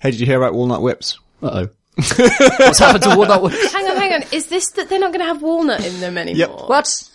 Hey, did you hear about Walnut Whips? Uh oh. What's happened to Walnut Whips? Hang on, hang on. Is this that they're not going to have walnut in them anymore? Yep. What?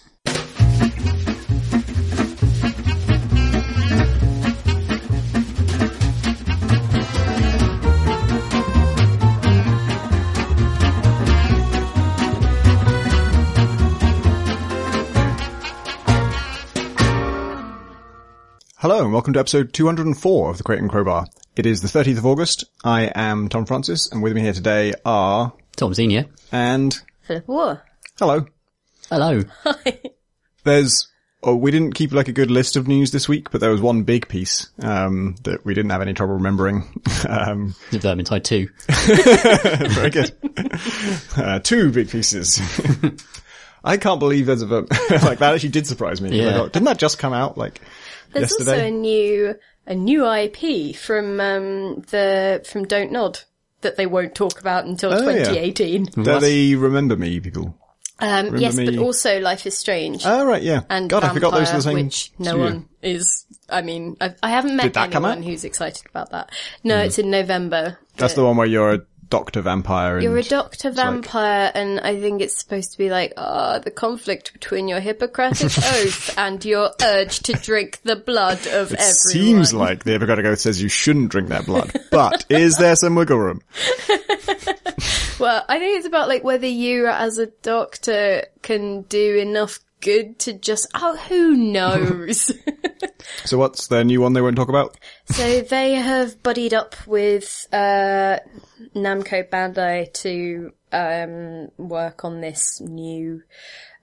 Hello and welcome to episode 204 of the Crate and Crowbar. It is the 30th of August. I am Tom Francis and with me here today are Tom Senior. and Philippa Warr. hello. Hello. There's oh, we didn't keep like a good list of news this week, but there was one big piece um, that we didn't have any trouble remembering. um, The Vermintide 2. very good. uh, two big pieces. I can't believe there's a ver- like that actually did surprise me. 'cause I Yeah. thought, Didn't that just come out like There's also a new a new IP from um, the from Dontnod that they won't talk about until Oh, yeah. 2018. Do they remember me, people? Um, yes, me- but also Life is Strange. Oh right, yeah. and God, I forgot those are the same. which no studio. one is. I mean, I, I haven't met Did that come anyone? Who's excited about that. No, it's in November. That's the one where you're a doctor vampire. And You're a doctor like- vampire, and I think it's supposed to be like, ah, the conflict between your Hippocratic oath and your urge to drink the blood of It everyone. seems like the Hippocratic Oath says you shouldn't drink that blood, but is there some wiggle room? Well, I think it's about like whether you, as a doctor, can do enough good to just. Oh, who knows? So what's their new one they won't talk about? so they have buddied up with uh, Namco Bandai to um, work on this new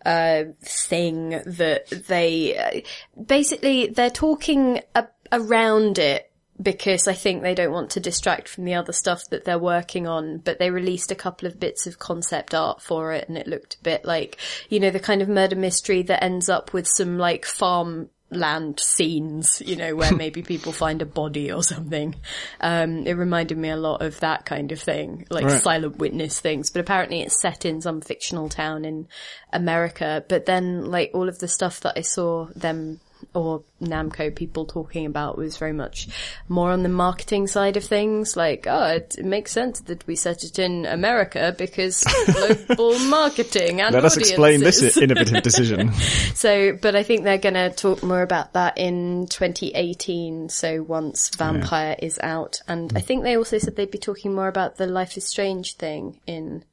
uh, thing that they uh, basically they're talking a- around it because I think they don't want to distract from the other stuff that they're working on. But they released a couple of bits of concept art for it, and it looked a bit like you know the kind of murder mystery that ends up with some like farm land scenes, you know, where maybe people find a body or something. Um, it reminded me a lot of that kind of thing, like Right. silent witness things, but apparently it's set in some fictional town in America. But then like all of the stuff that I saw them or Namco people talking about was very much more on the marketing side of things. Like, oh, it, it makes sense that we set it in America because global marketing and Let us explain this innovative decision. So, but I think they're going to talk more about that in 2018. So once Vampire is out, and I think they also said they'd be talking more about the Life is Strange thing in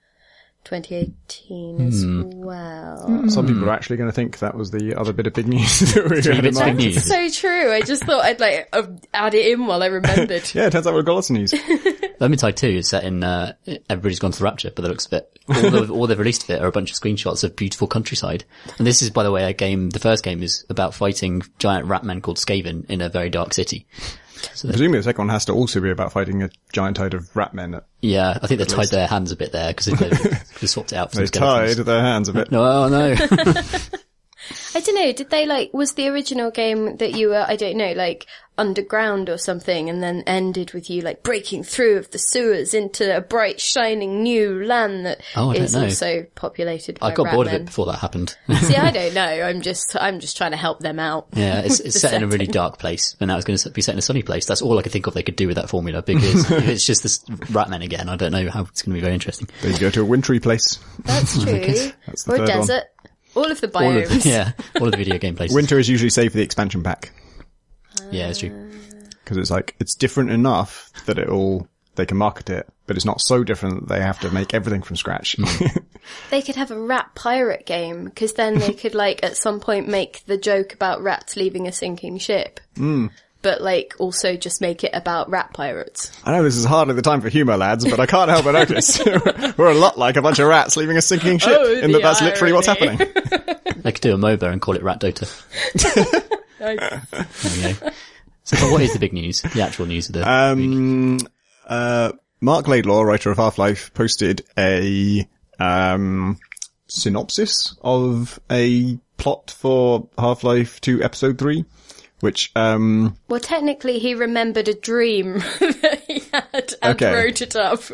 2018 as well. Some people are actually going to think that was the other bit of big news that we had in bits of mind. big news. So true. I just thought I'd like uh, add it in while I remembered. Yeah, it turns out we've got lots of news. Vermintide 2 is set in, uh, everybody's gone to the rapture, but the looks of it. All, the, all they've released of it are a bunch of screenshots of beautiful countryside. And this is, by the way, a game, the first game is about fighting giant rat men called Skaven in a very dark city. Presumably the second one has to also be about fighting a giant hide of rat men. Yeah, I think they tied their hands a bit there because they, they swapped it out for They the skeletons. tied their hands a bit. No, oh no. I don't know. Did they like? Was the original game that you were? I don't know, like underground or something, and then ended with you like breaking through of the sewers into a bright, shining new land that is Oh, I don't know. also populated by I got rat bored of it before that happened. See, I don't know. I'm just, I'm just trying to help them out. Yeah, it's, it's the set in a really dark place, and now it's going to be set in a sunny place. That's all I could think of they could do with that formula because it's just this Ratman again. I don't know how it's going to be very interesting. They go to a wintry place. That's true. That's the or a third one. desert. All of the All biomes. of, yeah, all of the video game places. Winter is usually saved for the expansion pack Yeah, it's true. because it's like it's different enough that it all they can market it, but it's not so different that they have to make everything from scratch. They could have a rat pirate game because then they could like at some point make the joke about rats leaving a sinking ship. Mm. But like also just make it about rat pirates. I know this is hardly the time for humour, lads, but I can't help but notice we're a lot like a bunch of rats leaving a sinking ship, Oh, in that the that's literally what's irony. happening. They could do a MOBA and call it Rat Dota. There we go. So, what is the big news? The actual news of the Um, uh, Marc Laidlaw, writer of Half-Life, posted a um, synopsis of a plot for Half-Life 2 Episode 3, which um, Well, technically, he remembered a dream that he had and Okay. wrote it up.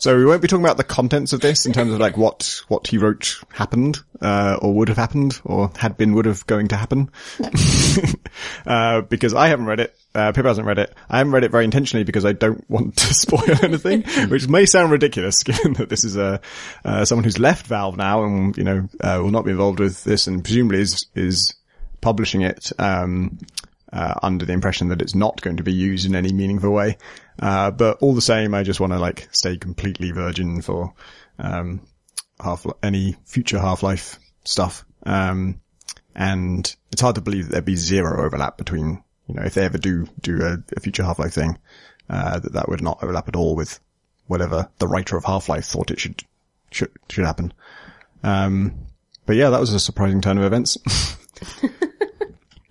So we won't be talking about the contents of this in terms of like what what he wrote happened, uh, or would have happened, or had been would have going to happen, uh, because I haven't read it. Uh, Pip hasn't read it. I haven't read it very intentionally because I don't want to spoil anything, which may sound ridiculous given that this is a, uh, someone who's left Valve now and, you know, uh, will not be involved with this and presumably is, is publishing it, um, uh, under the impression that it's not going to be used in any meaningful way. Uh, but all the same, I just want to like stay completely virgin for, um, half, any future Half-Life stuff. Um, and it's hard to believe that there'd be zero overlap between, you know, if they ever do do a, a future Half-Life thing, uh, that that would not overlap at all with whatever the writer of Half-Life thought it should should should happen. Um, but yeah, that was a surprising turn of events.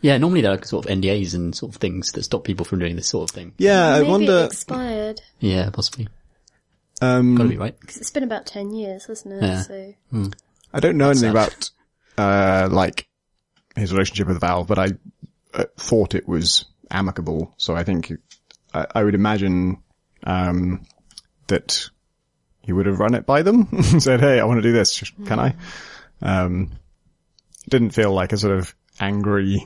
Yeah, normally there are sort of NDAs and sort of things that stop people from doing this sort of thing. yeah, I wonder. it expired. Yeah, possibly. Um, Gotta be right. Because it's been about 10 years, hasn't it? Yeah. So, I don't know anything sad. about, uh, like his relationship with Valve, but I uh, thought it was amicable. So I think I, I would imagine, um, that he would have run it by them and said, Hey, I want to do this. Can I? Um, didn't feel like a sort of angry,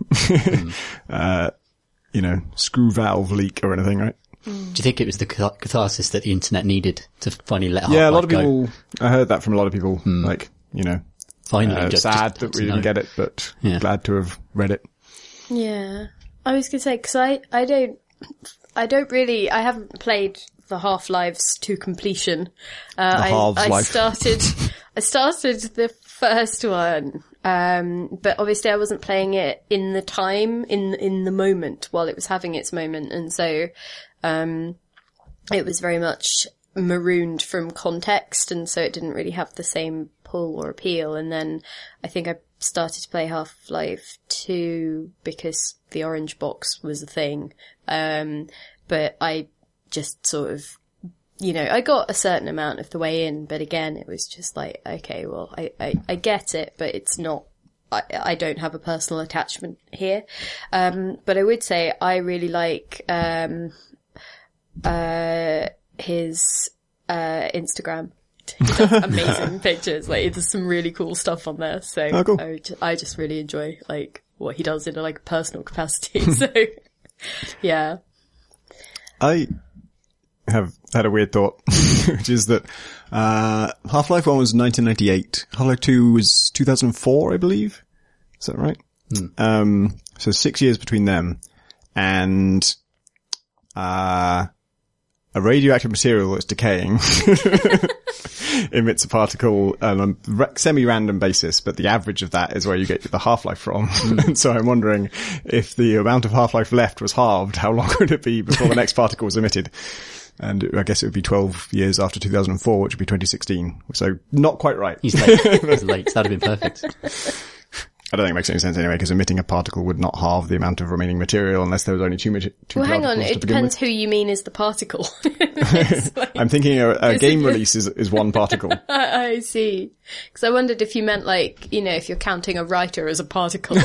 uh, you know, screw Valve leak or anything, right? Do you think it was the catharsis that the internet needed to finally let Yeah, a lot Half-Life of go? people, I heard that from a lot of people, like, you know, Finally, uh, just, sad just that we didn't know. get it, but Yeah. glad to have read it. yeah. I was gonna say, cause I, I don't, I don't really, I haven't played the Half-Lives to completion. Uh, I, I Half-Life. started, I started the first one. Um, but obviously I wasn't playing it in the time, in, in the moment while it was having its moment. And so, um, it was very much marooned from context. And so it didn't really have the same pull or appeal. And then I think I started to play Half-Life 2 because the orange box was a thing. Um but I just sort of you know I got a certain amount of the way in but again it was just like okay well I I, I get it but it's not I, I don't have a personal attachment here um but I would say I really like um uh, his uh, Instagram. Amazing pictures. Like there's some really cool stuff on there. So Oh, cool. I, I just really enjoy like what he does in a like personal capacity. so yeah. I have had a weird thought, which is that uh, Half-Life 1 was 1998. Half-Life 2 was 2004, I believe. Is that right? Um, so six years between them. And uh, a radioactive material that's decaying emits a particle on a semi-random basis, but the average of that is where you get the half-life from. and so I'm wondering if the amount of half-life left was halved, how long would it be before the next particle was emitted? And I guess it would be 12 years after 2004, which would be 2016. So not quite right. He's late. He's late. That'd have been perfect. I don't think it makes any sense anyway, because emitting a particle would not halve the amount of remaining material unless there was only two, two Well, hang on. It depends with. who you mean is the particle. Like- I'm thinking a, a game release is, is one particle. I see. Because I wondered if you meant like you know if you're counting a writer as a particle.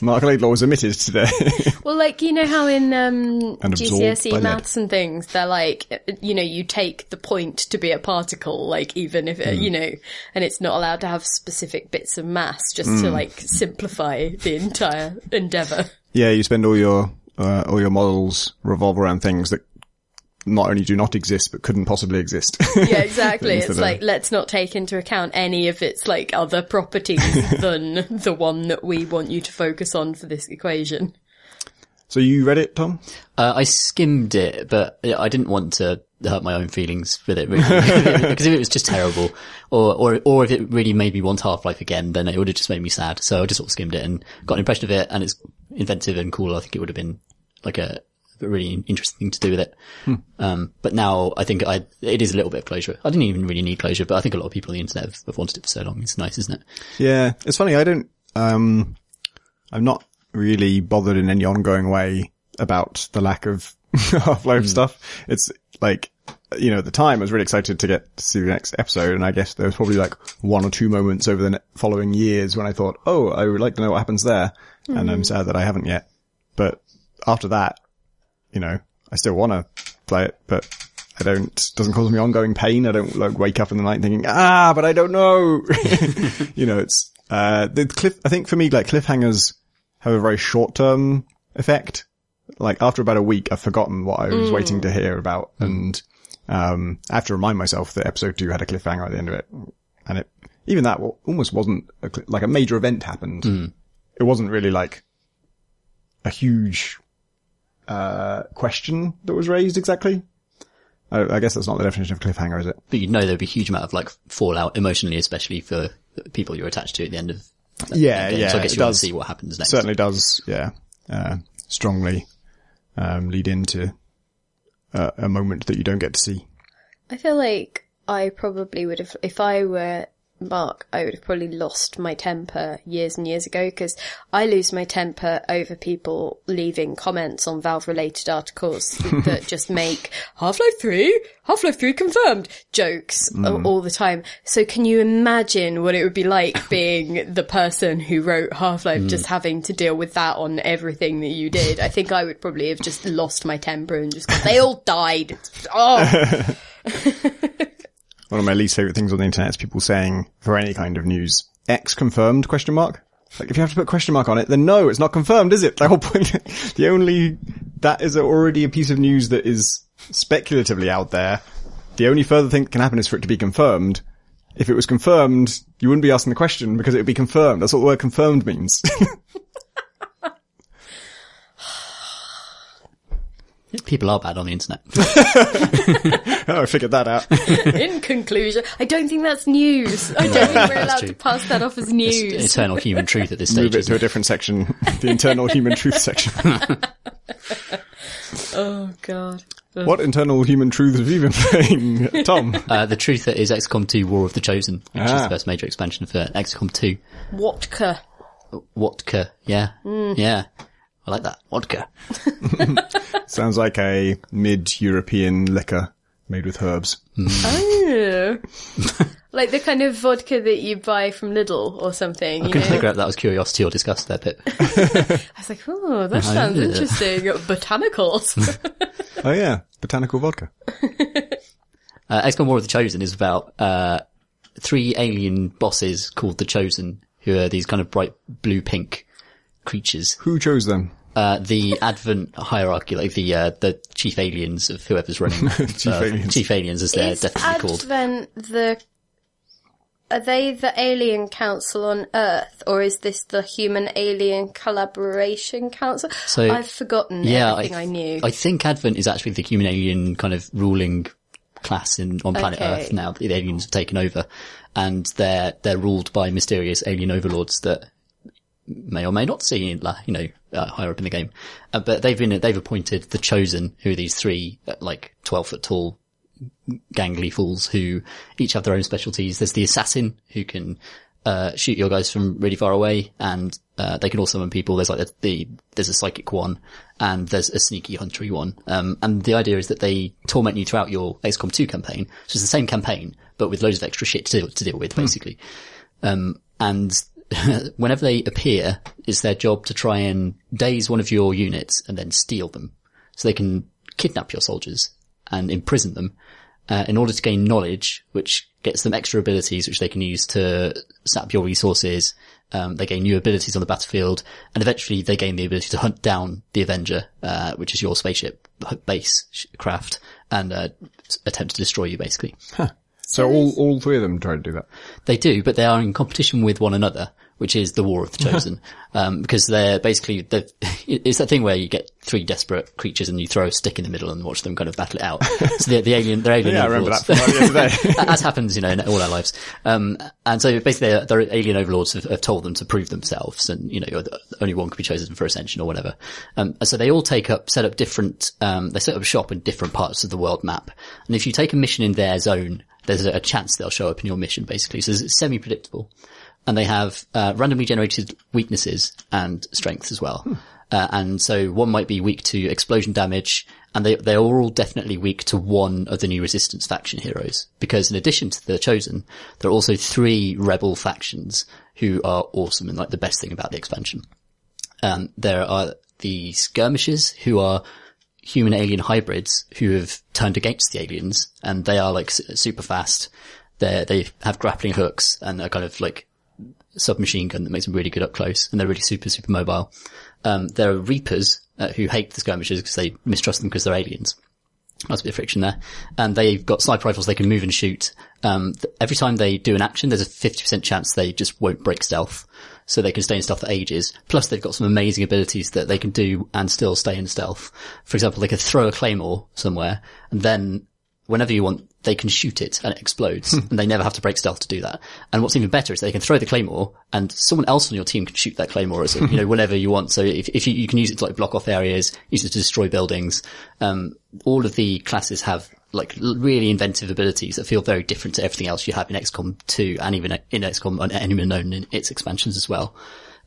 Marc Laidlaw was emitted today. Well, like you know how in um, And absorbed by GCSE lead. Maths and things, they're like, you know, you take the point to be a particle, like even if Hmm. uh, you know, and it's not allowed to have specific bits of mass, just Hmm. to like simplify the entire endeavor. yeah, you spend all your, uh, all your models revolve around things that not only do not exist, but couldn't possibly exist. Yeah, exactly. It's that are- like let's not take into account any of its like other properties than the one that we want you to focus on for this equation. so you read it, Tom? Uh, I skimmed it, but I didn't want to hurt my own feelings with it, really. because if it was just terrible, or, or, or if it really made me want Half-Life again, then it would have just made me sad. So I just sort of skimmed it and got an impression of it, and it's inventive and cool. I think it would have been like a, a really interesting thing to do with it. Um, but now I think I, it is a little bit of closure. I didn't even really need closure, but I think a lot of people on the internet have, have wanted it for so long. It's nice, isn't it? Yeah, it's funny. I don't. Um, I'm not really bothered in any ongoing way about the lack of Half-Life stuff. It's like, you know, at the time I was really excited to get to see the next episode, and I guess there was probably like one or two moments over the following years when I thought, oh, I would like to know what happens there, and I'm sad that I haven't yet. But after that, you know, I still want to play it, but I don't, doesn't cause me ongoing pain. I don't like wake up in the night thinking, ah, but I don't know. you know, it's, uh, the cliff, I think for me, like cliffhangers have a very short term effect. Like after about a week, I've forgotten what I was waiting to hear about. And, um, I have to remind myself that episode two had a cliffhanger at the end of it. And it, even that almost wasn't a, like a major event happened. It wasn't really like a huge, uh, question that was raised exactly. I, I guess that's not the definition of cliffhanger, is it? But you know there'd be a huge amount of like fallout emotionally, especially for the people you're attached to at the end of that Yeah, yeah. So I guess it you want does. to see what happens next. certainly does, yeah, uh, strongly, um, lead into uh, a moment that you don't get to see. I feel like I probably would have, if I were Marc, I would have probably lost my temper years and years ago because I lose my temper over people leaving comments on Valve related articles that just make Half-Life 3, Half-Life 3 confirmed jokes all, mm. all the time. So can you imagine what it would be like being the person who wrote Half-Life mm. just having to deal with that on everything that you did? I think I would probably have just lost my temper and just, they all died. Oh. One of my least favorite things on the internet is people saying for any kind of news, X confirmed question mark. Like if you have to put question mark on it, then no, it's not confirmed, is it? The whole point, the only, that is already a piece of news that is speculatively out there. The only further thing that can happen is for it to be confirmed. If it was confirmed, you wouldn't be asking the question because it would be confirmed. That's what the word confirmed means. People are bad on the internet. oh, I figured that out. In conclusion, I don't think that's news. I don't think we're allowed true. to pass that off as news. Eternal human truth at this stage. it isn't to a different section. The internal human truth section. oh god. what internal human truths have you been playing, Tom? Uh, the truth is XCOM 2 War of the Chosen, which is Ah. the first major expansion for XCOM 2. Whatka. Wodka. Yeah. Yeah. I like that. Vodka. Sounds like a mid-European liquor made with herbs. Oh. like the kind of vodka that you buy from Lidl or something. You Couldn't know? figure out that was curiosity or disgust there, but I was like, oh, that sounds yeah. interesting. Botanicals. Oh yeah, botanical vodka. uh, XCOM War of the Chosen is about uh, three alien bosses called the Chosen, who are these kind of bright blue-pink creatures. Who chose them? Uh, the Advent hierarchy, like the uh, the chief aliens of whoever's running Chief uh, aliens. chief aliens, as they're Is definitely called. Advent the... Are they the alien council on Earth, or is this the human alien collaboration council? So- I've forgotten Yeah, everything I, knew. I think Advent is actually the human alien kind of ruling class in on planet Okay. Earth now the aliens have taken over, and they're they're ruled by mysterious alien overlords that may or may not see you know uh, higher up in the game. Uh, but they've been they've appointed the chosen, who are these three uh, like twelve foot tall gangly fools who each have their own specialties. There's the assassin who can uh, shoot your guys from really far away, and uh, they can also summon people. There's like the, the there's a psychic one, and there's a sneaky huntery one. Um, and the idea is that they torment you throughout your XCOM 2 campaign, which is the same campaign but with loads of extra shit to to deal with, basically. Um, and whenever they appear, it's their job to try and daze one of your units and then steal them, so they can kidnap your soldiers and imprison them uh, in order to gain knowledge, which gets them extra abilities, which they can use to sap your resources. Um, they gain new abilities on the battlefield, and eventually they gain the ability to hunt down the Avenger, uh, which is your spaceship base craft, and uh, attempt to destroy you, basically. So all, all three of them try to do that. They do, but they are in competition with one another, which is the War of the Chosen, um, because they're basically they're, it's that thing where you get three desperate creatures and you throw a stick in the middle and watch them kind of battle it out. so the, the alien, they're alien Yeah, I remember overlords. as happens, you know, in all our lives. Um, and so basically their, their alien overlords have, have told them to prove themselves and, you know, you're the- only one can be chosen for ascension or whatever. Um, and so they all take up, set up different, um, they set up shop in different parts of the world map. And if you take a mission in their zone, there's a, a chance they'll show up in your mission basically. So it's semi-predictable. And they have, uh, randomly generated weaknesses and strengths as well. Uh, and so one might be weak to explosion damage, and they they are all definitely weak to one of the new resistance faction heroes. Because in addition to the chosen, there are also three rebel factions who are awesome and like the best thing about the expansion. Um, there are the skirmishers who are human alien hybrids who have turned against the aliens, and they are like super fast. They they have grappling hooks and are kind of like submachine gun that makes them really good up close, and they're really super super mobile. um, there are Reapers uh, who hate the skirmishers because they mistrust them because they're aliens. That's a bit of friction there. And they've got sniper rifles they can move and shoot. Um, every time they do an action, there's a 50% chance they just won't break stealth. So they can stay in stealth for ages. Plus they've got some amazing abilities that they can do and still stay in stealth. For example, they could throw a claymore somewhere and then whenever you want, they can shoot it and it explodes and they never have to break stealth to do that. And what's even better is they can throw the claymore and someone else on your team can shoot that claymore as you know, whenever you want. So if, if you, you can use it to like block off areas, use it to destroy buildings. Um, all of the classes have like really inventive abilities that feel very different to everything else you have in XCOM 2 and even in XCOM and Enemy Unknown in its expansions as well.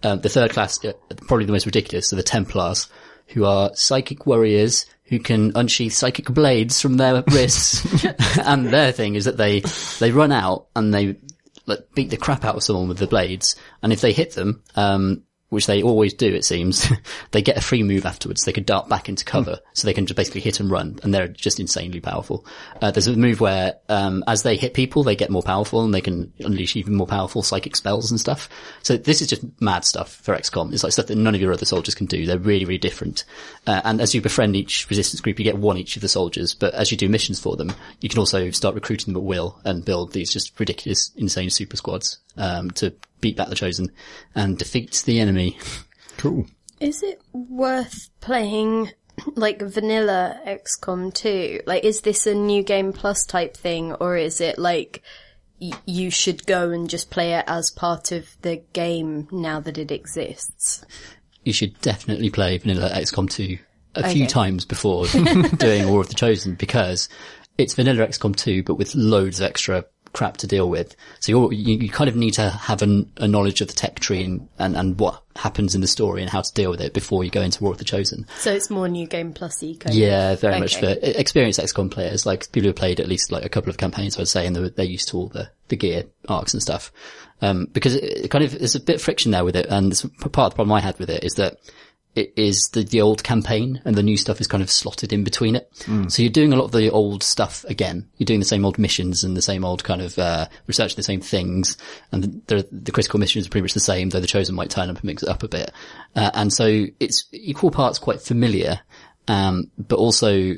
Um, the third class, uh, probably the most ridiculous, are the Templars, who are psychic warriors who can unsheath psychic blades from their wrists. and their thing is that they, they run out and they like, beat the crap out of someone with the blades. And if they hit them, um, which they always do, it seems, they get a free move afterwards. They could dart back into cover, so they can just basically hit and run, and they're just insanely powerful. Uh, there's a move where, um, as they hit people, they get more powerful, and they can unleash even more powerful psychic spells and stuff. So this is just mad stuff for XCOM. It's like stuff that none of your other soldiers can do. They're really, really different. Uh, and as you befriend each resistance group, you get one each of the soldiers, but as you do missions for them, you can also start recruiting them at will and build these just ridiculous, insane super squads, um, to beat back the chosen and defeat the enemy. Cool. Is it worth playing like vanilla XCOM 2? Like, is this a new game plus type thing, or is it like y- you should go and just play it as part of the game now that it exists? you should definitely play Vanilla XCOM 2 a few times before doing War of the Chosen because it's Vanilla XCOM 2 but with loads of extra crap to deal with. So you're, you, you kind of need to have an, a knowledge of the tech tree and, and, and what happens in the story and how to deal with it before you go into War of the Chosen. So it's more new game plus eco. Yeah, very much for Okay. experienced XCOM players, like people who have played at least like a couple of campaigns, I'd say, and they're, they're used to all the, the gear arcs and stuff. Um, because it, it kind of, there's a bit of friction there with it, and this, part of the problem I had with it is that it is the, the old campaign and the new stuff is kind of slotted in between it. So you're doing a lot of the old stuff again. You're doing the same old missions and the same old kind of, uh, researching the same things. And the, the, the critical missions are pretty much the same, though the chosen might turn up and mix it up a bit. Uh, and so it's equal parts quite familiar, um, but also,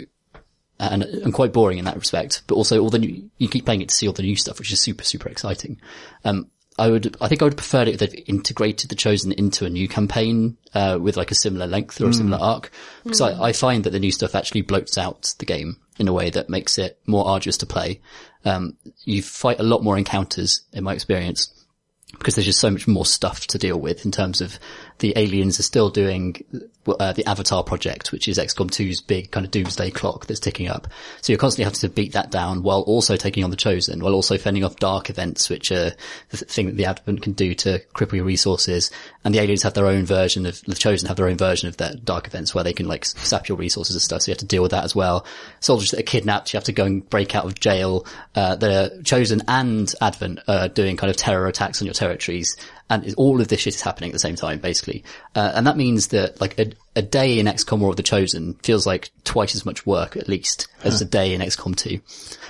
and, and quite boring in that respect, but also all the new, you keep playing it to see all the new stuff, which is super, super exciting. Um, I would, I think I would prefer it if they'd integrated the chosen into a new campaign, uh, with like a similar length or a similar arc. Because I, I find that the new stuff actually bloats out the game in a way that makes it more arduous to play. Um, you fight a lot more encounters in my experience because there's just so much more stuff to deal with in terms of the aliens are still doing uh, the Avatar project, which is XCOM 2's big kind of doomsday clock that's ticking up. So you're constantly having to beat that down while also taking on the Chosen, while also fending off dark events, which are the thing that the Advent can do to cripple your resources. And the aliens have their own version of, the Chosen have their own version of their dark events where they can like sap your resources and stuff. So you have to deal with that as well. Soldiers that are kidnapped, you have to go and break out of jail. Uh, the Chosen and Advent are doing kind of terror attacks on your territories. And all of this shit is happening at the same time, basically. Uh, and that means that like a, a day in XCOM War of the Chosen feels like twice as much work at least as a day in XCOM 2.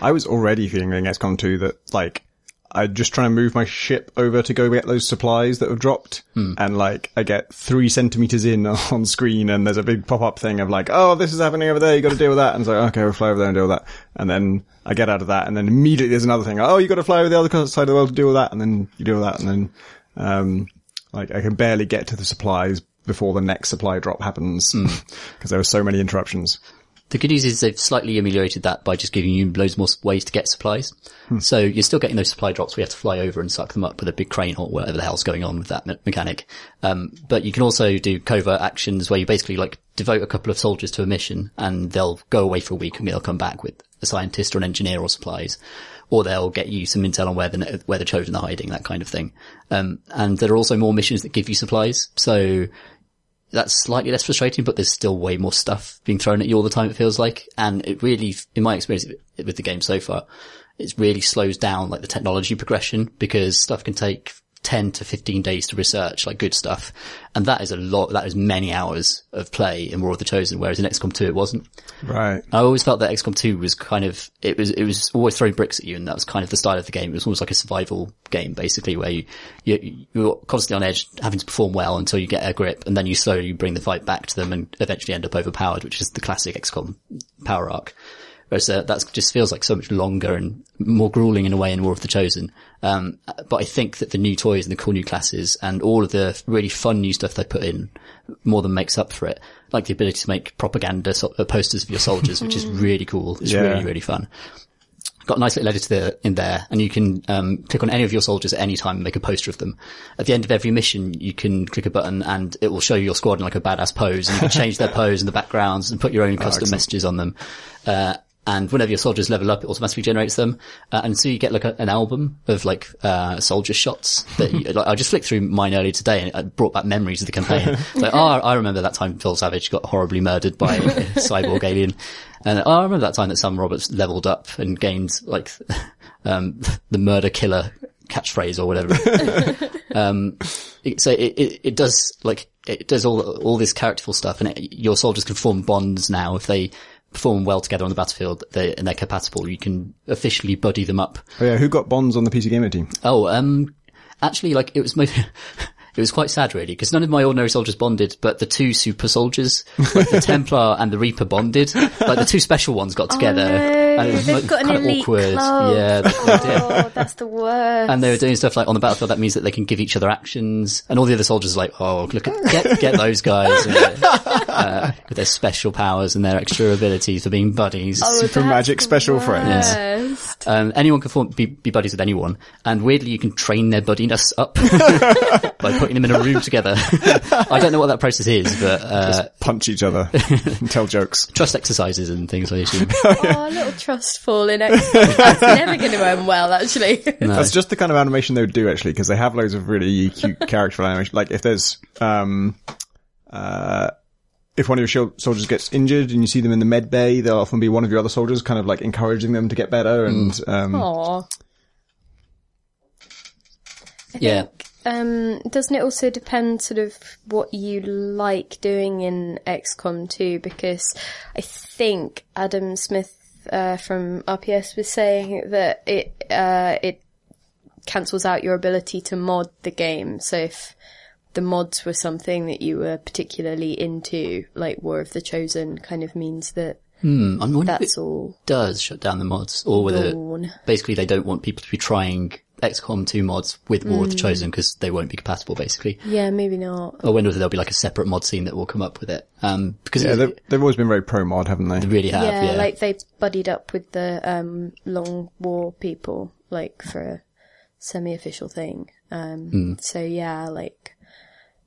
I was already feeling in XCOM 2 that, like, I'm just trying to move my ship over to go get those supplies that have dropped. And like, I get three centimeters in on screen and there's a big pop-up thing of like, oh, this is happening over there, you gotta deal with that. And it's like, okay, we'll fly over there and deal with that. And then I get out of that and then immediately there's another thing. Oh, you gotta fly over the other side of the world to deal with that. And then you deal with that. And then, um, like, I can barely get to the supplies before the next supply drop happens. Cause there were so many interruptions. The good news is they've slightly ameliorated that by just giving you loads more ways to get supplies. So you're still getting those supply drops We you have to fly over and suck them up with a big crane or whatever the hell's going on with that me- mechanic. Um, but you can also do covert actions where you basically like devote a couple of soldiers to a mission and they'll go away for a week and they'll come back with a scientist or an engineer or supplies. Or they'll get you some intel on where the, where the chosen are hiding, that kind of thing. Um, and there are also more missions that give you supplies. So that's slightly less frustrating, but there's still way more stuff being thrown at you all the time, it feels like. And it really, in my experience with the game so far, it really slows down like the technology progression because stuff can take 10 to 15 days to research, like good stuff. And that is a lot, that is many hours of play in War of the Chosen, whereas in XCOM 2 it wasn't. Right. I always felt that XCOM 2 was kind of, it was, it was always throwing bricks at you and that was kind of the style of the game. It was almost like a survival game, basically, where you, you, you're constantly on edge, having to perform well until you get a grip and then you slowly bring the fight back to them and eventually end up overpowered, which is the classic XCOM power arc. Whereas uh, that just feels like so much longer and more grueling in a way in War of the Chosen. Um, but I think that the new toys and the cool new classes and all of the really fun new stuff they put in more than makes up for it. Like the ability to make propaganda so- uh, posters of your soldiers, which is really cool. It's Yeah. really, really fun. Got a nice little editor in there and you can, um, click on any of your soldiers at any time and make a poster of them. At the end of every mission, you can click a button and it will show you your squad in like a badass pose and you can change their pose and the backgrounds and put your own custom excellent. messages on them. Uh, and whenever your soldiers level up, it automatically generates them. Uh, and so you get like a, an album of like, uh, soldier shots that you, like, I just flicked through mine earlier today and it brought back memories of the campaign. like, oh, I remember that time Phil Savage got horribly murdered by a cyborg alien. And oh, I remember that time that Sam Roberts leveled up and gained like, um, the murder killer catchphrase or whatever. um, so it, it, it does like, it does all, all this characterful stuff and it, your soldiers can form bonds now if they perform well together on the battlefield they, and they're compatible. You can officially buddy them up. Oh yeah, who got bonds on the PC Gamer team? Oh, um, actually, like it was mo- it was quite sad really because none of my ordinary soldiers bonded, but the two super soldiers, like the Templar and the Reaper bonded. Like the two special ones got together, and it was They've like, got an kind of awkward. club. Yeah, they, they did. Oh, that's the worst. And they were doing stuff like on the battlefield. That means that they can give each other actions, and all the other soldiers are like, "Oh, look at get get those guys uh, with their special powers and their extra abilities for being buddies." Oh, Super magic the special friends. worst. Um, anyone can form, be, be buddies with anyone, and weirdly, you can train their buddiness up by putting them in a room together. I don't know what that process is, but uh, Punch each other and tell jokes. trust exercises and things. I assume. Oh, a little trust fall in it. That's never going to end well, actually. No. That's just the kind of animation they would do actually, because they have loads of really cute character animation. Like if there's, um, uh, if one of your soldiers gets injured and you see them in the med bay, they'll often be one of your other soldiers kind of like encouraging them to get better and, um, Aw. yeah, Um, doesn't it also depend sort of what you like doing in XCOM 2? Because I think Adam Smith uh, from RPS was saying that it uh, it cancels out your ability to mod the game. So if the mods were something that you were particularly into, like War of the Chosen, kind of means that Hmm, I'm wondering if that's it all does shut down the mods, or whether gone. basically they don't want people to be trying XCOM 2 mods with War of the Chosen because they won't be compatible, basically. Yeah, maybe not. I wonder if there'll be like a separate mod scene that will come up with it. Um, because yeah, it- they've, they've always been very pro mod, haven't they? they really have, yeah, yeah. like they buddied up with the um, Long War people, like for a semi-official thing. Um, Hmm. So yeah, like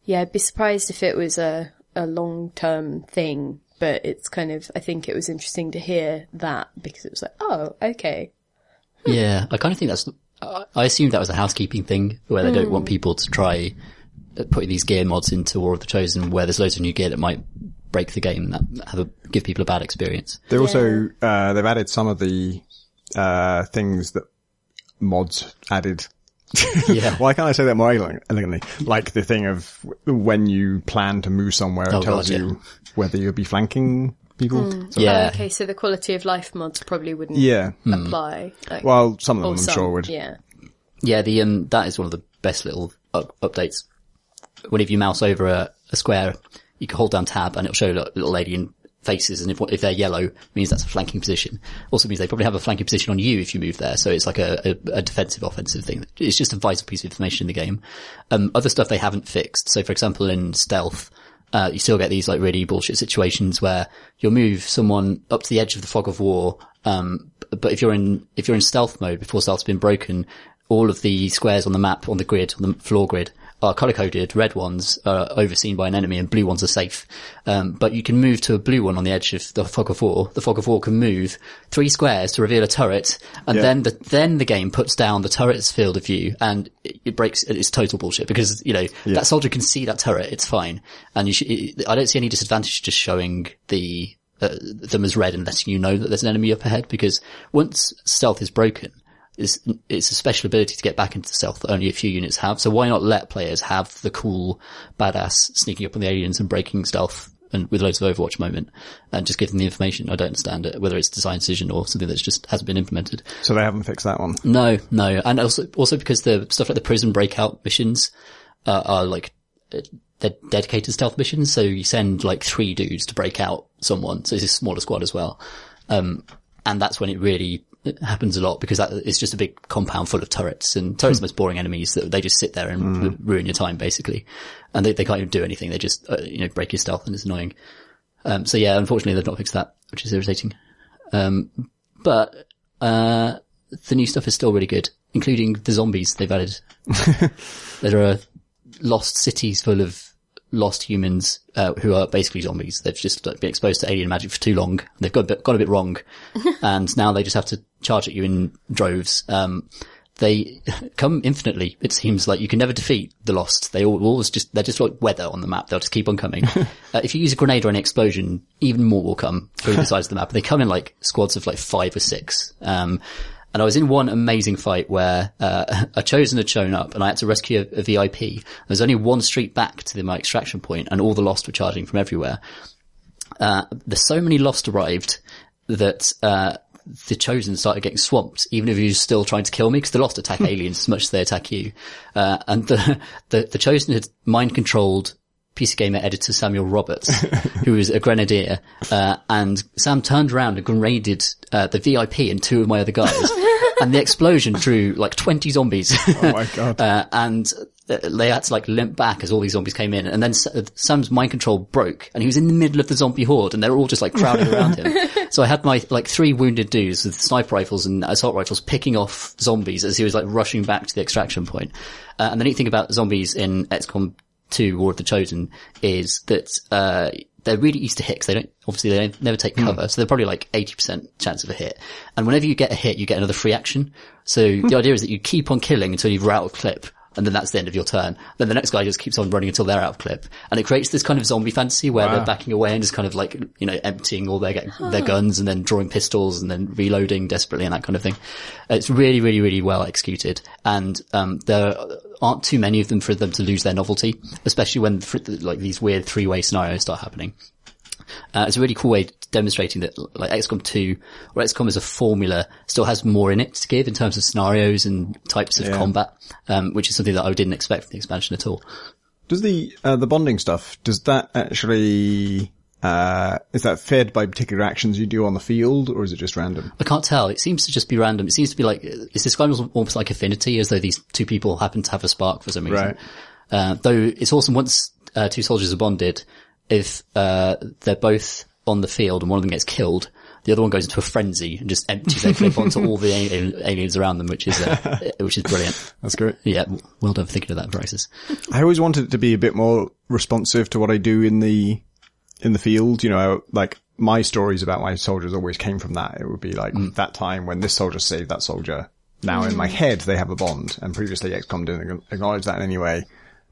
yeah, I'd be surprised if it was a a long-term thing, but it's kind of I think it was interesting to hear that because it was like, oh, okay, Yeah, I kind of think that's. I I assumed that was a housekeeping thing where they don't want people to try uh, putting these gear mods into War of the Chosen, where there's loads of new gear that might break the game, that have a, give people a bad experience. They also, uh, they've added some of the, uh, things that mods added. Yeah. Why can't I say that more elegantly? Like the thing of when you plan to move somewhere, it Oh, tells God, yeah. you whether you'll be flanking people. So- Yeah, okay. So the quality of life mods probably wouldn't yeah. apply. Like, Well, some of them I'm some, sure would. Yeah. yeah. The um, that is one of the best little up- updates. Whenever you mouse over a, a square, you can hold down tab and it'll show a little little lady in faces, and if if they're yellow, means that's a flanking position. Also means they probably have a flanking position on you if you move there, so it's like a, a, a defensive offensive thing. It's just a vital piece of information in the game. Um, other stuff they haven't fixed. So for example, in stealth, uh, you still get these like really bullshit situations where you'll move someone up to the edge of the fog of war. Um, but if you're in, if you're in stealth mode before stealth's been broken, all of the squares on the map, on the grid, on the floor grid, are color coded. Red ones are overseen by an enemy and blue ones are safe. Um, but you can move to a blue one on the edge of the fog of war. The fog of war can move three squares to reveal a turret and Yeah. then the, then the game puts down the turret's field of view and it, it breaks, it's total bullshit because, you know, that soldier can see that turret, it's fine. And you should, it, I don't see any disadvantage just showing the, uh, them as red and letting you know that there's an enemy up ahead because once stealth is broken, is it's a special ability to get back into stealth that only a few units have. So why not let players have the cool badass sneaking up on the aliens and breaking stealth and with loads of Overwatch moment and just give them the information? I don't understand it, whether it's design decision or something that's just hasn't been implemented. So they haven't fixed that one. No, no, and also also because the stuff like the prison breakout missions uh, are like uh, they're dedicated stealth missions. So you send like three dudes to break out someone. So it's a smaller squad as well, um, and that's when it really happens a lot because that it's just a big compound full of turrets and turrets are the most boring enemies that they just sit there and ru- ruin your time basically, and they, they can't even do anything. They just uh, you know break your stealth and it's annoying. Um, so yeah, unfortunately they've not fixed that, which is irritating. Um, but uh, the new stuff is still really good, including the zombies they've added. there are lost cities full of lost humans uh, who are basically zombies. They've just been exposed to alien magic for too long. They've got a bit, got a bit wrong, and now they just have to charge at you in droves. Um, they come infinitely. It seems like you can never defeat the lost. They all, always just, they're just like weather on the map. They'll just keep on coming. uh, if you use a grenade or an explosion, even more will come through the sides of the map. They come in like squads of like five or six. Um, and I was in one amazing fight where, uh, a chosen had shown up and I had to rescue a, a VIP. was only one street back to the, my extraction point and all the lost were charging from everywhere. Uh, there's so many lost arrived that, uh, the chosen started getting swamped, even if he was still trying to kill me, because the lost attack aliens as much as they attack you. Uh, and the, the, the chosen had mind controlled PC Gamer editor Samuel Roberts, who was a grenadier, uh, and Sam turned around and grenaded, uh, the VIP and two of my other guys. and the explosion drew like 20 zombies. Oh my god. Uh, and they had to like limp back as all these zombies came in. And then Sam's mind control broke and he was in the middle of the zombie horde and they were all just like crowding around him. So I had my like three wounded dudes with sniper rifles and assault rifles picking off zombies as he was like rushing back to the extraction point. Uh, and the neat thing about zombies in XCOM 2 War of the Chosen is that, uh, they're really easy to hit 'cause they don't, obviously they don't, never take cover. So they're probably like 80% chance of a hit. And whenever you get a hit, you get another free action. So the idea is that you keep on killing until you've out of clip. And then that's the end of your turn. Then the next guy just keeps on running until they're out of clip. And it creates this kind of zombie fantasy where they're backing away and just kind of like, you know, emptying all their, their guns and then drawing pistols and then reloading desperately and that kind of thing. It's really, really, really well executed. And, um, there aren't too many of them for them to lose their novelty, especially when like these weird three-way scenarios start happening. Uh, it's a really cool way of demonstrating that like XCOM 2 or XCOM as a formula still has more in it to give in terms of scenarios and types of Yeah. combat, um, which is something that I didn't expect from the expansion at all. Does the uh, the bonding stuff does that actually uh, is that fed by particular actions you do on the field, or is it just random? I can't tell. It seems to just be random. It seems to be like, it's described as almost like affinity, as though these two people happen to have a spark for some reason. Right. Uh, though it's awesome once, uh, two soldiers are bonded, if, uh, they're both on the field and one of them gets killed, the other one goes into a frenzy and just empties their clip onto all the alien, aliens around them, which is, uh, which is brilliant. That's great. Yeah, well done for thinking of that, Brices. I always wanted it to be a bit more responsive to what I do in the in the field. You know, like my stories about my soldiers always came from that. It would be like that time when this soldier saved that soldier. Now in my head they have a bond, and previously XCOM didn't acknowledge that in any way.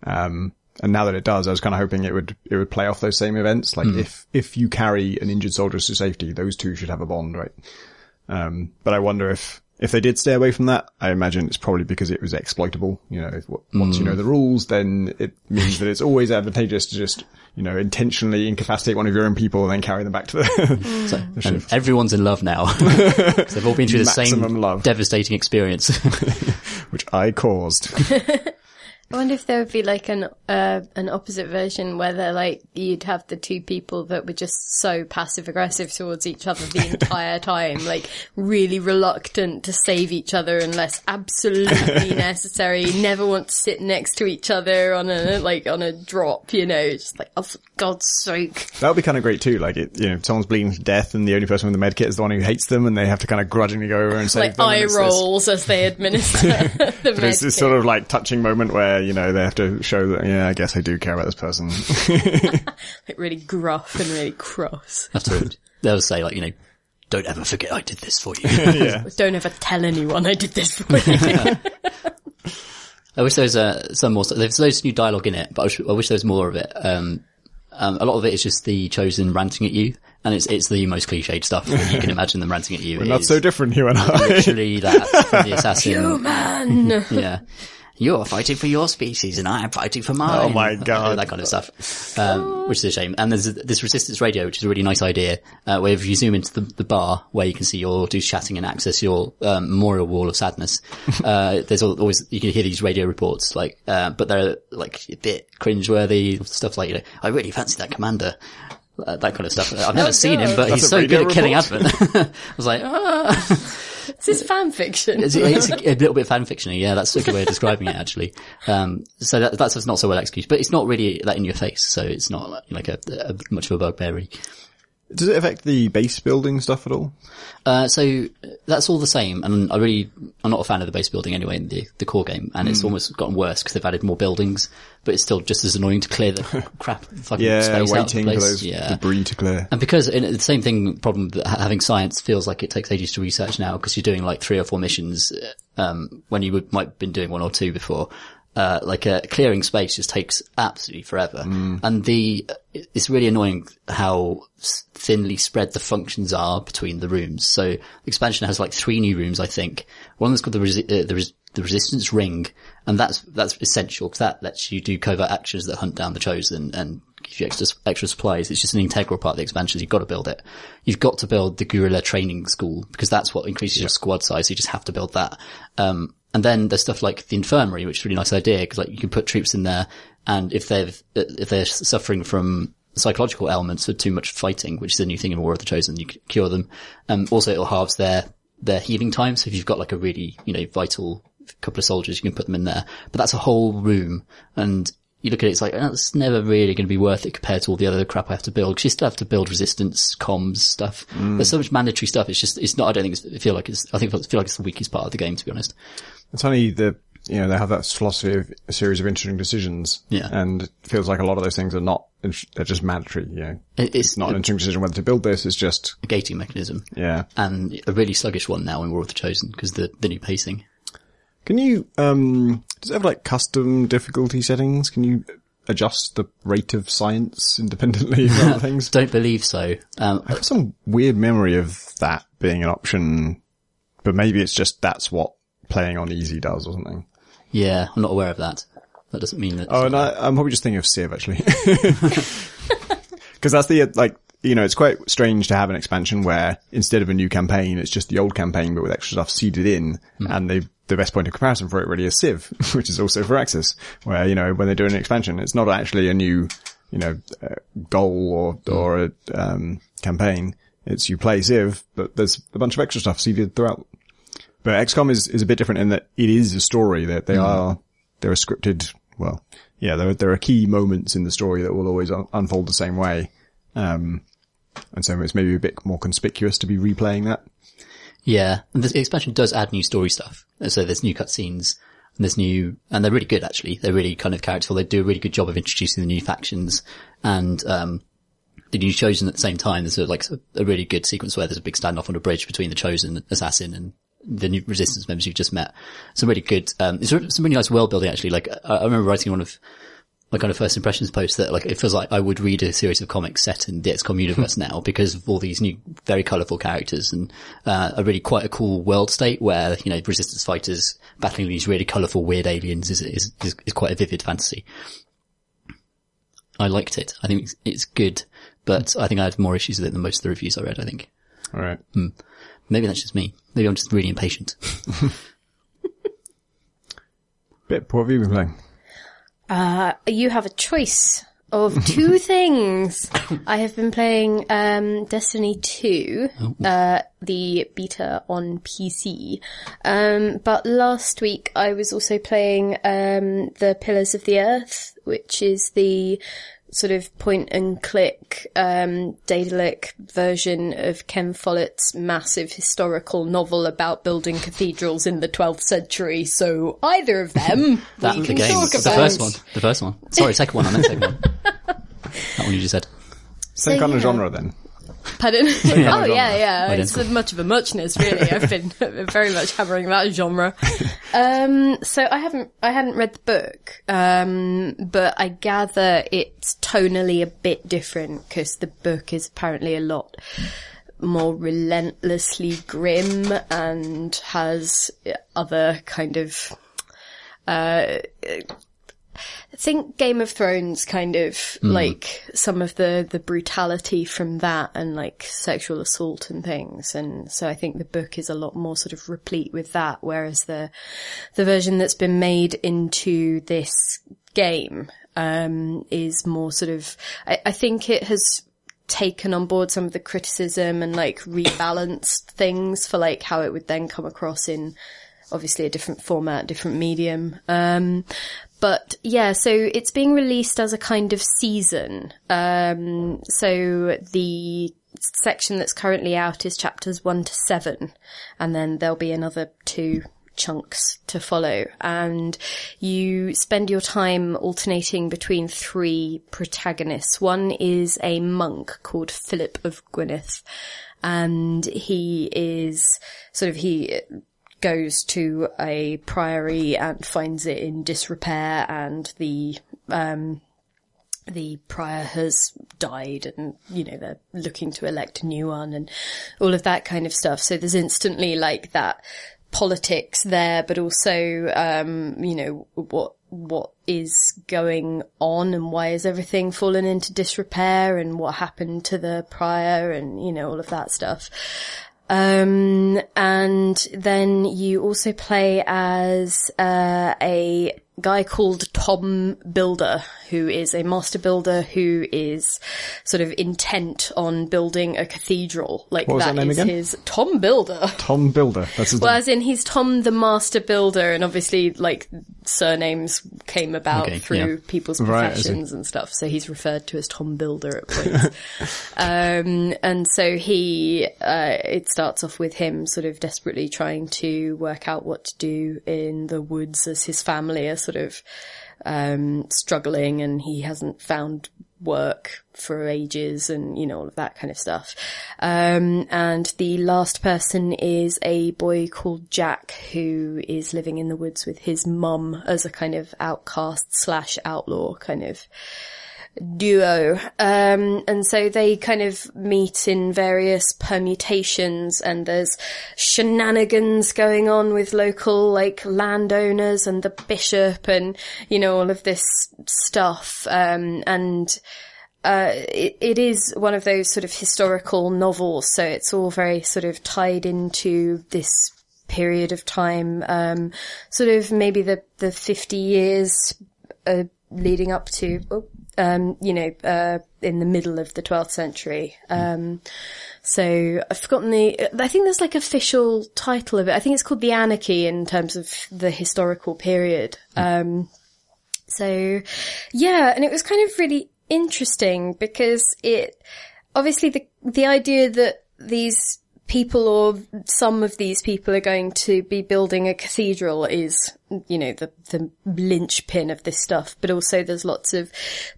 Um, and now that it does, I was kind of hoping it would it would play off those same events. Like if if you carry an injured soldier to safety, those two should have a bond, right? Um, but I wonder if, if they did stay away from that, I imagine it's probably because it was exploitable. You know, if, once you know the rules, then it means that it's always advantageous to just, you know, intentionally incapacitate one of your own people and then carry them back to the, So, the and everyone's in love now. they've all been through the same love. devastating experience. which I caused. I wonder if there would be like an uh, an opposite version where they're like you'd have the two people that were just so passive aggressive towards each other the entire time, like really reluctant to save each other unless absolutely necessary. Never want to sit next to each other on a like on a drop, you know, just like oh for God's sake. that would be kind of great too. Like it, you know, someone's bleeding to death and the only person with the medkit is the one who hates them and they have to kind of grudgingly go over and save Like them. and eye it's this- rolls as they administer the But it's this sort of like touching moment where, you know, they have to show that, yeah, I guess I do care about this person. like really gruff and really cross. That's After they'll say like, you know, don't ever forget I did this for you. yeah. Don't ever tell anyone I did this for you. I wish there was uh, some more. There's loads of new dialogue in it, but I wish, I wish there was more of it. Um, um, a lot of it is just the chosen ranting at you, and it's it's the most cliched stuff you can imagine them ranting at you. It Not is so different, you and I. literally that from the assassin. Man, yeah. You're fighting for your species and I am fighting for mine. Oh my God. That kind of stuff. Um, which is a shame. And there's this resistance radio, which is a really nice idea, uh, where if you zoom into the, the bar where you can see your dudes chatting and access your, um, memorial wall of sadness, uh, there's always, you can hear these radio reports, like, uh, but they're like a bit cringeworthy, stuff like, you know, I really fancy that commander. Uh, that kind of stuff. I've never seen him, but That's he's so good at killing report? Advent. I was like, ah. This fan fiction. It's, it's a, a little bit fan fictiony. Yeah, that's a good way of describing it, actually. Um, so that, that's not so well executed, but it's not really that in your face. So it's not like, a, a much of a bugbear. Does it affect the base building stuff at all? Uh, so that's all the same. And I really, I'm not a fan of the base building anyway in the, the core game. And Hmm. it's almost gotten worse because they've added more buildings, but it's still just as annoying to clear the crap fucking Yeah, space out of the waiting for those yeah. debris to clear. And because in, the same thing problem that having science feels like it takes ages to research now because you're doing like three or four missions, uh, um, when you would, might have been doing one or two before. Uh, like uh, clearing space just takes absolutely forever. And the, it's really annoying how thinly spread the functions are between the rooms. So expansion has like three new rooms, I think. One that's called the, resi- uh, the, res- the resistance ring. And that's, that's essential because that lets you do covert actions that hunt down the chosen and give you extra, extra supplies. It's just an integral part of the expansion. You've got to build it. You've got to build the guerrilla training school because that's what increases your squad size. So you just have to build that. Um, and then there's stuff like the infirmary, which is a really nice idea because like you can put troops in there and if they've, if they're suffering from psychological ailments of too much fighting, which is a new thing in War of the Chosen, you can cure them. Um, also it'll halves their, their healing time. So if you've got like a really, you know, vital couple of soldiers, you can put them in there. But that's a whole room and you look at it, it's like, oh, it's never really going to be worth it compared to all the other crap I have to build. Cause you still have to build resistance, comms stuff. There's so much mandatory stuff. It's just, it's not, I don't think it's, I feel like it's, I think I feel like it's the weakest part of the game, to be honest. It's only the, you know, they have that philosophy of a series of interesting decisions. Yeah. And it feels like a lot of those things are not, they're just mandatory, you know. It- It's not an interesting decision whether to build this, it's just, A gating mechanism. yeah. And a really sluggish one now in War of the Chosen because the, the new pacing. Can you, um, does it have like custom difficulty settings? Can you adjust the rate of science independently of other things? Don't believe so. Um, I have some weird memory of that being an option, but maybe it's just that's what playing on easy does or something. yeah, I'm not aware of that. That doesn't mean that. Oh, and I, I'm probably just thinking of Civ actually. Cause that's the, like, you know, it's quite strange to have an expansion where instead of a new campaign, it's just the old campaign, but with extra stuff seeded in. And they, the best point of comparison for it really is Civ, which is also Firaxis, where, you know, when they're doing an expansion, it's not actually a new, you know, uh, goal or, or a, um, campaign. It's you play Civ, but there's a bunch of extra stuff seeded throughout. But XCOM is, is a bit different in that it is a story that they are, they're scripted, well, yeah, there, are- there are key moments in the story that will always un- unfold the same way. Um, and so it's maybe a bit more conspicuous to be replaying that. Yeah, and the expansion does add new story stuff. So there's new cutscenes, and there's new, and they're really good actually. They're really kind of characterful. They do a really good job of introducing the new factions and, um, the new chosen at the same time. There's a, like a, a really good sequence where there's a big standoff on a bridge between the chosen assassin and the new resistance members you've just met. Some really good, um, it's some really nice world building actually. Like I, I remember writing one of my kind of first impressions post that like it feels like I would read a series of comics set in the XCOM universe now because of all these new, very colourful characters and uh, a really quite a cool world state where you know resistance fighters battling these really colourful weird aliens is is, is is quite a vivid fantasy. I liked it. I think it's, it's good, but I think I had more issues with it than most of the reviews I read. I think All right. Maybe that's just me. Maybe I'm just really impatient. Bit, what have you been playing? You have a choice of two things. I have been playing um, Destiny 2, uh, the beta on PC. Um, but last week I was also playing um, the Pillars of the Earth, which is the sort of point and click um, Daedalic version of Ken Follett's massive historical novel about building cathedrals in the 12th century. So either of them That we the can game, talk the first one, the first one. Sorry, second one. I meant second one. that one you just said. Same So, kind of genre then. Pardon? oh yeah, yeah. It's much of a muchness, really. I've been very much hammering that genre. Um, so I haven't, I hadn't read the book, um, but I gather it's tonally a bit different because the book is apparently a lot more relentlessly grim and has other kind of uh, I think Game of Thrones kind of like some of the the brutality from that and like sexual assault and things and so I think the book is a lot more sort of replete with that whereas the the version that's been made into this game um is more sort of I, I think it has taken on board some of the criticism and like rebalanced things for like how it would then come across in obviously a different format, different medium. Um, but yeah, so it's being released as a kind of season. Um, so the section that's currently out is chapters one to seven, and then there'll be another two chunks to follow and you spend your time alternating between three protagonists. One is a monk called Philip of Gwynedd and he is sort of, he goes to a priory and finds it in disrepair and the, um, the prior has died and, you know, they're looking to elect a new one and all of that kind of stuff. So there's instantly like that politics there, but also, um, you know, what, what is going on and why is everything fallen into disrepair and what happened to the prior and, you know, all of that stuff. Um, and then you also play as, uh, a guy called Tom Builder, who is a master builder who is sort of intent on building a cathedral. Like What was that name is again? his Tom Builder. Tom Builder. That's his Well, name. as in he's Tom the Master Builder, and obviously, like surnames came about Okay, through yeah. people's Right, professions and stuff. So he's referred to as Tom Builder at points. um, and so he, uh, it starts off with him sort of desperately trying to work out what to do in the woods as his family are sort of um, struggling, and he hasn't found work for ages and, you know, all of that kind of stuff. Um, and the last person is a boy called Jack who is living in the woods with his mum as a kind of outcast slash outlaw kind of duo. Um, and so they kind of meet in various permutations and there's shenanigans going on with local like landowners and the bishop and, you know, all of this stuff. Um, and, uh, it, it is one of those sort of historical novels, so it's all very sort of tied into this period of time, um, sort of maybe the, the 50 years, uh, leading up to, oh, um, you know, uh, in the middle of the 12th century. Um, so I've forgotten the, I think there's like official title of it. I think it's called The Anarchy in terms of the historical period. Um, so yeah, and it was kind of really interesting because it, obviously the, the idea that these people or some of these people are going to be building a cathedral is, you know, the, the linchpin of this stuff, but also there's lots of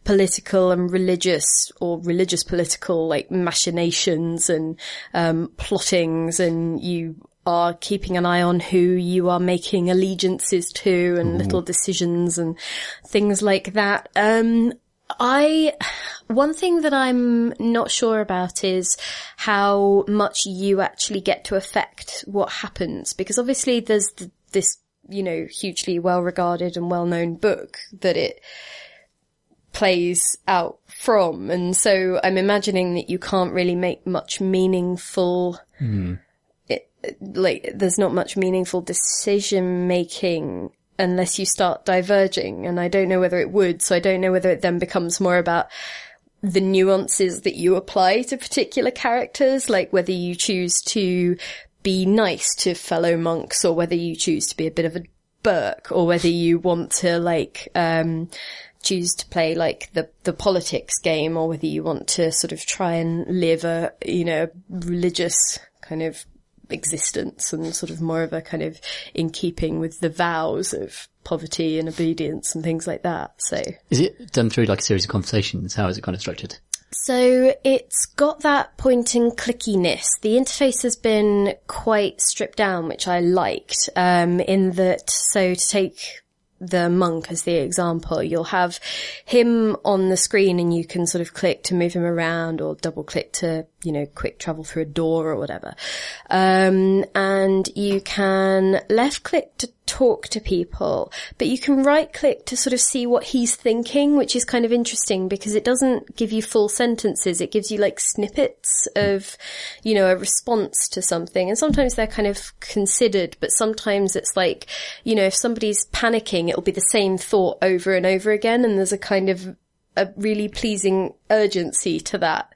political and religious or religious political like machinations and, um, plottings and you are keeping an eye on who you are making allegiances to and little decisions and things like that. Um, I, one thing that I'm not sure about is how much you actually get to affect what happens because obviously there's th- this, you know, hugely well regarded and well known book that it plays out from. And so I'm imagining that you can't really make much meaningful hmm. it, like there's not much meaningful decision making unless you start diverging and I don't know whether it would so I don't know whether it then becomes more about the nuances that you apply to particular characters like whether you choose to be nice to fellow monks or whether you choose to be a bit of a Burke or whether you want to like um choose to play like the the politics game or whether you want to sort of try and live a you know religious kind of existence and sort of more of a kind of in keeping with the vows of poverty and obedience and things like that so Is it done through like a series of conversations? How is it kind of structured? So it's got that point and clickiness. The interface has been quite stripped down, which I liked, um, in that, so to take the monk as the example, you'll have him on the screen and you can sort of click to move him around or double click to, you know, quick travel through a door or whatever. Um, and you can left click to talk to people, but you can right click to sort of see what he's thinking, which is kind of interesting because it doesn't give you full sentences. It gives you like snippets of, you know, a response to something. And sometimes they're kind of considered, but sometimes it's like, you know, if somebody's panicking, it'll be the same thought over and over again. And there's a kind of a really pleasing urgency to that.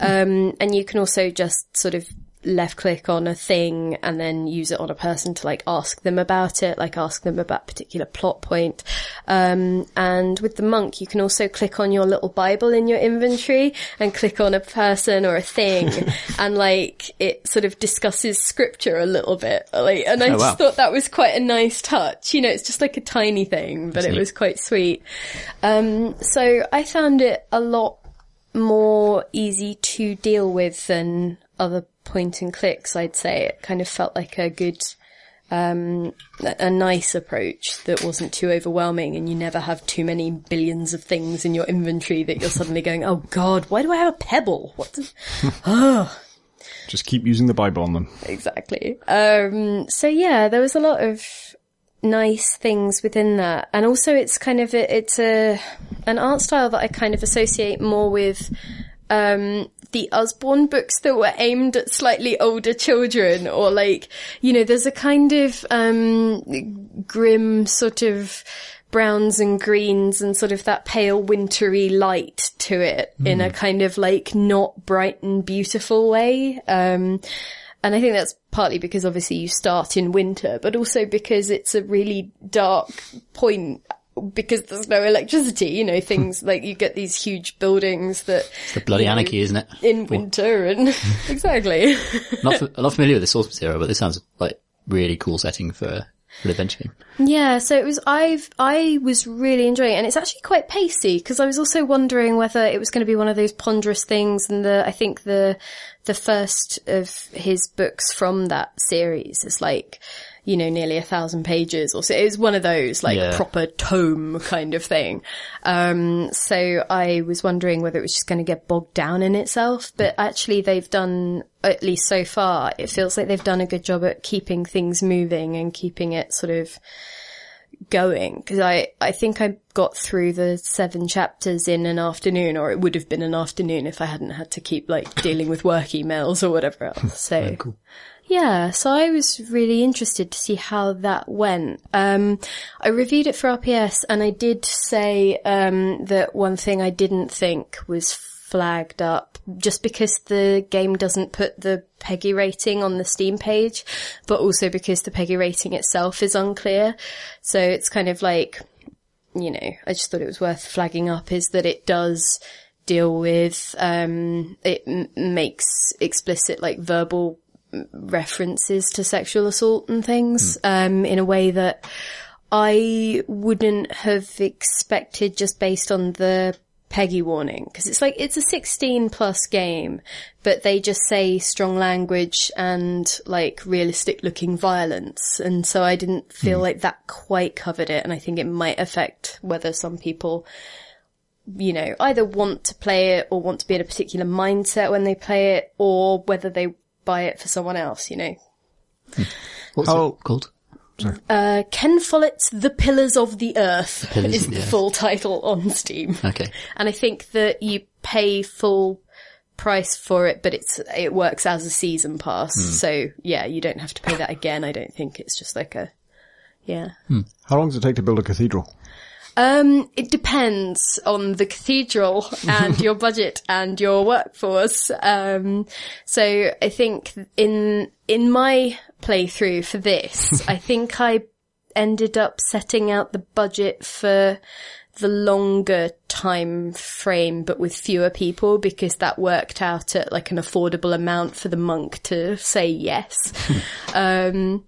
Um, and you can also just sort of left click on a thing and then use it on a person to like ask them about it, like ask them about a particular plot point. Um, and with the monk, you can also click on your little Bible in your inventory and click on a person or a thing and like it sort of discusses scripture a little bit. Like, and I Oh, just wow. thought that was quite a nice touch. You know, it's just like a tiny thing, but That's it neat. was quite sweet. Um, so I found it a lot more easy to deal with than other point and clicks, I'd say. It kind of felt like a good, um, a nice approach that wasn't too overwhelming and you never have too many billions of things in your inventory that you're suddenly going, oh god, why do I have a pebble? What the- Just keep using the Bible on them. exactly. Um, so yeah, there was a lot of nice things within that, and also it's kind of a, it's a an art style that I kind of associate more with um, the Usborne books that were aimed at slightly older children, or like you know, there's a kind of um, grim sort of browns and greens and sort of that pale wintry light to it in a kind of like not bright and beautiful way. Um, and I think that's partly because obviously you start in winter, but also because it's a really dark point because there's no electricity, you know, things hmm. like you get these huge buildings that It's The bloody you know, anarchy, isn't it? in winter and exactly. Not, f- I'm not familiar with the source material, but this sounds like really cool setting for an adventure game. Yeah, so it was, I've, I was really enjoying it and it's actually quite pacey because I was also wondering whether it was going to be one of those ponderous things and the, I think the, the first of his books from that series is like, you know, nearly a thousand pages or so. It was one of those like Yeah. proper tome kind of thing. Um, so I was wondering whether it was just going to get bogged down in itself, but actually they've done, at least so far, it feels like they've done a good job at keeping things moving and keeping it sort of going because I, I think I got through the seven chapters in an afternoon or it would have been an afternoon if I hadn't had to keep like dealing with work emails or whatever else. So yeah, so I was really interested to see how that went. Um, I reviewed it for RPS and I did say, um, that one thing I didn't think was flagged up just because the game doesn't put the PEGI rating on the Steam page, but also because the PEGI rating itself is unclear. So it's kind of like, you know, I just thought it was worth flagging up is that it does deal with, um, it m- makes explicit like verbal references to sexual assault and things, um, in a way that I wouldn't have expected just based on the PEGI warning. Cause it's like, it's a 16 plus game, but they just say strong language and like realistic looking violence. And so I didn't feel like that quite covered it. And I think it might affect whether some people you know, either want to play it or want to be in a particular mindset when they play it or whether they buy it for someone else, you know. What's How- it called? Uh, Ken Follett's The Pillars of the Earth Pillars is of the the Earth. full title on Steam. Okay. And I think that you pay full price for it, but it's, it works as a season pass. So yeah, you don't have to pay that again. I don't think it's just like a, yeah. How long does it take to build a cathedral? Um, it depends on the cathedral and your budget and your workforce. Um, so I think in, in my playthrough for this, I think I ended up setting out the budget for the longer time frame, but with fewer people because that worked out at like an affordable amount for the monk to say yes. um,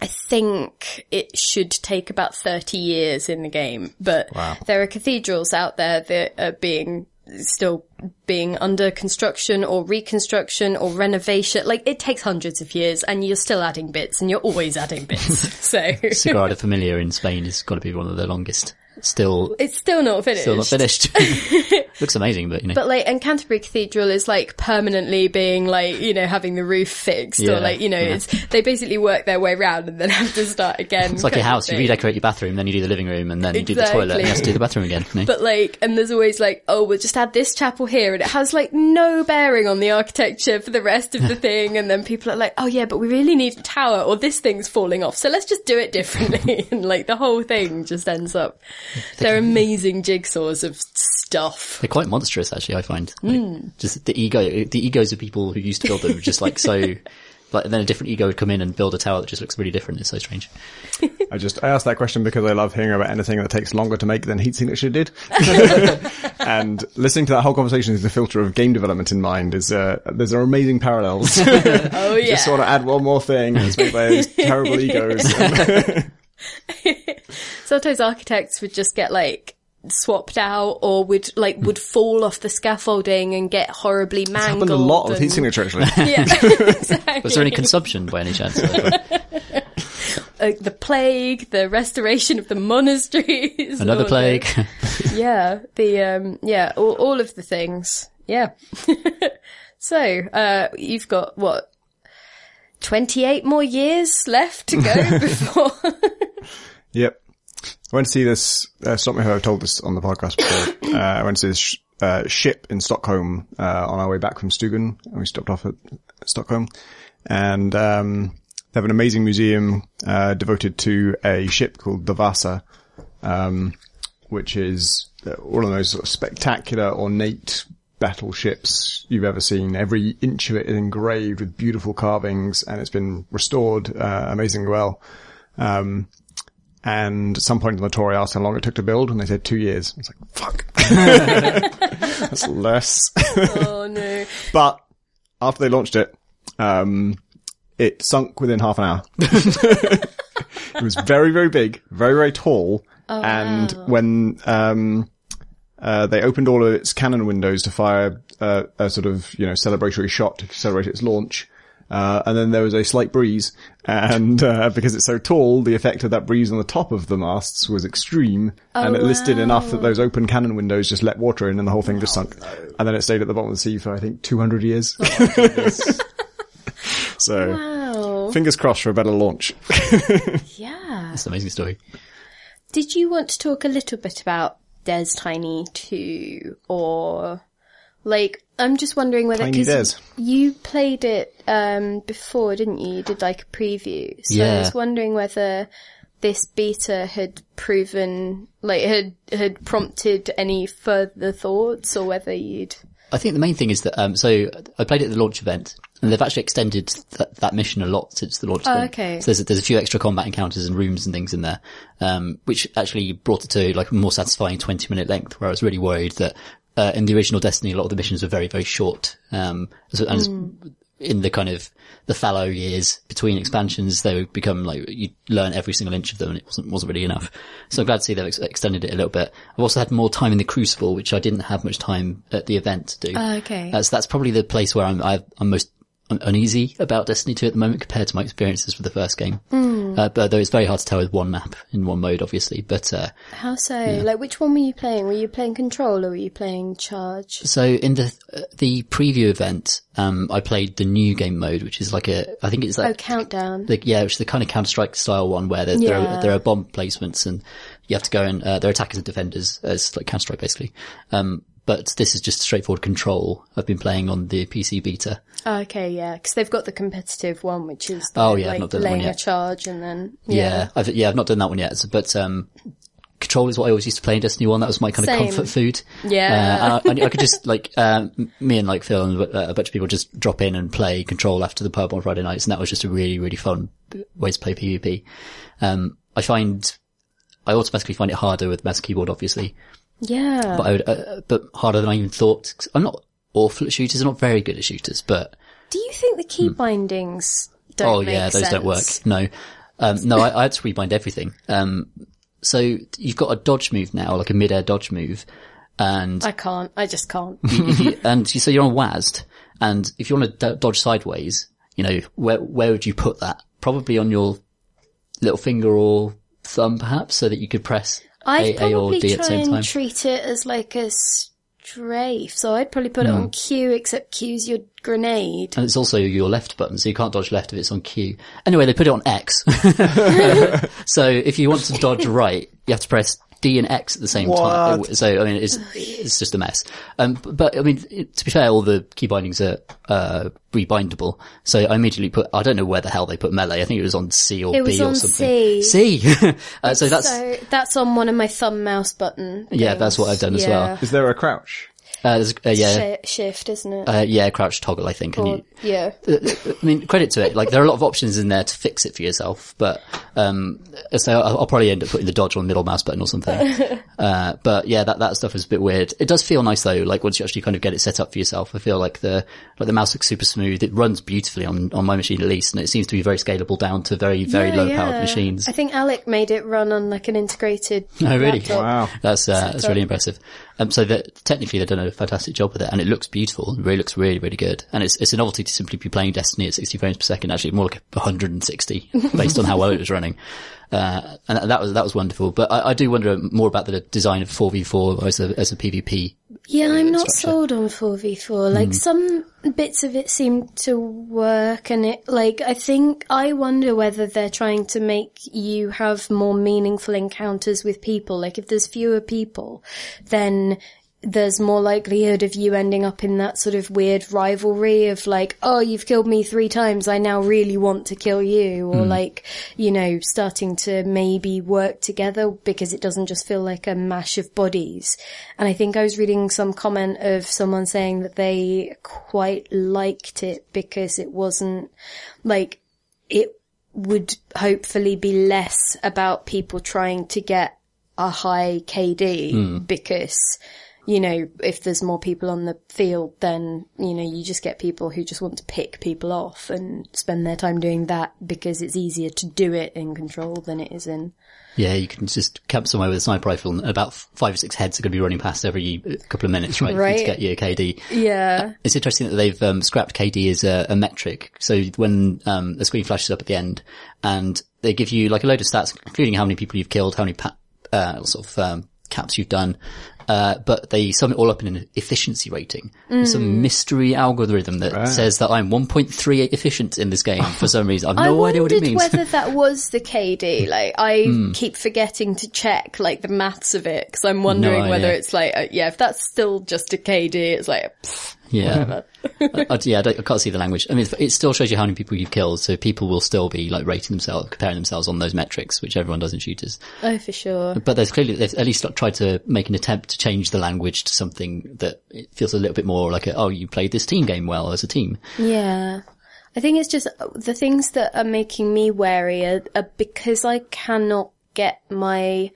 I think it should take about 30 years in the game, but there are cathedrals out there that are being still being under construction or reconstruction or renovation. Like it takes hundreds of years and you're still adding bits and you're always adding bits. so Sagrada Familia in Spain has got to be one of the longest. Still, it's still not finished. still not finished. Looks amazing, but you know. But like, and Canterbury Cathedral is like permanently being like, you know, having the roof fixed Yeah, or like, you know, yeah. it's, they basically work their way round and then have to start again. it's like your house. You redecorate your bathroom, then you do the living room, and then you do the toilet, and you have to do the bathroom again. you know? But like, and there's always like, oh, we'll just add this chapel here, and it has like no bearing on the architecture for the rest of the thing. And then people are like, oh yeah, but we really need a tower, or this thing's falling off, so let's just do it differently. and like the whole thing just ends up. They're amazing jigsaws of stuff. They're quite monstrous, actually. I find Like, just the ego, the egos of people who used to build them, are just like so. Like then a different ego would come in and build a tower that just looks really different. It's so strange. I just I asked that question because I love hearing about anything that takes longer to make than Heat Signature did, and listening to that whole conversation with the filter of game development in mind is uh, there's are amazing parallels. Oh yeah. just sort of add one more thing that's made by those terrible egos. sometimes architects would just get like swapped out or would like would fall off the scaffolding and get horribly mangled. happened a lot with and- Heat Signature actually. Yeah, exactly. Was there any consumption by any chance? Uh, the plague, the restoration of the monasteries, Another plague. the- yeah, the um, yeah, all, all of the things. Yeah. so uh, you've got what twenty eight more years left to go before. Yep. I went to see this, uh, stop me if I've told this on the podcast before. uh, I went to see this sh- uh, ship in Stockholm, uh, on our way back from Stugan and we stopped off at Stockholm and, um, they have an amazing museum, uh, devoted to a ship called the Vasa, um, which is uh, one of those sort of spectacular, ornate battleships you've ever seen. Every inch of it is engraved with beautiful carvings and it's been restored, uh, amazingly well. Um, and at some point on the tour I asked how long it took to build and they said two years. I was like, fuck. That's less. oh no! but after they launched it, um, it sunk within half an hour. it was very, very big, very, very tall. and when, um, uh, they opened all of its cannon windows to fire uh, a sort of, you know, celebratory shot to celebrate its launch. Uh, and then there was a slight breeze, and uh, because it's so tall, the effect of that breeze on the top of the masts was extreme, and it listed enough that those open cannon windows just let water in, and the whole thing just sunk. And then it stayed at the bottom of the sea for I think 200 years. so Wow. fingers crossed for a better launch. Yeah. That's an amazing story. Did you want to talk a little bit about Des Tiny 2 or like I'm just wondering whether Tiny Des. you played it um before, didn't you? You did like a preview. So I Yeah. was wondering whether this beta had proven like had had prompted any further thoughts or whether you'd I think the main thing is that, um, so I played it at the launch event and they've actually extended th- that mission a lot since the launch Oh, event. okay. So there's, a- there's a few extra combat encounters and rooms and things in there, um, which actually brought it to like a more satisfying 20 minute length where I was really worried that, uh, in the original Destiny, a lot of the missions were very, very short. Um, so, and Hmm. in the kind of the fallow years between expansions, they would become like you learn every single inch of them, and it wasn't wasn't really enough. So I'm glad to see they've ex- extended it a little bit. I've also had more time in the Crucible, which I didn't have much time at the event to do. Oh, okay. Uh, so that's probably the place where I'm I, I'm most un- uneasy about Destiny 2 at the moment compared to my experiences with the first game. Uh, but though it's very hard to tell with one map in one mode, obviously. But uh, How so? Like which one were you playing? Were you playing control or were you playing charge? So in the uh, the preview event, um, I played the new game mode, which is like a I think it's like Oh, countdown. the, yeah, which is the kind of Counter Strike style one where there, there are there are bomb placements and you have to go and uh, there are attackers and defenders as like Counter Strike basically. Um, but this is just straightforward control. I've been playing on the PC beta. Oh, okay, yeah, because they've got the competitive one, which is the, Oh, yeah, like not done that one laying a yet. charge and then Yeah, yeah, I've, yeah, I've not done that one yet. But um, control is what I always used to play in Destiny One. That was my kind of comfort food. Yeah. uh, and I, I could just like um, me and like Phil and uh, a bunch of people just drop in and play control after the pub on Friday nights, and that was just a really really fun way to play PvP. Um, I find I automatically find it harder with mouse keyboard, obviously, yeah. but I would, uh, but harder than I even thought. I'm not awful at shooters. I'm not very good at shooters, but Do you think the key bindings don't oh yeah, those don't work. No, um, no, I, I had to rebind everything. Um, so you've got a dodge move now, like a mid-air dodge move, And I can't. I just can't. you, and you, so you're on WASD, and if you want to d- dodge sideways, you know, where, where would you put that? Probably on your little finger or thumb perhaps, so that you could press I'd probably D at the try and treat it as like a strafe. So I'd probably put it Hmm. on Q, except Q's your grenade. And it's also your left button, so you can't dodge left if it's on Q. Anyway, they put it on X. so if you want to dodge right, you have to press D and X at the same time. What? So I mean, it's it's just a mess. Um, but, but, I mean, it- to be fair, all the key bindings are uh, rebindable. So I immediately put. I don't know where the hell they put melee. I think it was on C or It B was or on something. C. C. uh, so that's so that's on one of my thumb mouse button. Yeah, that's what I've done as well. Is there a crouch? Uh, uh, yeah. Shi- shift, isn't it? Uh, yeah, crouch toggle, I think. And Or- you, yeah. I mean, credit to it. Like, there are a lot of options in there to fix it for yourself, but, um, so I'll, I'll probably end up putting the dodge on the middle mouse button or something. uh, but yeah, that, that stuff is a bit weird. It does feel nice though, like once you actually kind of get it set up for yourself. I feel like the, like the mouse looks super smooth. It runs beautifully on, on my machine at least, and it seems to be very scalable down to very, very Yeah, low powered machines. I think Alec made it run on like an integrated. Oh, really? laptop. Wow. That's uh, that's really impressive. Um, so that technically they've done a fantastic job with it, and it looks beautiful. It really looks really really good, and it's it's a novelty to simply be playing Destiny at 60 frames per second. Actually, more like 160 based on how well it was running. Uh, and that was that was wonderful. But I, I do wonder more about the design of 4v4 as a as a PvP. Yeah, I'm not sold on 4v4. Like some bits of it seem to work and it, like, I think, I wonder whether they're trying to make you have more meaningful encounters with people. Like if there's fewer people, then there's more likelihood of you ending up in that sort of weird rivalry of like, oh, you've killed me three times. I now really want to kill you. Or hmm. like, you know, starting to maybe work together because it doesn't just feel like a mash of bodies. And I think I was reading some comment of someone saying that they quite liked it because it wasn't like, it would hopefully be less about people trying to get a high KD hmm. because, you know, if there's more people on the field, then, you know, you just get people who just want to pick people off and spend their time doing that because it's easier to do it in control than it is in. Yeah, you can just camp somewhere with a sniper rifle, and about five or six heads are going to be running past every couple of minutes, right? Right. To get your KD. Yeah. It's interesting that they've um, scrapped KD as a, a metric. So when um, the screen flashes up at the end, and they give you like a load of stats, including how many people you've killed, how many pa- uh, sort of um, caps you've done, uh, but they sum it all up in an efficiency rating. Mm. some mystery algorithm that says that I'm 1.38 efficient in this game for some reason. I've I no idea what it wondered means. Whether that was the KD. Like, I keep forgetting to check, like, the maths of it, because I'm wondering whether it's like, uh, yeah, if that's still just a KD, it's like, pfft, Yeah. I, I- yeah, I, I can't see the language. I mean, it still shows you how many people you've killed, so people will still be like rating themselves, comparing themselves on those metrics, which everyone does in shooters. oh, for sure. But there's clearly, they've at least tried to make an attempt to change the language to something that it feels a little bit more like, a, oh, you played this team game well as a team. Yeah. I think it's just the things that are making me wary are, are because I cannot get my,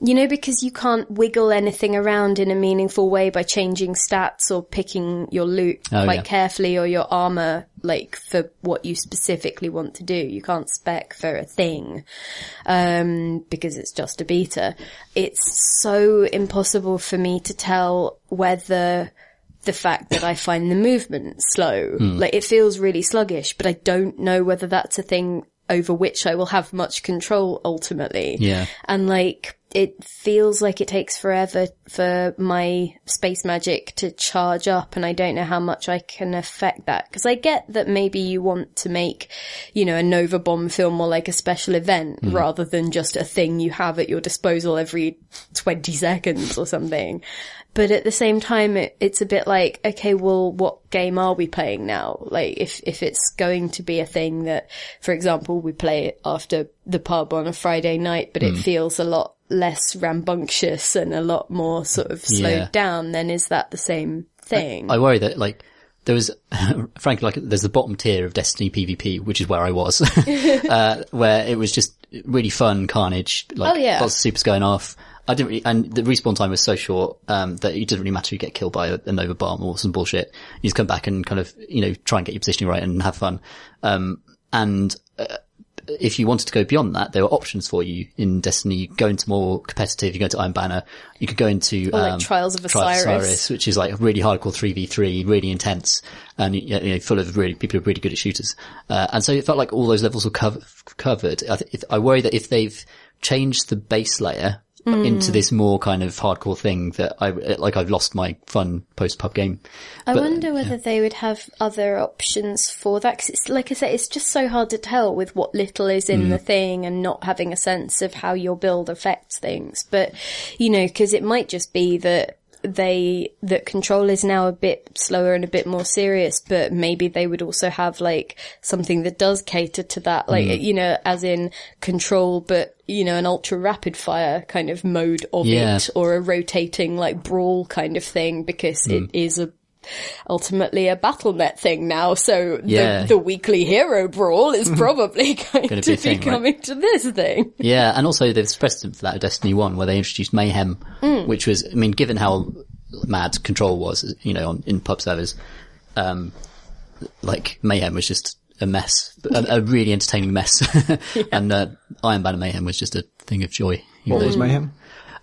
you know, because you can't wiggle anything around in a meaningful way by changing stats or picking your loot Oh, quite yeah. carefully or your armor, like for what you specifically want to do. You can't spec for a thing, um, because it's just a beta. It's so impossible for me to tell whether the fact that I find the movement slow. Like it feels really sluggish, but I don't know whether that's a thing over which I will have much control ultimately. Yeah. And like, it feels like it takes forever for my space magic to charge up and I don't know how much I can affect that. Cause I get that maybe you want to make, you know, a Nova Bomb feel more like a special event mm-hmm. rather than just a thing you have at your disposal every 20 seconds or something. But at the same time, it, it's a bit like, okay, well, what game are we playing now? Like, if, if it's going to be a thing that, for example, we play it after the pub on a Friday night, but it feels a lot less rambunctious and a lot more sort of slowed Yeah. down, then is that the same thing? I worry that like, there was, frankly, like, there's the bottom tier of Destiny PvP, which is where I was, uh, where it was just really fun carnage, like Oh, yeah. lots of supers going off. I didn't really, and the respawn time was so short, um, that it didn't really matter if you get killed by a, a Nova bomb or some bullshit. You just come back and kind of, you know, try and get your positioning right and have fun. Um, and, uh, if you wanted to go beyond that, there were options for you in Destiny. You go into more competitive. You go into Iron Banner. You could go into like um, Trials of Trials Osiris. which is like a really hardcore three v three, really intense, and you know full of really people who are really good at shooters. Uh, and so it felt like all those levels were cov- covered. I, th- if, I worry that if they've changed the base layer into hmm. this more kind of hardcore thing, that I like I've lost my fun post pub game. I But- wonder whether they would have other options for that because it's like I said, it's just so hard to tell with what little is in the hmm. thing and not having a sense of how your build affects things. But you know, because it might just be that they that control is now a bit slower and a bit more serious, but maybe they would also have like something that does cater to that, like hmm. you know, as in control, but you know, an ultra rapid fire kind of mode of Yeah. it, or a rotating like brawl kind of thing, because Hmm. it is a ultimately a BattleNet thing now. So Yeah. the, the weekly hero brawl is probably going to be be, a right? coming to this thing. Yeah, and also there's precedent for that of Destiny 1 where they introduced Mayhem, which was, I mean, given how mad Control was, you know, on, in pub servers, um, like Mayhem was just a mess, a, a really entertaining mess. and, uh, Iron Banner Mayhem was just a thing of joy. What know, was Mayhem?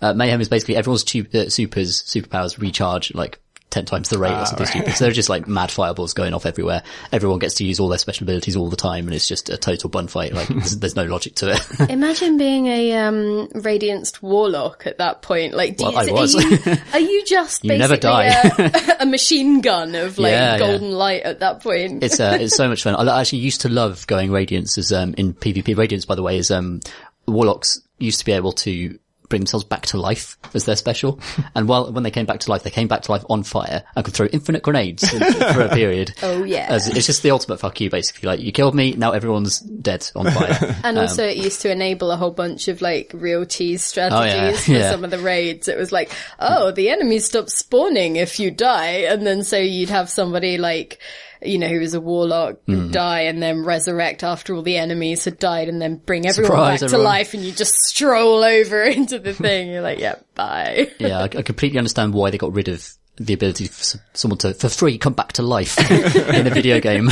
uh, Mayhem is basically everyone's tu- uh, supers, superpowers recharge like 10 times the rate or something stupid. So they're just like mad fireballs going off everywhere. Everyone gets to use all their special abilities all the time and it's just a total bun fight. Like there's, there's no logic to it. Imagine being a um, Radianced Warlock at that point. Like, do Well, you, I was. Are, you, are you just You basically never die. A, a machine gun of like Yeah, yeah. golden light at that point? it's uh, it's so much fun. I actually used to love going Radiance as um in PvP. Radiance, by the way, is um warlocks used to be able to bring themselves back to life as their special. And while when they came back to life, they came back to life on fire and could throw infinite grenades for a period. Oh, yeah. As, it's just the ultimate fuck you, basically. Like you killed me, now everyone's dead on fire. And um, also, it used to enable a whole bunch of like real cheese strategies Oh, yeah, for yeah. some of the raids. It was like, oh, the enemies stop spawning if you die, and then so you'd have somebody like, you know, who was a warlock Hmm. die and then resurrect after all the enemies had died, and then bring everyone Surprise, back everyone. to life, and you just stroll over into the thing. You're like, yeah, bye. yeah, I, I completely understand why they got rid of the ability for someone to, for free, come back to life in a video game.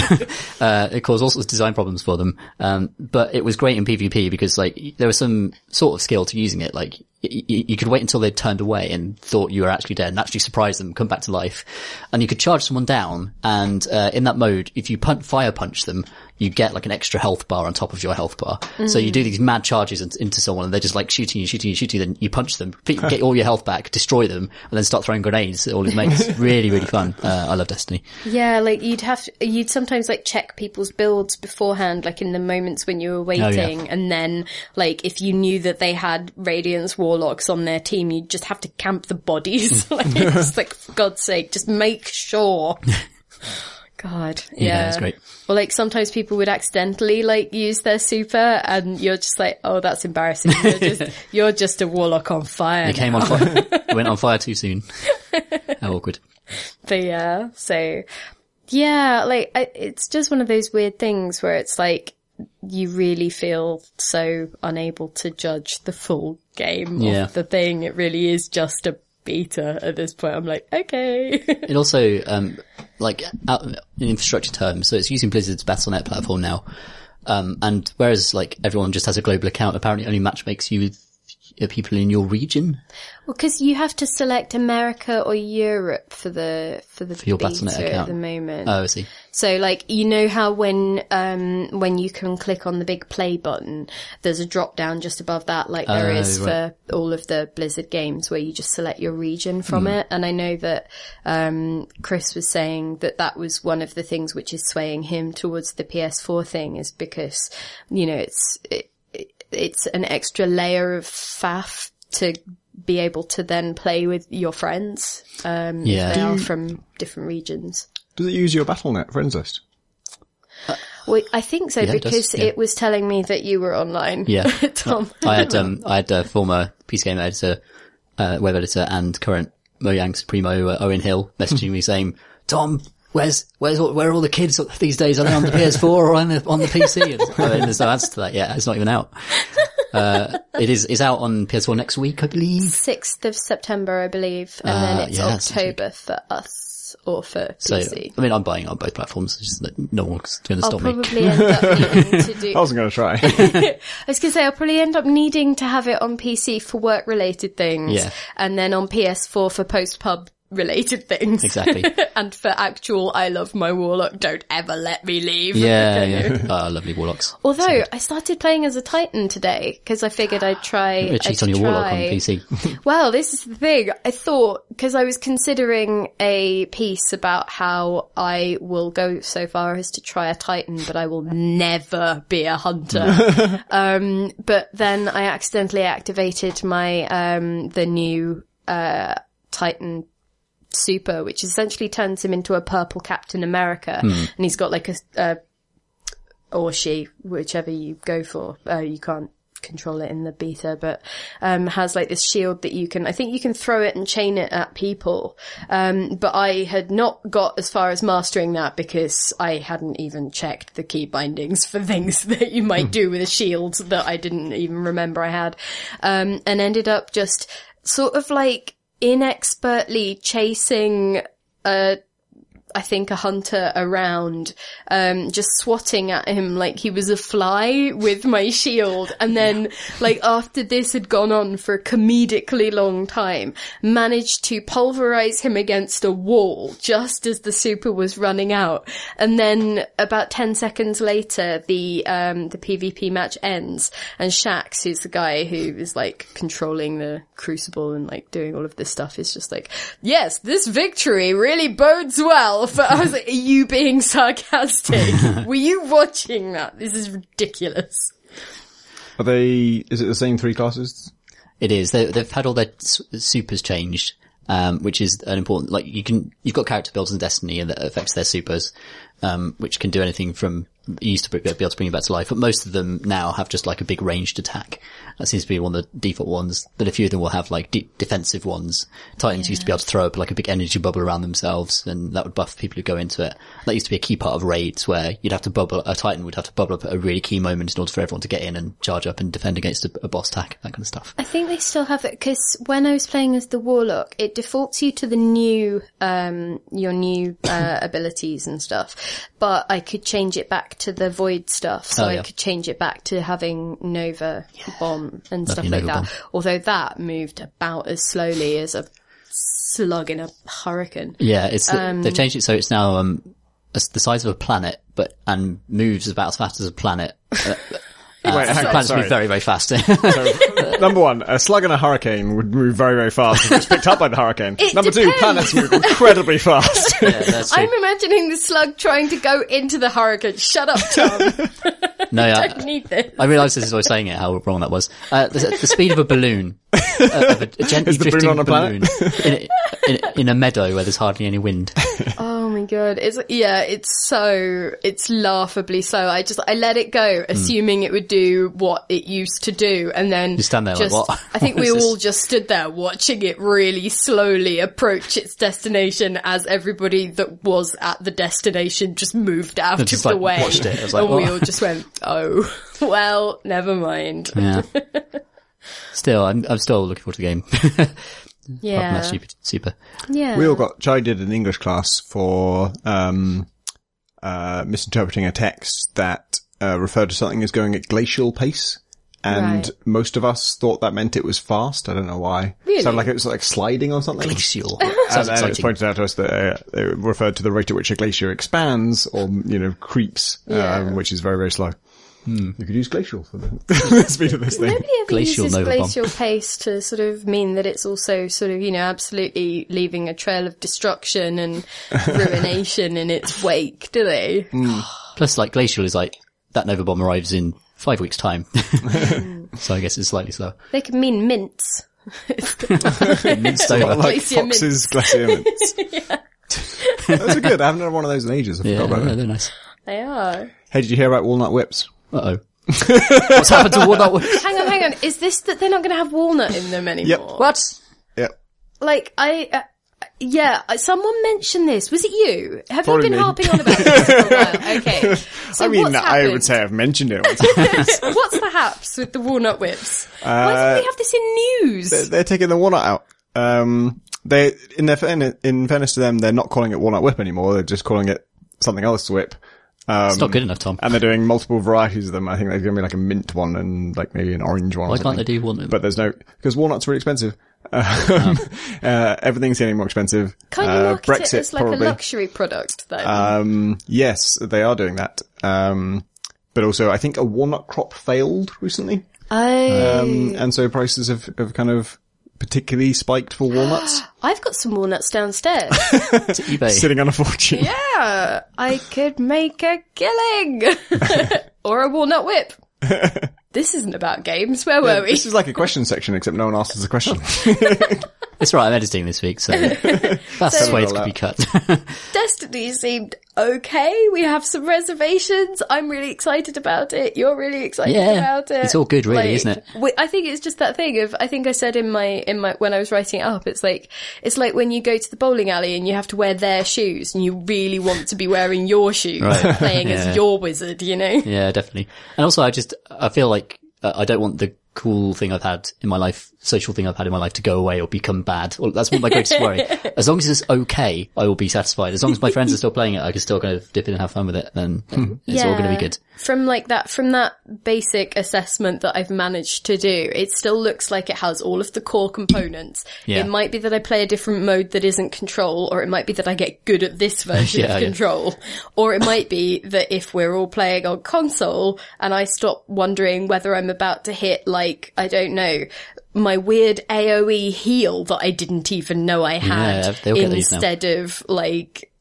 uh, it caused all sorts of design problems for them. Um, but it was great in PvP because like there was some sort of skill to using it. Like y- y- you could wait until they'd turned away and thought you were actually dead and actually surprise them, come back to life. And you could charge someone down and, uh, in that mode, if you punch, fire punch them, you get like an extra health bar on top of your health bar. So you do these mad charges in- into someone and they're just like shooting you, shooting you, shooting you, then you punch them, get all your health back, destroy them, and then start throwing grenades at all his mates. really, really fun. Uh, I love Destiny. Yeah, like you'd have to, you'd sometimes like check people's builds beforehand, like in the moments when you were waiting, and then like if you knew that they had Radiance Warlocks on their team, you'd just have to camp the bodies. like, it's like for God's sake, just make sure. God, yeah, it's great. Or like sometimes people would accidentally like use their super, and you're just like, oh, that's embarrassing. You're just, you're just a warlock on fire. It came on fire. Went on fire too soon. How awkward. But yeah, so yeah, like I, it's just one of those weird things where it's like you really feel so unable to judge the full game Yeah. of the thing. It really is just a beta at this point. I'm like, okay. It also, um, like, out in infrastructure terms, so it's using Blizzard's Battle.net platform now. Um, and whereas, like, everyone just has a global account, apparently only match makes you people in your region. well, because you have to select America or Europe for the for the for your Battle.net at the moment. Oh, I see. So like, you know how when, um, when you can click on the big play button, there's a drop down just above that, like there Oh, is right. for all of the Blizzard games where you just select your region from Hmm. it. And I know that, um, Chris was saying that that was one of the things which is swaying him towards the PS4 thing is because, you know, it's, it, it, it's an extra layer of faff to be able to then play with your friends, um, Yeah. if they Do are from different regions. Does it use your BattleNet friends list? Well, I think so Yeah, it does, because yeah. it was telling me that you were online. Yeah. Tom. I had, um, I had a former PC game editor, uh, web editor and current Mojang Supremo, uh, Owen Hill, messaging me saying, Tom, where's, where's, where are all the kids these days? Are they on the PS4 or on the, on the PC? And, uh, and there's no answer to that yet. It's not even out. Uh, it is, it's out on PS4 next week, I believe. 6th of September, I believe, and Ah, then it's yeah, October for us or for So, PC. I mean, I'm buying on both platforms. Just that no one's going to I'll stop me. probably end up needing to do. I wasn't going to try. I was going to say I'll probably end up needing to have it on PC for work related things, Yeah. and then on PS4 for post pub related things. Exactly. and for actual, I love my warlock. Don't ever let me leave. Yeah, yeah. Ah, lovely warlocks. Although I started playing as a Titan today because I figured I'd try. I'm to cheat I'd on your warlock on PC. Well, this is the thing. I thought, because I was considering a piece about how I will go so far as to try a Titan, but I will never be a hunter. um, but then I accidentally activated my, um, the new, uh, Titan super, which essentially turns him into a purple Captain America. And he's got like a, a or she, whichever you go for. Uh, you can't control it in the beta, but um, has like this shield that you can. I think you can throw it and chain it at people. Um, but I had not got as far as mastering that because I hadn't even checked the key bindings for things that you might do with a shield that I didn't even remember I had, um, and ended up just sort of like inexpertly chasing a I think a hunter around, um, just swatting at him like he was a fly with my shield. And then, like, after this had gone on for a comedically long time, managed to pulverize him against a wall just as the super was running out. And then about 10 seconds later, the, um, the PvP match ends and Shaxx, who's the guy who is like controlling the crucible and like doing all of this stuff is just like, yes, this victory really bodes well. But I was like, are you being sarcastic? Were you watching that? This is ridiculous. Are they, is it the same three classes? It is. They, they've had all their supers changed, um, which is an important, like you can, you've got character builds in Destiny and that affects their supers, um, which can do anything from, you used to be able to bring you back to life, but most of them now have just like a big ranged attack. That seems to be one of the default ones, but a few of them will have like de- defensive ones. Titans used to be able to throw up like a big energy bubble around themselves and that would buff people who go into it. That used to be a key part of raids where you'd have to bubble, a Titan would have to bubble up at a really key moment in order for everyone to get in and charge up and defend against a, a boss attack, that kind of stuff. I think they still have it because when I was playing as the warlock, it defaults you to the new, um, your new uh, abilities and stuff. But I could change it back to the void stuff, so Oh, I could change it back to having Nova bomb and stuff like Nova that. Bomb. Although that moved about as slowly as a slug in a hurricane. Yeah, it's Um, they've changed it so it's now um the size of a planet, but and moves about as fast as a planet. Uh, Wait, hang on, planets sorry. move very very fast. So, number one, a slug in a hurricane would move very, very fast if it's picked up by the hurricane. It number two, planets move incredibly fast. yeah. I'm imagining the slug trying to go into the hurricane. Shut up, Tom. no, I don't need this. I realised this as I was saying it how wrong that was. Uh, the, the speed of a balloon, uh, of a, a gently Is the balloon drifting on a planet? balloon in, in, in a meadow where there's hardly any wind. Oh my god, it's yeah, it's so it's laughably slow. I just I let it go, hmm. assuming it would do what it used to do, and then You stand there like, just, "What? I think What we is this?" all just stood there watching it really slowly approach its destination as everybody that was at the destination just moved out just, of the like, way. watched it. Like, and we oh. all just went, "Oh, well, never mind." Yeah. Still, I'm I'm still looking forward to the game. Apart from Yeah, that super, super. yeah. we all got, Chai did an English class for, um, uh, misinterpreting a text that, uh, referred to something as going at glacial pace. And Right. most of us thought that meant it was fast. I don't know why. Really? Sounded like it was like sliding or something. Glacial. And Sounds then it was pointed out to us that uh, it referred to the rate at which a glacier expands or, you know, creeps, Yeah. um, which is very, very slow. You could use glacial for the, the speed of this thing. Nobody ever Glacial uses Nova Bomb. glacial pace to sort of mean that it's also sort of, you know, absolutely leaving a trail of destruction and ruination in its wake, do they? Plus, like glacial is like that Nova bomb arrives in five weeks' time, hmm. so I guess it's slightly slower. They could mean mints. Minced over. like Glacier mints. Fox's glacier mints. Those are good. I haven't had one of those in ages. I Yeah, forgot about yeah, they're nice. They are. Hey, did you hear about walnut whips? Uh oh. What's happened to Walnut Whip? Hang on, hang on. Is this that they're not going to have walnut in them anymore? Yep. What? Yep. Like, I, uh, yeah, uh, someone mentioned this. Was it you? Have Probably you been me. harping on about this for a while? Okay. So I mean, I would say I've mentioned it. what's the haps with the walnut whips? Why Uh, didn't we have this in news? They're taking the walnut out. Um, they in their fairness, in fairness to them, they're not calling it walnut whip anymore. They're just calling it something else whip. Um, It's not good enough, Tom. And they're doing multiple varieties of them. I think there's going to be like a mint one and like maybe an orange one. or Why can't they do one? But there's no because walnuts are really expensive. Um, uh, everything's getting more expensive. Can't uh, market Brexit it as like probably. a luxury product though? Um, yes, they are doing that. Um, but also I think a walnut crop failed recently. oh, Um, and so prices have, have kind of particularly spiked for walnuts, I've got some walnuts downstairs. to eBay. sitting on a fortune. yeah, I could make a killing or a walnut whip. this isn't about games. Where were we? This is like a question section, except no one asks us a question. It's right, I'm editing this week, so that's the way it could be cut. Destiny seemed okay. We have some reservations. I'm really excited about it. You're really excited Yeah. about it. It's all good, really, isn't it? we- I think it's just that thing of, I think I said in my, in my, when I was writing it up, it's like, it's like when you go to the bowling alley and you have to wear their shoes and you really want to be wearing your shoes, Right. playing Yeah. as your wizard, you know? yeah, definitely. And also, I just, I feel like uh, I don't want the cool thing I've had in my life, social thing I've had in my life to go away or become bad. Well, that's what my greatest worry. As long as it's okay, I will be satisfied. As long as my friends are still playing it, I can still kind of dip in and have fun with it, then it's all going to be good. From like that, from that basic assessment that I've managed to do, it still looks like it has all of the core components. Yeah. It might be that I play a different mode that isn't control, or it might be that I get good at this version Yeah, of yeah. control, or it might be that if we're all playing on console and I stop wondering whether I'm about to hit like, I don't know, my weird AoE heal that I didn't even know I had Yeah, they'll get these now. instead of like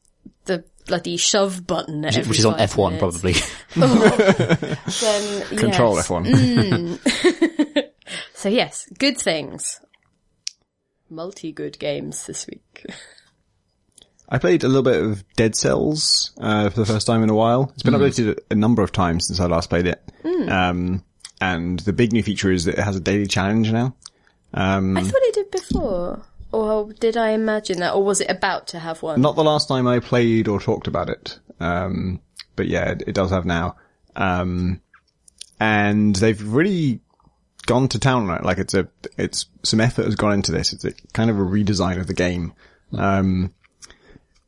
the bloody shove button at every Which is on F1 minutes probably. then Control. F1. So yes, good things. Multi good games this week. I played a little bit of Dead Cells uh, for the first time in a while. It's been updated a number of times since I last played it. Um, and the big new feature is that it has a daily challenge now. Um, I thought it did before. Or did I imagine that? Or was it about to have one? not the last time I played or talked about it. Um, but yeah, it, it does have now. Um, and they've really gone to town on it. Like it's a, it's some effort has gone into this. It's a kind of a redesign of the game. Um,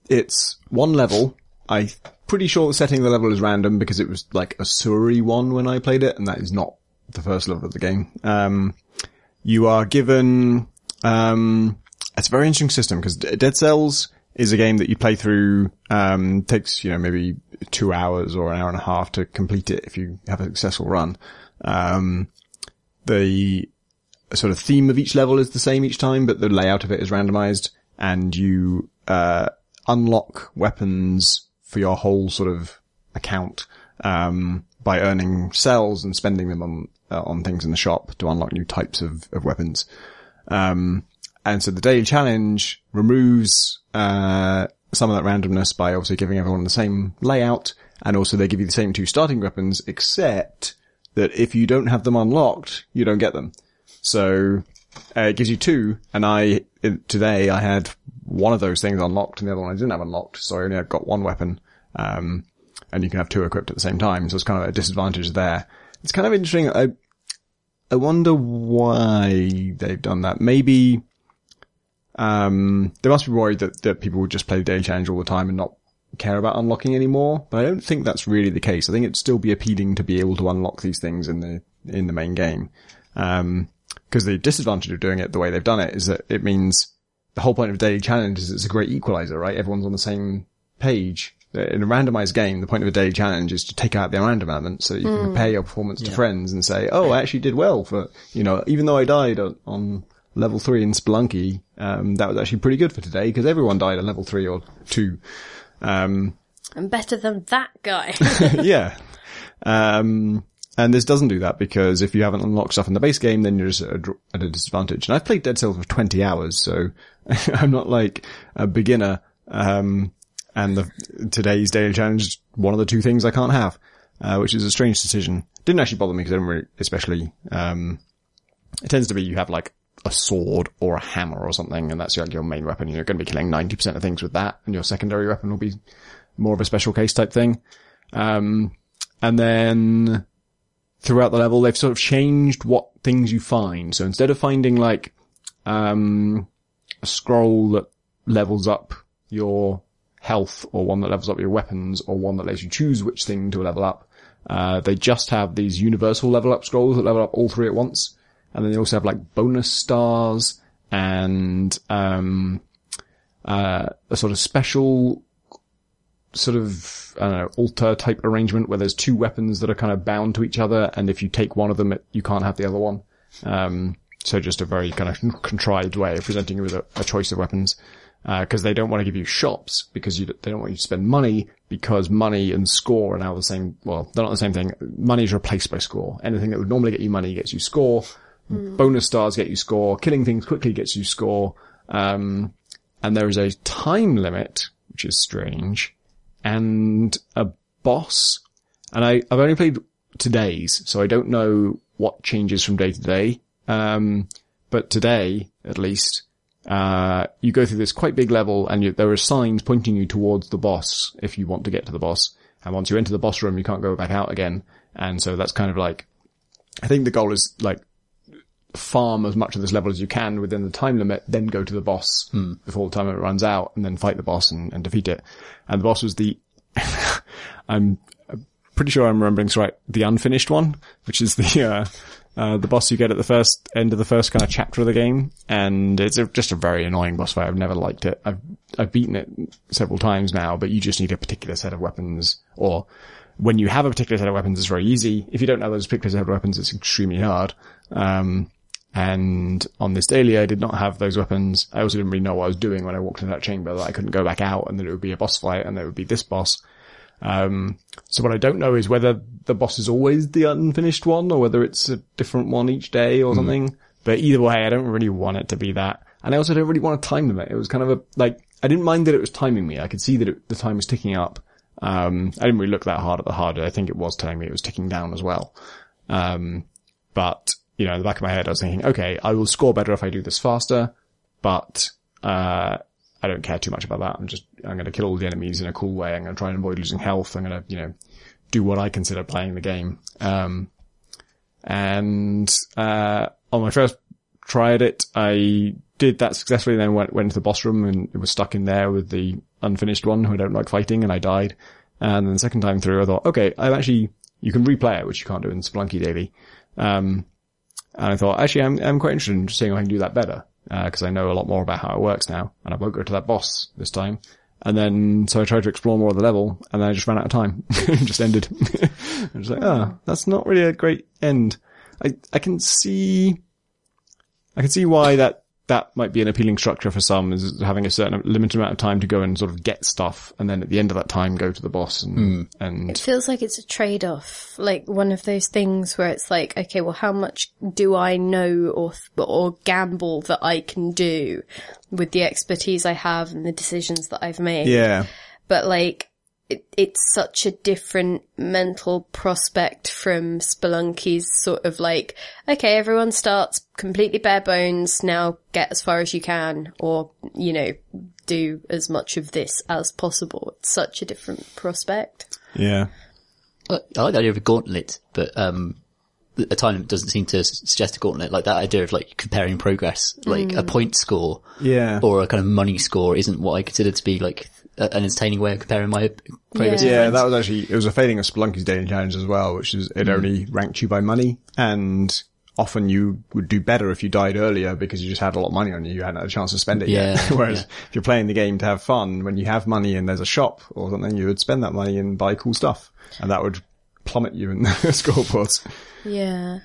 it's one level. I'm pretty sure the setting of the level is random because it was like a Suri one when I played it, and that is not the first level of the game. Um, you are given, um, it's a very interesting system because Dead Cells is a game that you play through, um, takes, you know, maybe two hours or an hour and a half to complete it if you have a successful run. Um, the sort of theme of each level is the same each time, but the layout of it is randomized and you, uh, unlock weapons for your whole sort of account, um, by earning cells and spending them on, uh, on things in the shop to unlock new types of, of weapons. Um, and so the daily challenge removes, uh, some of that randomness by obviously giving everyone the same layout. And also they give you the same two starting weapons, except that if you don't have them unlocked, you don't get them. So, uh, it gives you two, and I, today I had one of those things unlocked and the other one I didn't have unlocked, so I only got one weapon. Um, and you can have two equipped at the same time, so it's kind of a disadvantage there. It's kind of interesting. I, I wonder why they've done that. Maybe, um, they must be worried that, that people would just play the daily challenge all the time and not care about unlocking anymore. But I don't think that's really the case. I think it'd still be appealing to be able to unlock these things in the, in the main game. Um, cause the disadvantage of doing it the way they've done it is that it means the whole point of daily challenge is it's a great equalizer, right? Everyone's on the same page. In a randomized game, the point of a daily challenge is to take out the random element so that you can compare your performance to friends and say, oh, I actually did well for, you know, even though I died on, on level three in Spelunky, um, that was actually pretty good for today because everyone died on level three or two. Um, I'm better than that guy. yeah. Um, and this doesn't do that because if you haven't unlocked stuff in the base game, then you're just at a, at a disadvantage. And I've played Dead Cells for 20 hours, so I'm not like a beginner. Um, and the, today's daily challenge is one of the two things I can't have, uh, which is a strange decision. Didn't actually bother me because I didn't really, especially, um, it tends to be you have like a sword or a hammer or something, and that's like your main weapon. You're going to be killing 90% of things with that, and your secondary weapon will be more of a special case type thing. Um, and then throughout the level, they've sort of changed what things you find. So instead of finding like, um, a scroll that levels up your health or one that levels up your weapons or one that lets you choose which thing to level up. Uh, they just have these universal level up scrolls that level up all three at once. And then they also have like bonus stars and, um, uh, a sort of special sort of, I know, altar type arrangement where there's two weapons that are kind of bound to each other. And if you take one of them, it, you can't have the other one. Um, so just a very kind of contrived way of presenting you with a, a choice of weapons. Because they don't want to give you shops because you, they don't want you to spend money because money and score are now the same. Well, they're not the same thing. Money is replaced by score. Anything that would normally get you money gets you score. Bonus stars get you score. Killing things quickly gets you score. Um, and there is a time limit, which is strange, and a boss. And I, I've only played today's, so I don't know what changes from day to day. Um, but today, at least, uh, you go through this quite big level and you, there are signs pointing you towards the boss if you want to get to the boss. And once you enter the boss room, you can't go back out again. And so that's kind of like, I think the goal is like farm as much of this level as you can within the time limit, then go to the boss before the time limit runs out and then fight the boss and, and defeat it. And the boss was the, I'm pretty sure I'm remembering this right, the unfinished one, which is the, uh, uh, the boss you get at the first end of the first kind of chapter of the game. And it's a, just a very annoying boss fight. I've never liked it. I've, I've beaten it several times now, but you just need a particular set of weapons or when you have a particular set of weapons, it's very easy. If you don't know those particular set of weapons, it's extremely hard. Um, and on this daily, I did not have those weapons. I also didn't really know what I was doing when I walked into that chamber that I couldn't go back out and that it would be a boss fight and there would be this boss. Um, so what I don't know is whether the boss is always the unfinished one or whether it's a different one each day or something. But either way, I don't really want it to be that. And I also don't really want to time limit. It was kind of a, like, I didn't mind that it was timing me. I could see that it, the time was ticking up. Um, I didn't really look that hard at the harder. I think it was telling me it was ticking down as well. Um, but, you know, in the back of my head, I was thinking, okay, I will score better if I do this faster, but, uh, I don't care too much about that. I'm just, I'm going to kill all the enemies in a cool way. I'm going to try and avoid losing health. I'm going to, you know, do what I consider playing the game. Um, and, uh, on my first try at it, I did that successfully, then went, went to the boss room and it was stuck in there with the unfinished one who I don't like fighting and I died. And then the second time through, I thought, okay, I'm actually, you can replay it, which you can't do in Spelunky Daily. Um, and I thought, actually, I'm, I'm quite interested in seeing if I can do that better, uh, cause I know a lot more about how it works now, and I won't go to that boss this time. And then, so I tried to explore more of the level, and then I just ran out of time. just ended. I was like, oh, that's not really a great end. I, I can see, I can see why that, that might be an appealing structure for some is having a certain limited amount of time to go and sort of get stuff and then at the end of that time go to the boss and, hmm. and It feels like it's a trade-off, like one of those things where it's like, okay, well, how much do I know or or gamble that I can do with the expertise I have and the decisions that I've made? Yeah. But like, it, it's such a different mental prospect from Spelunky's sort of like, okay, everyone starts completely bare bones, now get as far as you can, or, you know, do as much of this as possible. It's such a different prospect. Yeah. I I like the idea of a gauntlet, but um, a time limit doesn't seem to suggest a gauntlet. Like that idea of like comparing progress, like a point score, Yeah. or a kind of money score, isn't what I consider to be like a, an entertaining way of comparing my progress. Yeah. Yeah, that was actually, it was a failing of Spelunky's daily challenge as well, which is, it only hmm. ranked you by money and often you would do better if you died earlier because you just had a lot of money on you. You hadn't had a chance to spend it yet. Yeah, Whereas yeah. if you're playing the game to have fun, when you have money and there's a shop or something, you would spend that money and buy cool stuff and that would plummet you in the scoreboards. Yeah.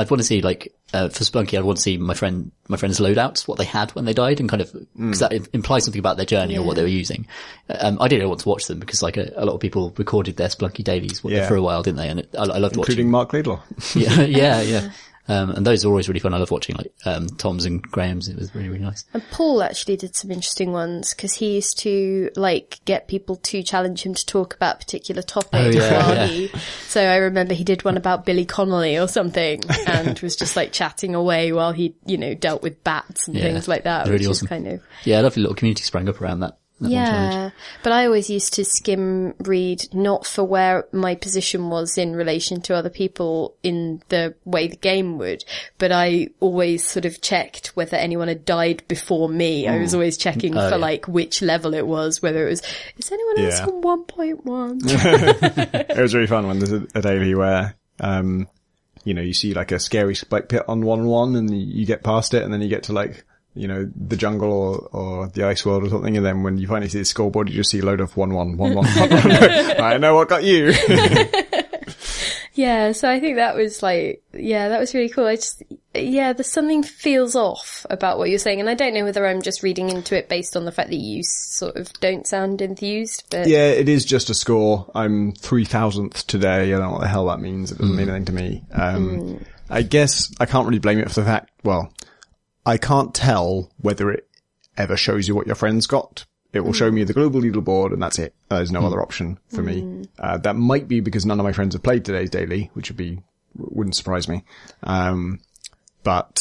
I'd want to see like uh, for Spelunky, I'd want to see my friend my friend's loadouts, what they had when they died, and kind of because that implies something about their journey or what they were using. Um, I didn't want to watch them because like a, a lot of people recorded their Spelunky dailies Yeah. for a while, didn't they? And it, I, I loved watching. Including Marc Laidlaw. yeah, yeah, yeah. Um, and those are always really fun. I love watching like um, Tom's and Graham's. It was really really nice. And Paul actually did some interesting ones because he used to like get people to challenge him to talk about particular topic. Oh, yeah, yeah. so I remember he did one about Billy Connolly or something and was just like chatting away while he, you know, dealt with bats and Yeah, things like that, really which awesome. is kind of, Yeah, a lovely little community sprang up around that That one challenge. Yeah, but I always used to skim read not for where my position was in relation to other people in the way the game would, but I always sort of checked whether anyone had died before me. I was always checking Oh, for yeah. like which level it was, whether it was, is anyone else Yeah. on 1.1? it was really fun when there's a, a daily where, um, you know, you see like a scary spike pit on one one and you get past it and then you get to like, you know, the jungle or, or the ice world or something. And then when you finally see the scoreboard, you just see a load of one one, one one, one one. I know what got you. Yeah, so I think that was like, yeah, that was really cool. I just, yeah, there's something feels off about what you're saying, and I don't know whether I'm just reading into it based on the fact that you sort of don't sound enthused, but yeah, it is just a score. I'm 3000th today. I don't know what the hell that means. It doesn't mean anything to me. Um, I guess I can't really blame it for the fact, well, I can't tell whether it ever shows you what your friends got. It will show me the global leaderboard and that's it. There's no other option for me. Uh, that might be because none of my friends have played today's daily, which would be, wouldn't surprise me. Um, but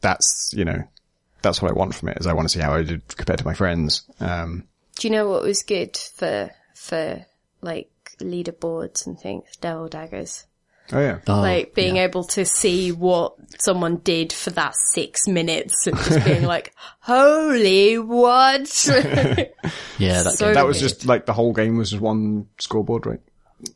that's, you know, that's what I want from it is I want to see how I did compared to my friends. Um, do you know what was good for, for like leaderboards and things? Devil daggers. Oh yeah. Oh, like being able to see what someone did for that six minutes and just being like, holy what? yeah, that So- That was just like the whole game was just one scoreboard, right?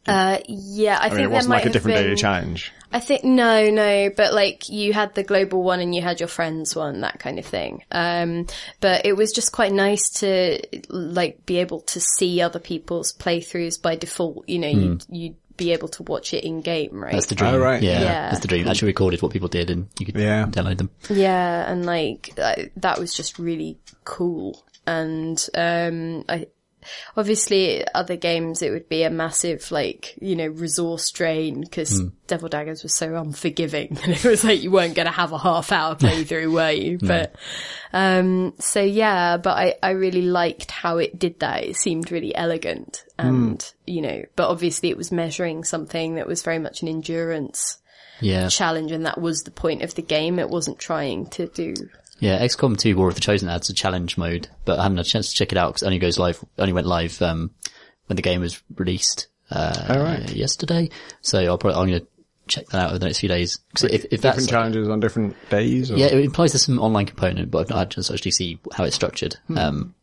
uh, yeah, I, I think mean, it wasn't might like a different been, daily challenge. I think no, no, but like you had the global one and you had your friends one, that kind of thing. Um, but it was just quite nice to like be able to see other people's playthroughs by default. You know, you'd, you'd be able to watch it in game, right? That's the dream. Oh, right. Yeah, Yeah. that's the dream. Actually recorded what people did and you could Yeah. download them. Yeah, and like that was just really cool. And um, I obviously other games it would be a massive like you know resource drain because Devil Daggers was so unforgiving, and it was like you weren't going to have a half hour playthrough, were you? But um, so yeah, but I I really liked how it did that. It seemed really elegant, and you know, but obviously it was measuring something that was very much an endurance Yeah. challenge, and that was the point of the game. It wasn't trying to do. Yeah, XCOM 2 War of the Chosen adds a challenge mode, but I haven't had a chance to check it out because it only goes live, only went live, um, when the game was released, uh, yesterday. So I'll probably, I'm going to check that out over the next few days. 'Cause if, if that's, Different challenges on different days. Or? yeah, it implies there's some online component, but I've not had a chance to actually see how it's structured. Um,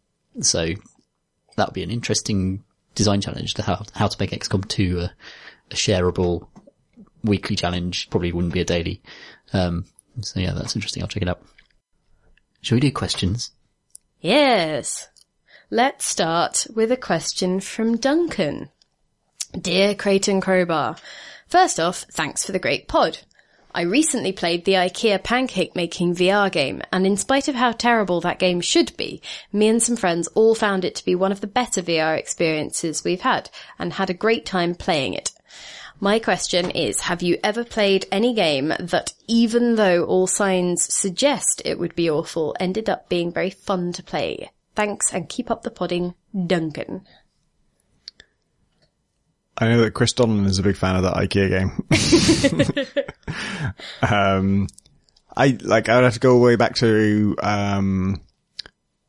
so that would be an interesting design challenge to how, how to make XCOM 2 a, a shareable weekly challenge. Probably wouldn't be a daily. Um, so yeah, that's interesting. I'll check it out. Shall we do questions? Yes. Let's start with a question from Duncan. Dear Crate and Crowbar, first off, thanks for the great pod. I recently played the IKEA pancake making VR game, and in spite of how terrible that game should be, me and some friends all found it to be one of the better VR experiences we've had, and had a great time playing it. My question is, have you ever played any game that, even though all signs suggest it would be awful, ended up being very fun to play? Thanks and keep up the podding, Duncan. I know that Chris Donlan is a big fan of that IKEA game. um, I like. I would have to go way back to um,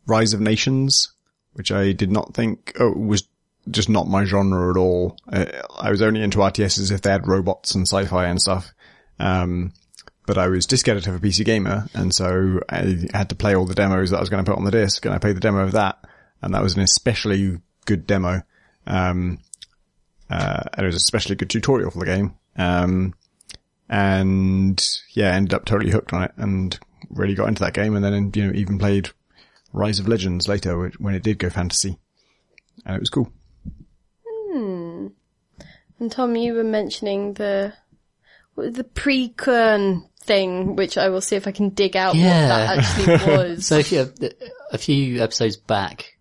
Rise of Nations, which I did not think oh, was just not my genre at all. Uh, I was only into RTSs if they had robots and sci-fi and stuff. Um, but I was disc editor for PC Gamer, and so I had to play all the demos that I was going to put on the disc, and I played the demo of that, and that was an especially good demo. Um, uh, and it was especially good tutorial for the game. Um, and yeah, ended up totally hooked on it and really got into that game. And then, you know, even played Rise of Legends later when it did go fantasy. And it was cool. And Tom, you were mentioning the the pre-Quern thing, which I will see if I can dig out Yeah. what that actually was. So if you a few episodes back,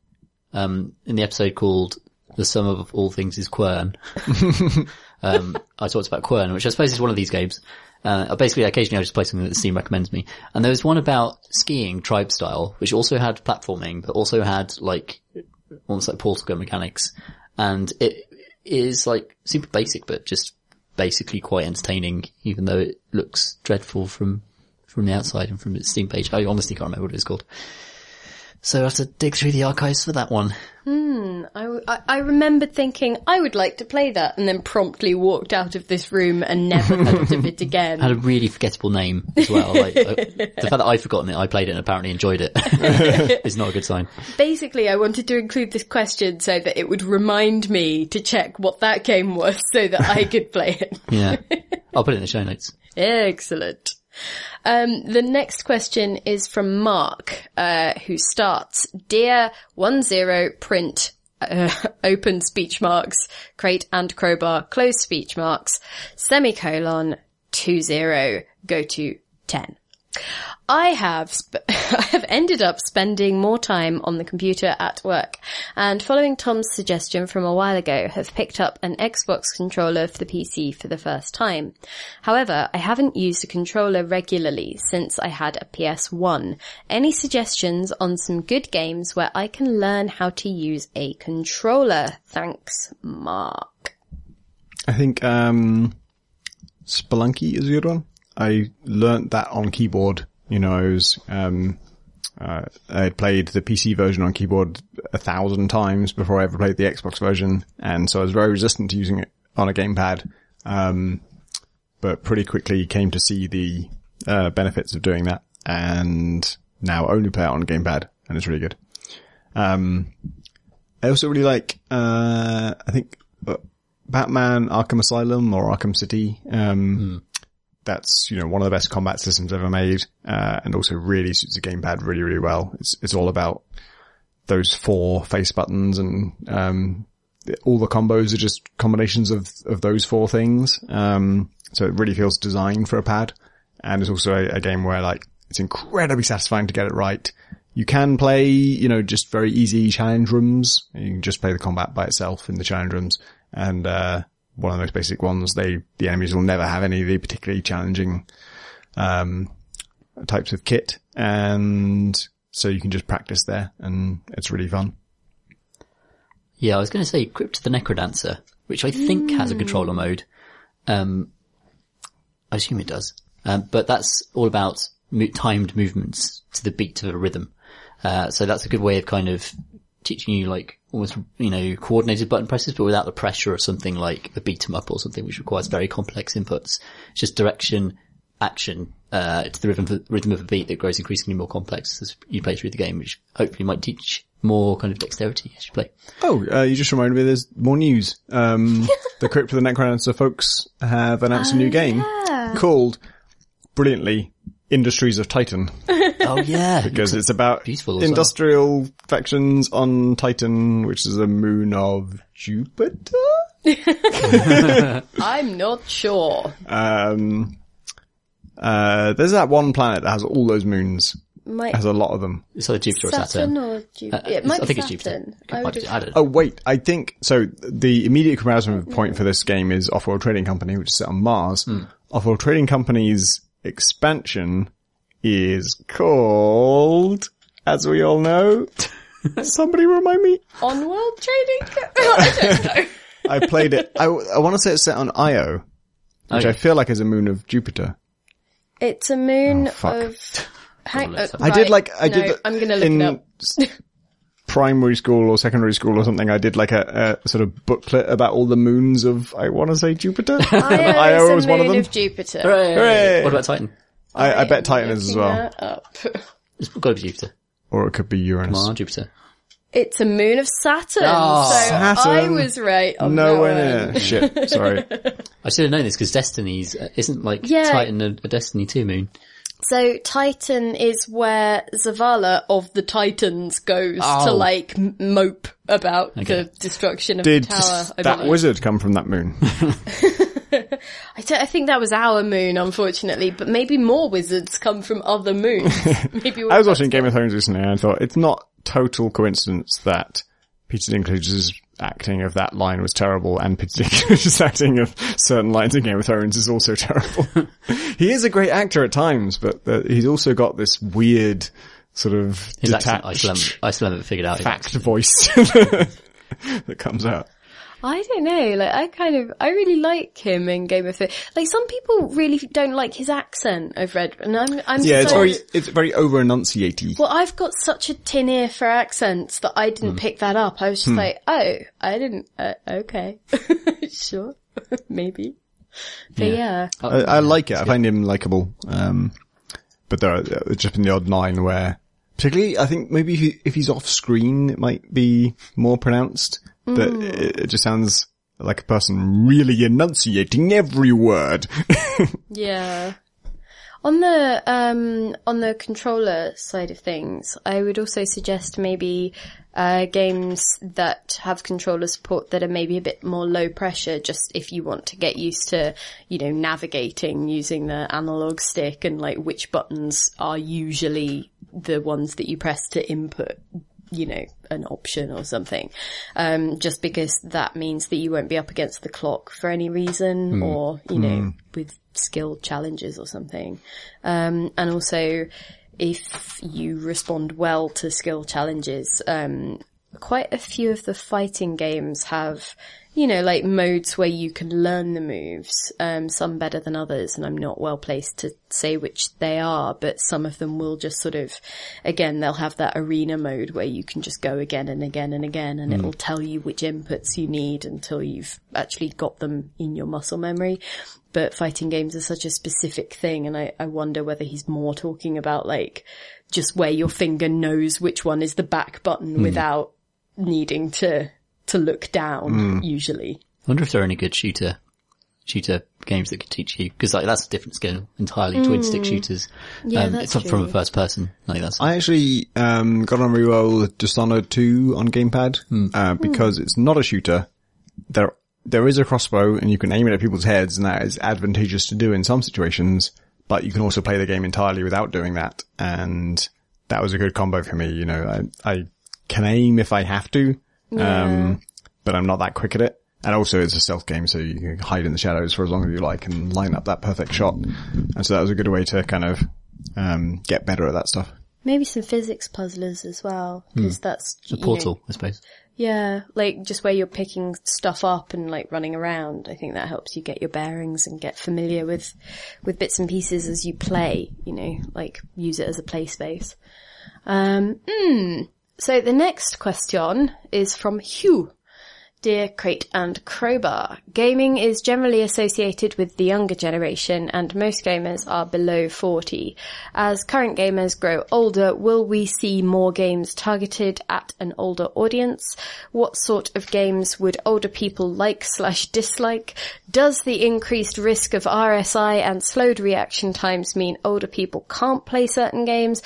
um, in the episode called "The Sum of All Things Is Quern," um, I talked about Quern, which I suppose is one of these games. Uh, basically, occasionally I just play something that the Steam recommends me. And there was one about skiing tribe style, which also had platforming, but also had like almost like Portal Gun mechanics. And it is like super basic, but just basically quite entertaining, even though it looks dreadful from from the outside and from its Steam page. I honestly can't remember what it was called. So I have to dig through the archives for that one. I, I, I remembered thinking I would like to play that, and then promptly walked out of this room and never heard of it again. Had a really forgettable name as well. Like, uh, the fact that I'd forgotten it, I played it and apparently enjoyed it is not a good sign. Basically, I wanted to include this question so that it would remind me to check what that game was, so that I could play it. Yeah. I'll put it in the show notes. Excellent. Um, the next question is from Mark, uh, who starts, Dear one zero print, uh, open speech marks, crate and crowbar, close speech marks, semicolon, two zero, go to 10. I have sp- I have ended up spending more time on the computer at work, and following Tom's suggestion from a while ago, have picked up an Xbox controller for the PC for the first time. However, I haven't used a controller regularly since I had a PS1. Any suggestions on some good games where I can learn how to use a controller? Thanks, Mark. I think um, Spelunky is a good one. I learnt that on keyboard. You know, I was um, uh, I had played the PC version on keyboard a thousand times before I ever played the Xbox version, and so I was very resistant to using it on a gamepad. Um, but pretty quickly came to see the uh, benefits of doing that, and now only play it on gamepad, and it's really good. Um, I also really like, uh, I think, uh, Batman Arkham Asylum or Arkham City. Um, that's, you know, one of the best combat systems ever made, uh, and also really suits a gamepad really, really well. It's, it's all about those four face buttons and, um, all the combos are just combinations of, of those four things. Um, so it really feels designed for a pad. And it's also a, a game where like, it's incredibly satisfying to get it right. You can play, you know, just very easy challenge rooms. You can just play the combat by itself in the challenge rooms. And, uh, one of the most basic ones, they, the enemies will never have any of the particularly challenging, um, types of kit. And so you can just practice there and it's really fun. Yeah, I was going to say Crypt the Necrodancer, which I think has a controller mode. Um, I assume it does. Um, but that's all about mo- timed movements to the beat of a rhythm. Uh, so that's a good way of kind of teaching you like almost, you know, coordinated button presses, but without the pressure of something like a beat 'em up or something, which requires very complex inputs. It's just direction, action, uh, to the rhythm, of, rhythm of a beat that grows increasingly more complex as you play through the game, which hopefully might teach more kind of dexterity as you play. Oh, uh, you just reminded me there's more news. Um, the Crypt of the Necrodancer folks have announced a new game called, brilliantly, Industries of Titan. Oh yeah. Because it's about beautiful as well. industrial factions on Titan, which is a moon of Jupiter? I'm not sure. Um, uh, there's that one planet that has all those moons. Might Has a lot of them. It's either Jupiter or Saturn Saturn. or Jupiter? Uh, it might I be think it's Jupiter. I would be- I don't. Oh wait, I think, so the immediate comparison point for this game is Offworld Trading Company, which is set on Mars. Offworld Trading Company's expansion is called, as we all know, somebody remind me? On World Trading. I don't know. I played it, I, I want to say it's set on Io, which Okay. I feel like is a moon of Jupiter. It's a moon Oh, fuck. of. Hang, uh, it up. I did like, I No, did, I'm gonna look in it up. S- primary school or secondary school or something, I did like a, a sort of booklet about all the moons of, I want to say Jupiter. Io Io is was a one of them. of Jupiter. Hooray! What about Titan? I, I bet Titan is as well. that up. It's got to be Jupiter. Or it could be Uranus. Come on, Jupiter. It's a moon of Saturn. Oh. so I was right on No way one. near. Shit. Sorry. I should have known this because Destiny's uh, isn't like Yeah. Titan a, a Destiny 2 moon. So Titan is where Zavala of the Titans goes to Oh. like mope about Okay. the destruction of Did the tower. I that wizard come from that moon? I, think that was our moon, unfortunately, but maybe more wizards come from other moons. maybe I was watching Game of Thrones recently and I thought it's not total coincidence that Peter Dinklage's acting of that line was terrible and Dinklage's acting of certain lines in Game of Thrones is also terrible. he is a great actor at times, but uh, he's also got this weird sort of His detached accent, I still, haven't, I still haven't figured out. fact voice that comes out. I don't know. Like, I kind of, I really like him in Game of Thrones. Like, some people really don't like his accent. I've read, and I'm, I'm Yeah, it's very, it's very over enunciaty. Well, I've got such a tin ear for accents that I Hmm. didn't pick that up. I was just like, oh, I didn't. Uh, okay, sure, maybe. But yeah. I, I like it. I find him likable. Um, but there are uh, just in the odd line where, particularly, I think maybe if, he, if he's off screen, it might be more pronounced. That it, it just sounds like a person really enunciating every word. Yeah. On the um on the controller side of things, I would also suggest maybe uh games that have controller support that are maybe a bit more low pressure just if you want to get used to, you know, navigating using the analog stick and like which buttons are usually the ones that you press to input you know, an option or something. Um, just because that means that you won't be up against the clock for any reason or, you know, with skill challenges or something. Um, and also if you respond well to skill challenges, um, quite a few of the fighting games have, you know, like modes where you can learn the moves, um, some better than others, and I'm not well placed to say which they are, but some of them will just sort of, again, they'll have that arena mode where you can just go again and again and again, and it'll tell you which inputs you need until you've actually got them in your muscle memory. But fighting games are such a specific thing, and I, I wonder whether he's more talking about like, just where your finger knows which one is the back button without needing to to look down usually. I wonder if there are any good shooter shooter games that could teach you because like that's a different skill entirely. Twin stick shooters. Mm. Yeah, um, that's it's up from a first person. Like that's I actually um, got on really well with Dishonored 2 on gamepad uh, because it's not a shooter. There there is a crossbow and you can aim it at people's heads, and that is advantageous to do in some situations. But you can also play the game entirely without doing that, and that was a good combo for me. You know, I I can aim if I have to, um, but I'm not that quick at it. And also it's a stealth game, so you can hide in the shadows for as long as you like and line up that perfect shot. And so that was a good way to kind of um, get better at that stuff. Maybe some physics puzzlers as well, because that's a you know, portal, I suppose. yeah, like just where you're picking stuff up and like running around. I think that helps you get your bearings and get familiar with with bits and pieces as you play. You know, like use it as a play space. Um, mm. So the next question is from Hugh. Dear Crate and Crowbar, gaming is generally associated with the younger generation and most gamers are below 40. As current gamers grow older, will we see more games targeted at an older audience? What sort of games would older people like slash dislike? Does the increased risk of RSI and slowed reaction times mean older people can't play certain games?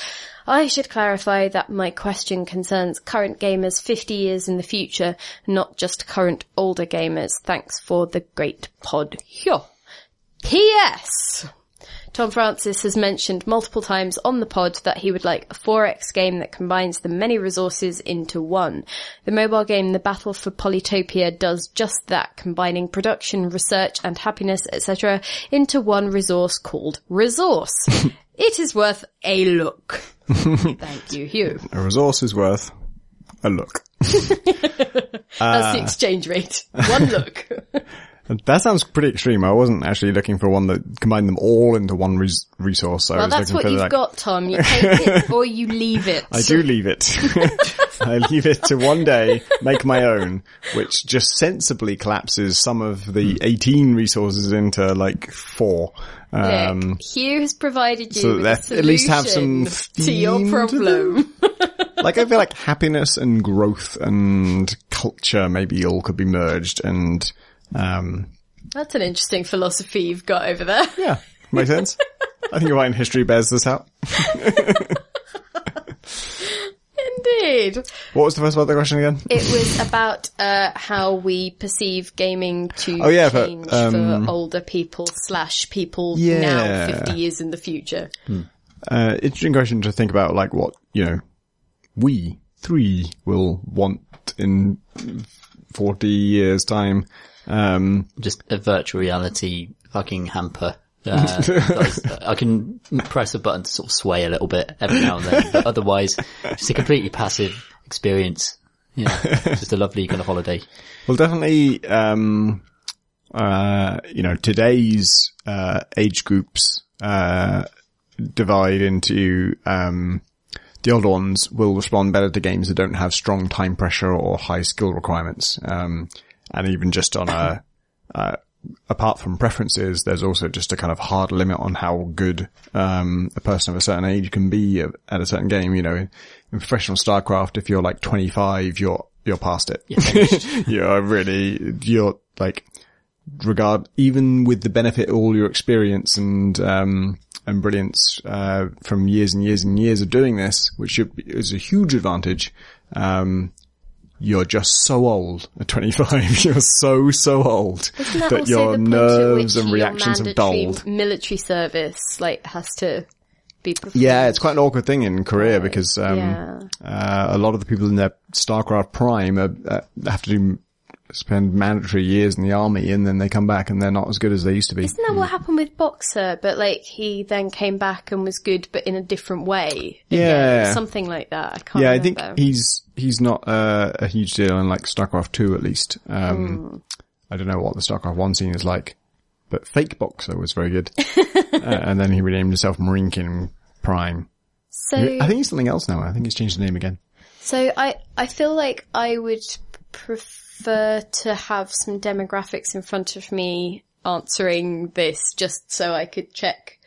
I should clarify that my question concerns current gamers 50 years in the future, not just current older gamers. Thanks for the great pod. Here. P.S. Tom Francis has mentioned multiple times on the pod that he would like a 4X game that combines the many resources into one. The mobile game The Battle for Polytopia does just that, combining production, research and happiness, etc. into one resource called Resource. it is worth a look. Thank you, Hugh. A resource is worth a look. That's the uh, exchange rate. One look. That sounds pretty extreme. I wasn't actually looking for one that combined them all into one res- resource. I well, was that's looking what for you've like, got, Tom. You take it or you leave it. I do leave it. I leave it to one day make my own, which just sensibly collapses some of the 18 resources into like four. Um, Look, Hugh has provided you so with that a at least have some to your theme to problem. like I feel like happiness and growth and culture maybe all could be merged and, um, That's an interesting philosophy you've got over there. yeah, makes sense. I think a writing history bears this out. Indeed. What was the first part of the question again? It was about uh, how we perceive gaming to Oh, yeah, but, um, for older people slash people Yeah. now 50 years in the future. Uh, interesting question to think about, like what, you know, we three will want in 40 years time. Um, Just a virtual reality fucking hamper. Uh, I can press a button to sort of sway a little bit every now and then, but otherwise, just a completely passive experience. Yeah, just a lovely kind of holiday. Well, definitely, um, uh, you know, today's, uh, age groups, uh, divide into, um, the older ones will respond better to games that don't have strong time pressure or high skill requirements. Um, and even just on a, uh, apart from preferences, there's also just a kind of hard limit on how good, um, a person of a certain age can be at, a certain game. You know, in, in professional StarCraft, if you're like 25, you're, you're past it. you're really, you're like, regard, even with the benefit of all your experience and, um, and brilliance, uh, from years and years and years of doing this, which is a huge advantage, um, you're just so old at 25. You're so, so old Isn't that that your the point at nerves and reactions have dulled. Military service, like, has to be performed. Yeah, it's quite an awkward thing in Korea because um, yeah. uh, a lot of the people in their StarCraft Prime are, uh, have to do spend mandatory years in the army, and then they come back and they're not as good as they used to be. Isn't that what happened with Boxer? But like he then came back and was good, but in a different way. again, Yeah. something like that. I can't. yeah, I think he's he's not uh, a huge deal in like StarCraft Two at least. Hmm. Um, I don't know what the StarCraft One scene is like, but Fake Boxer was very good, uh, and then he renamed himself MarineKing Prime. so. I think he's something else now. I think he's changed the name again. So I, I feel like I would prefer to have some demographics in front of me answering this just so I could check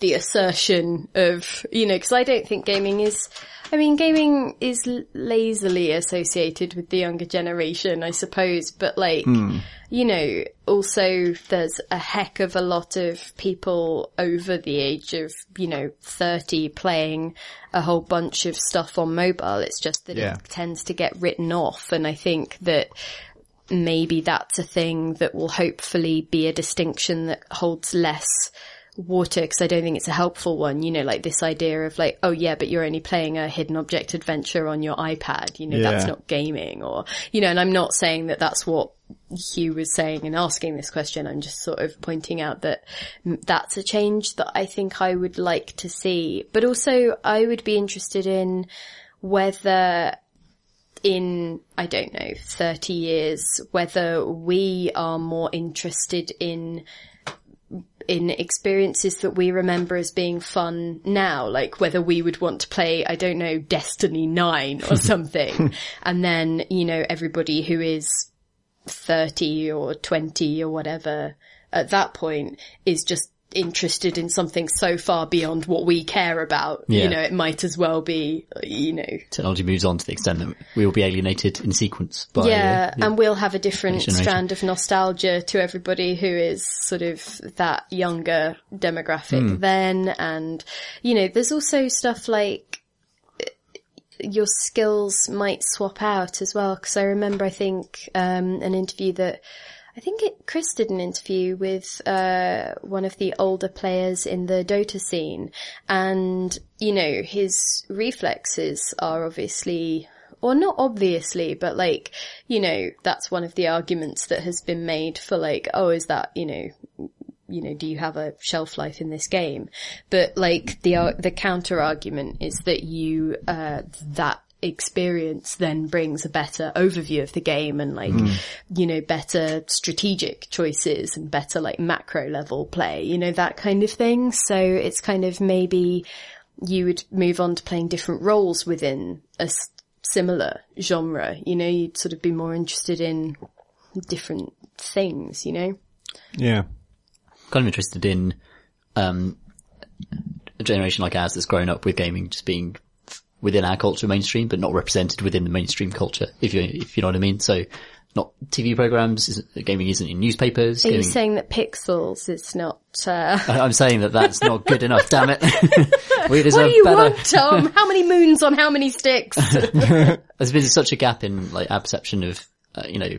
the assertion of, you know, because I don't think gaming is, I mean, gaming is lazily associated with the younger generation, I suppose, but like, hmm. you know, also there's a heck of a lot of people over the age of, you know, 30 playing a whole bunch of stuff on mobile. It's just that Yeah. it tends to get written off. And I think that maybe that's a thing that will hopefully be a distinction that holds less water because I don't think it's a helpful one. You know, like this idea of like, oh yeah, but you're only playing a hidden object adventure on your iPad. You know, that's not gaming or, you know, and I'm not saying that that's what Hugh was saying and asking this question. I'm just sort of pointing out that that's a change that I think I would like to see. But also I would be interested in whether in, I don't know, 30 years, whether we are more interested in in experiences that we remember as being fun now, like whether we would want to play, I don't know, Destiny 9 or something. and then, you know, everybody who is 30 or 20 or whatever at that point is just interested in something so far beyond what we care about. Yeah. You know, it might as well be, you know, Technology moves on to the extent that we will be alienated in sequence by yeah, uh, the- and we'll have a different strand of nostalgia to everybody who is sort of that younger demographic then. And, you know, there's also stuff like uh, your skills might swap out as well. Cause I remember, I think, um, an interview that I think it, Chris did an interview with, uh, one of the older players in the Dota scene and, you know, his reflexes are obviously, or not obviously, but like, you know, that's one of the arguments that has been made for like, oh, is that, you know, you know, do you have a shelf life in this game? But like the the counter argument is that you uh that experience then brings a better overview of the game and like you know better strategic choices and better like macro level play, you know that kind of thing. So it's kind of maybe you would move on to playing different roles within a s- similar genre. You know, you'd sort of be more interested in different things. You know. Yeah. kind of interested in um, a generation like ours that's grown up with gaming just being within our culture mainstream, but not represented within the mainstream culture. If you if you know what I mean. So not TV programs. Isn't, gaming isn't in newspapers. Are you saying that Pixels is not? Uh... I- I'm saying that that's not good enough. Damn it! we What do you better. want, Tom? How many moons on how many sticks? There's been such a gap in like our perception of uh, you know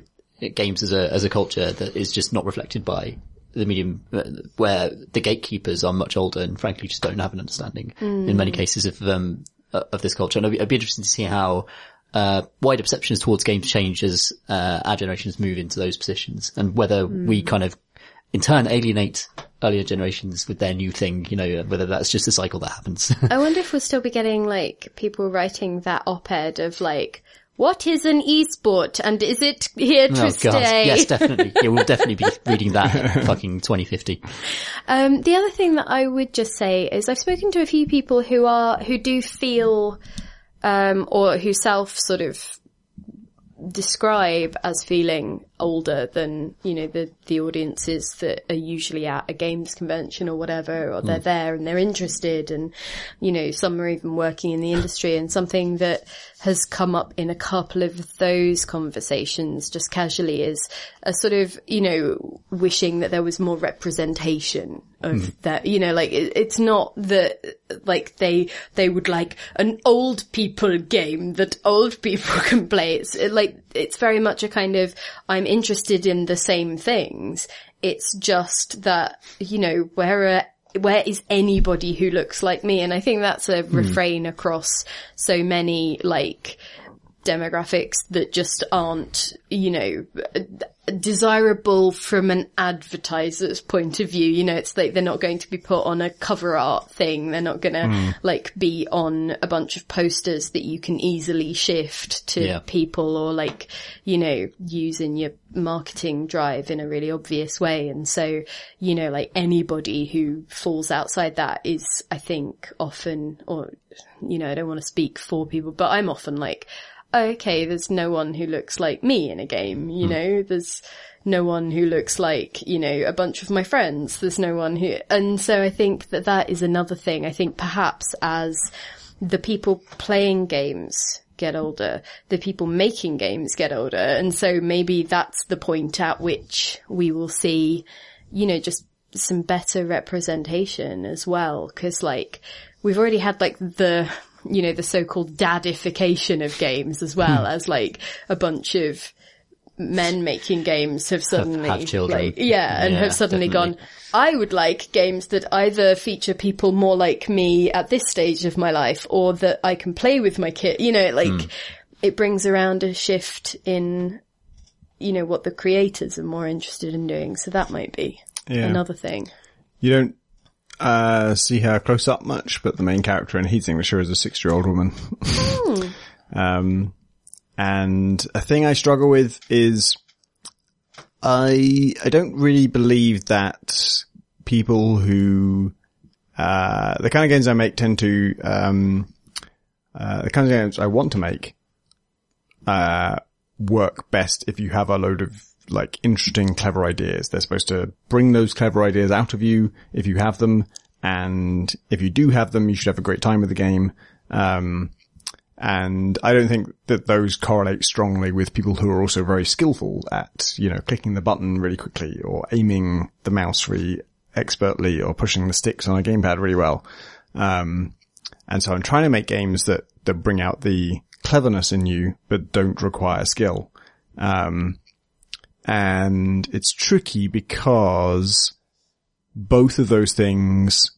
games as a as a culture that is just not reflected by the medium uh, where the gatekeepers are much older and frankly just don't have an understanding in many cases of um of this culture. And I'd be, I'd be interested to see how uh, wider perceptions towards games change as uh, our generations move into those positions, and whether we kind of in turn alienate earlier generations with their new thing. You know, whether that's just a cycle that happens. I wonder if we'll still be getting like people writing that op-ed of like, what is an e-sport and is it here to Oh god, stay? yes, definitely. Yeah, we'll definitely be reading that in fucking 2050. Um, the other thing that I would just say is I've spoken to a few people who are who do feel um, or who self sort of describe as feeling older than you know the the audiences that are usually at a games convention or whatever or they're mm. there and they're interested and you know some are even working in the industry and something that has come up in a couple of those conversations just casually is a sort of you know wishing that there was more representation of mm. that you know like it, it's not that like they they would like an old people game that old people can play. It's it, like it's very much a kind of i'm interested in the same things. It's just that you know where are where is anybody who looks like me? And i think that's a hmm. refrain across so many like demographics that just aren't, you know, desirable from an advertiser's point of view. You know, it's like they're not going to be put on a cover art thing. They're not going to hmm. like be on a bunch of posters that you can easily shift to Yeah. people or like, you know, use in your marketing drive in a really obvious way. And so, you know, like anybody who falls outside that is, I think, often, or, you know, I don't want to speak for people, but I'm often like, okay, there's no one who looks like me in a game, you hmm. know, there's no one who looks like, you know, a bunch of my friends. There's no one who, and so I think that that is another thing. I think perhaps as the people playing games get older, the people making games get older, and so maybe that's the point at which we will see, you know, just some better representation as well. Cause like, we've already had like the, you know, the so-called dadification of games as well as like a bunch of men making games have suddenly, have children. like, yeah, and Yeah, have suddenly definitely. gone, I would like games that either feature people more like me at this stage of my life or that I can play with my kid. You know, like Hmm. it brings around a shift in, you know, what the creators are more interested in doing. So that might be Yeah. another thing. You don't uh, see her close up much, but the main character in Heat Extinguisher is a six year old woman. um, and a thing I struggle with is I I don't really believe that people who uh, the kind of games I make tend to um, uh, the kind of games I want to make uh, work best if you have a load of like interesting, clever ideas. They're supposed to bring those clever ideas out of you if you have them. And if you do have them, you should have a great time with the game. Um, and I don't think that those correlate strongly with people who are also very skillful at, you know, clicking the button really quickly or aiming the mouse really expertly or pushing the sticks on a gamepad really well. Um, and so I'm trying to make games that, that bring out the cleverness in you, but don't require skill. Um, and it's tricky because both of those things,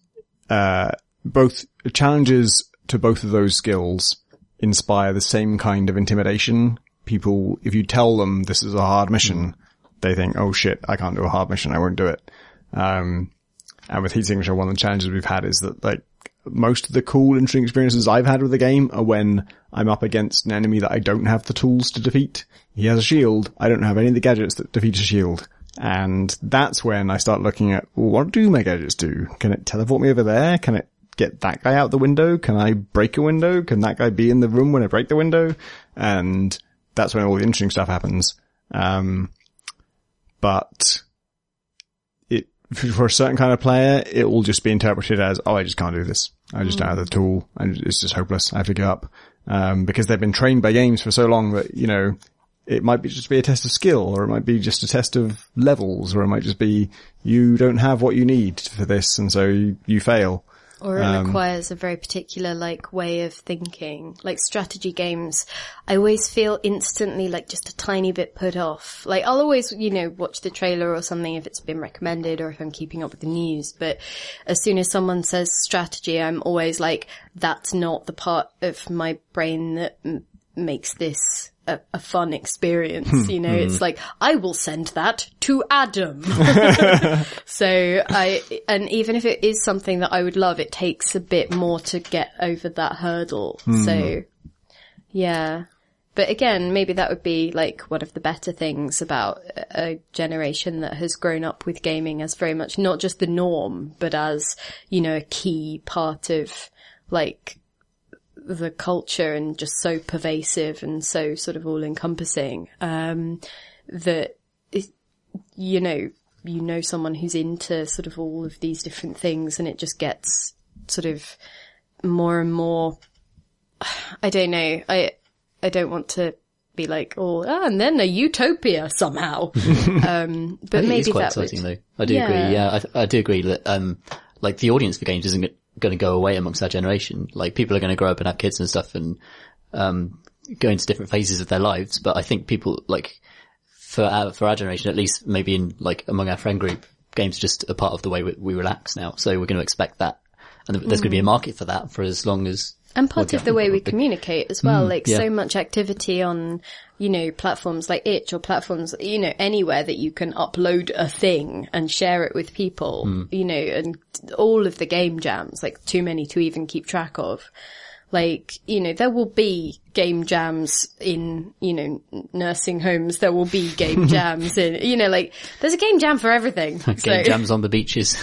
uh, both challenges to both of those skills inspire the same kind of intimidation. People, if you tell them this is a hard mission, they think, oh shit, I can't do a hard mission, I won't do it. Um, and with Heat Signature, one of the challenges we've had is that like most of the cool, interesting experiences I've had with the game are when I'm up against an enemy that I don't have the tools to defeat. He has a shield. I don't have any of the gadgets that defeat a shield. And that's when I start looking at, what do my gadgets do? Can it teleport me over there? Can it get that guy out the window? Can I break a window? Can that guy be in the room when I break the window? And that's when all the interesting stuff happens. Um, but it, for a certain kind of player, it will just be interpreted as, oh, I just can't do this. I just don't have the tool and it's just hopeless. I have to give up. Um, because they've been trained by games for so long that, you know, it might be just be a test of skill or it might be just a test of levels or it might just be you don't have what you need for this and so you, you fail. Or it Um, requires a very particular like way of thinking. Like strategy games, I always feel instantly like just a tiny bit put off. Like I'll always, you know, watch the trailer or something if it's been recommended or if I'm keeping up with the news. But as soon as someone says strategy, I'm always like, that's not the part of my brain that m- makes this a, a fun experience. Hmm. You know, it's hmm. like, I will send that to Adam. So I, and even if it is something that I would love, it takes a bit more to get over that hurdle. Hmm. So yeah, but But again, maybe that would be like one of the better things about a generation that has grown up with gaming as very much not just the norm, but as, you know, a key part of like the culture and just so pervasive and so sort of all encompassing. Um, that, it, you know, you know someone who's into sort of all of these different things and it just gets sort of more and more I don't know. I I don't want to be like, oh, ah, and then a utopia somehow. um, but maybe it's quite that would. exciting though. I do Yeah. agree. Yeah, I, I do agree that, um, like the audience for games isn't going to go away amongst our generation. Like people are going to grow up and have kids and stuff and, um, go into different phases of their lives. But I think people like, for our, for our generation, at least maybe in like among our friend group, games are just a part of the way we, we relax now. So we're going to expect that. And there's going to be Mm. a market for that for as long as And part of the way we mm. communicate as well, mm, like yeah. so much activity on, you know, platforms like itch or platforms, you know, anywhere that you can upload a thing and share it with people, mm. you know, and all of the game jams, like too many to even keep track of. Like, you know, there will be game jams in, you know, nursing homes. There will be game jams in, you know, like, there's a game jam for everything. game so, jams on the beaches.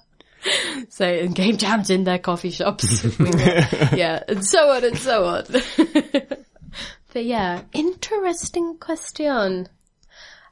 So, and game jams in their coffee shops. We yeah, and so on and so on. but yeah, interesting question.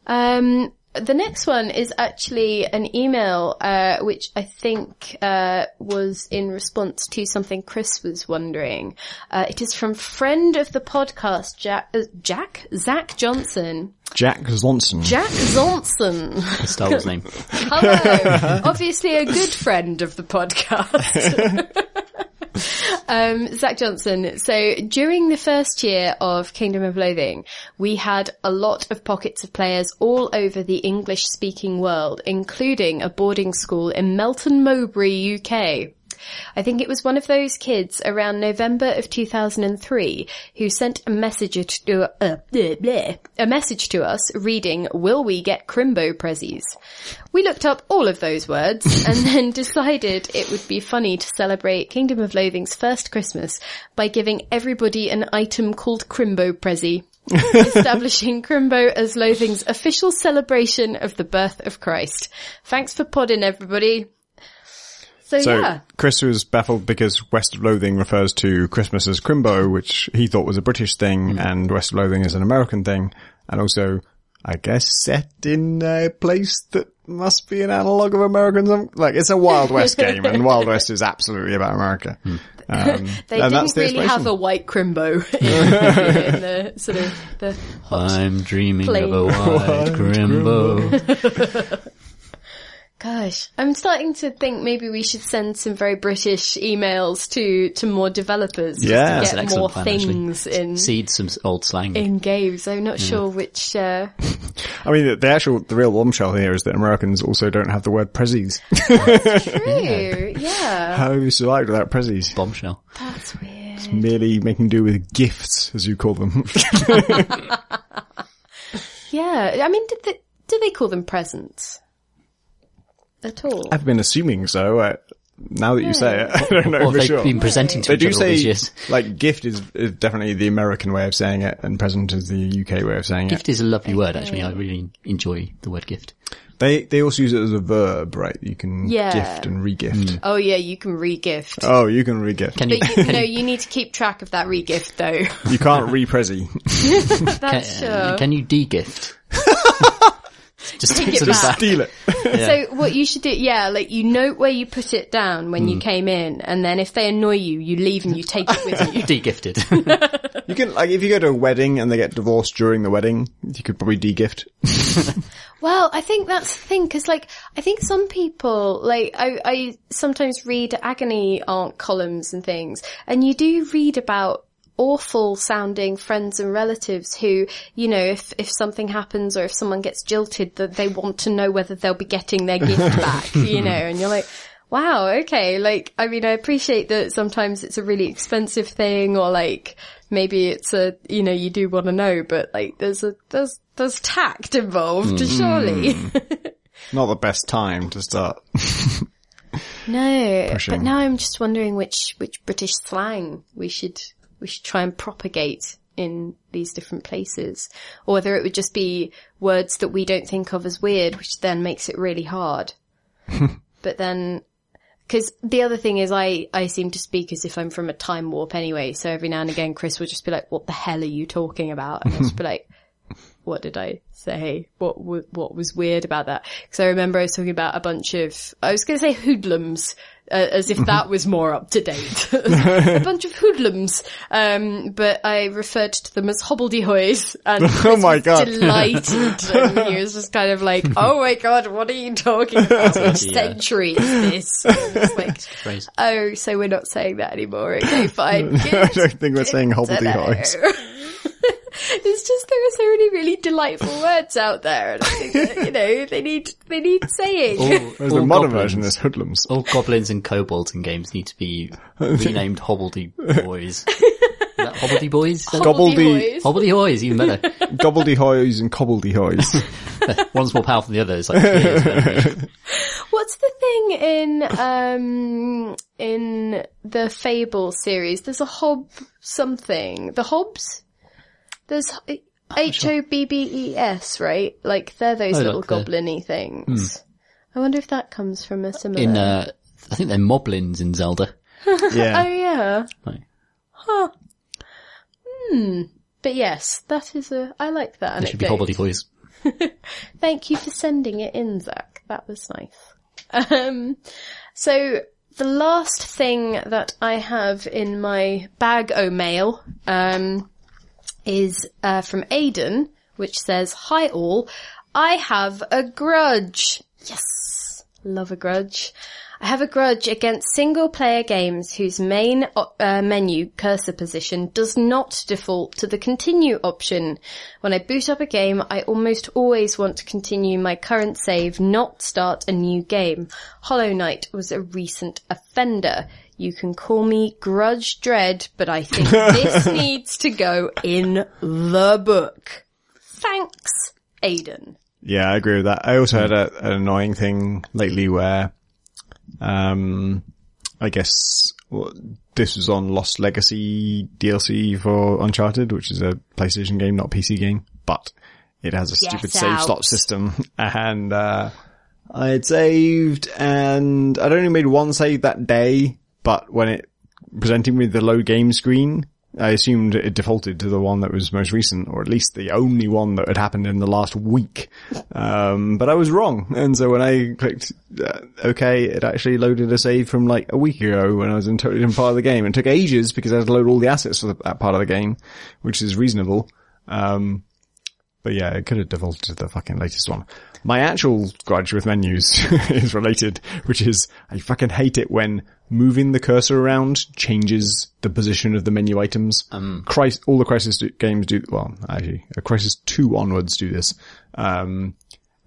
Um, the next one is actually an email, uh, which I think, uh, was in response to something Chris was wondering. Uh, it is from friend of the podcast, Jack, uh, Jack? Zach Johnson. Jack Zonson. Jack Johnson. Star Wars name. Hello. Obviously a good friend of the podcast. um, Zach Johnson. So during the first year of Kingdom of Loathing, we had a lot of pockets of players all over the English speaking world, including a boarding school in Melton Mowbray, UK. I think it was one of those kids around November of 2003 who sent a message to uh, bleh, bleh, a message to us reading, "Will we get Crimbo prezzies?" We looked up all of those words and then decided it would be funny to celebrate Kingdom of Loathing's first Christmas by giving everybody an item called Crimbo Prezzy. establishing Crimbo as Loathing's official celebration of the birth of Christ. Thanks for podding everybody. So, So yeah. Chris was baffled because West of Loathing refers to Christmas as Crimbo, which he thought was a British thing, and West of Loathing is an American thing, and also, I guess, set in a place that must be an analog of American. Like it's a Wild West game, and Wild West is absolutely about America. Um, They and didn't the really have a white crimbo in, in the sort of the hot. I'm dreaming Plain. of a white Crimbo. Gosh, I'm starting to think maybe we should send some very British emails to to more developers Yeah. That's to an get more excellent plan, actually. things in Seed some old slang. in games. I'm not sure which. Uh, I mean, the, the actual, the real bombshell here is that Americans also don't have the word prezzies. true, yeah, How have you survived without prezzies? Bombshell. that's weird. It's merely making do with gifts, as you call them. Yeah, I mean, did they, do they call them presents at all? I've been assuming so. Uh, now that you say it, I don't know Or for they've sure. been presenting to They each do other all these say, years. like, gift is, is definitely the American way of saying it, and present is the UK way of saying it. Gift is a lovely word, actually. I really enjoy the word gift. They they also use it as a verb, right? You can Yeah. gift and regift. Oh yeah, you can re-gift. Oh, you can regift. Can you, But you, no, you need to keep track of that re-gift though. You can't re-prezzy. That's sure. can you de-gift? Just Take it sort back. Steal it. So what you should do, yeah, like you note where you put it down when Hmm. you came in, and then if they annoy you, you leave and you take it with you. You de-gifted. You can, like, if you go to a wedding and they get divorced during the wedding, you could probably de-gift. Well, I think that's the thing, because like, I think some people, like, I, I sometimes read agony aunt columns and things, and you do read about awful sounding friends and relatives who, you know, if, if something happens or if someone gets jilted, that they want to know whether they'll be getting their gift back, you know, and you're like, wow, okay, like, I mean, I appreciate that sometimes it's a really expensive thing or like, maybe it's a, you know, you do want to know, but like, there's a, there's, there's tact involved, mm-hmm. surely. Not the best time to start. no, Pushing. but now I'm just wondering which, which British slang we should, we should try and propagate in these different places. Or whether it would just be words that we don't think of as weird, which then makes it really hard. but then, cause the other thing is I, I seem to speak as if I'm from a time warp anyway. So every now and again, Chris will just be like, what the hell are you talking about? And I'll just be like, what did I say? What w- what was weird about that? Because I remember I was talking about a bunch of I was going to say hoodlums, uh, as if that was more up to date. a bunch of hoodlums, um, but I referred to them as hobbledehoys, and Chris Oh my was God. delighted. and he was just kind of like, "Oh my god, what are you talking about? Which Yeah. century is this?" And I was like, "Oh, so we're not saying that anymore? Okay, fine." I don't think we're saying hobbledehoys. It's just there are so many really delightful words out there, and I think that, you know they need they need saying. There's the All modern goblins. version, there's hoodlums. All goblins and kobolds in games need to be renamed Hobbledy Boys. Is that Hobbledy Boys? Gobbledy- Hobbledehoys. Hobbledy Hoys, even better. Gobbledehoys and cobbledehoys. One's more powerful than the other. It's like. What's the thing in um in the Fable series? There's a hob something. The hobs. There's H O B B E S, right? Like they're those Oh, little like the- goblin-y things. I wonder if that comes from a similar. In, uh, I think they're moblins in Zelda. yeah. oh Yeah. yeah. Right. Huh. Hmm. But yes, that is a. I like that They should be anecdote. Hobbledy Boys. Thank you for sending it in, Zach. That was nice. Um, so the last thing that I have in my bag o mail, um, is, uh, from Aidan, which says, Hi all, I have a grudge. Yes. Love a grudge. I have a grudge against single player games whose main uh, menu cursor position does not default to the continue option. When I boot up a game, I almost always want to continue my current save, not start a new game. Hollow Knight was a recent offender. You can call me Grudge Dread, but I think this needs to go in the book. Thanks, Aidan. Yeah, I agree with that. I also had a, an annoying thing lately where, um, I guess well, this was on Lost Legacy DLC for Uncharted, which is a PlayStation game, not a PC game, but it has a stupid save slot system. And, uh, I had saved and I'd only made one save that day, but when it presented me with the load game screen, I assumed it defaulted to the one that was most recent, or at least the only one that had happened in the last week. Um, but I was wrong. And so when I clicked uh, OK, it actually loaded a save from like a week ago when I was in totally different part of the game. It took ages because I had to load all the assets for that part of the game, which is reasonable. Um, but yeah, it could have defaulted to the fucking latest one. My actual grudge with menus is related, which is I fucking hate it when moving the cursor around changes the position of the menu items. Um, Cris- all the Crysis do- games do, well, actually, a Crysis 2 onwards do this. Um,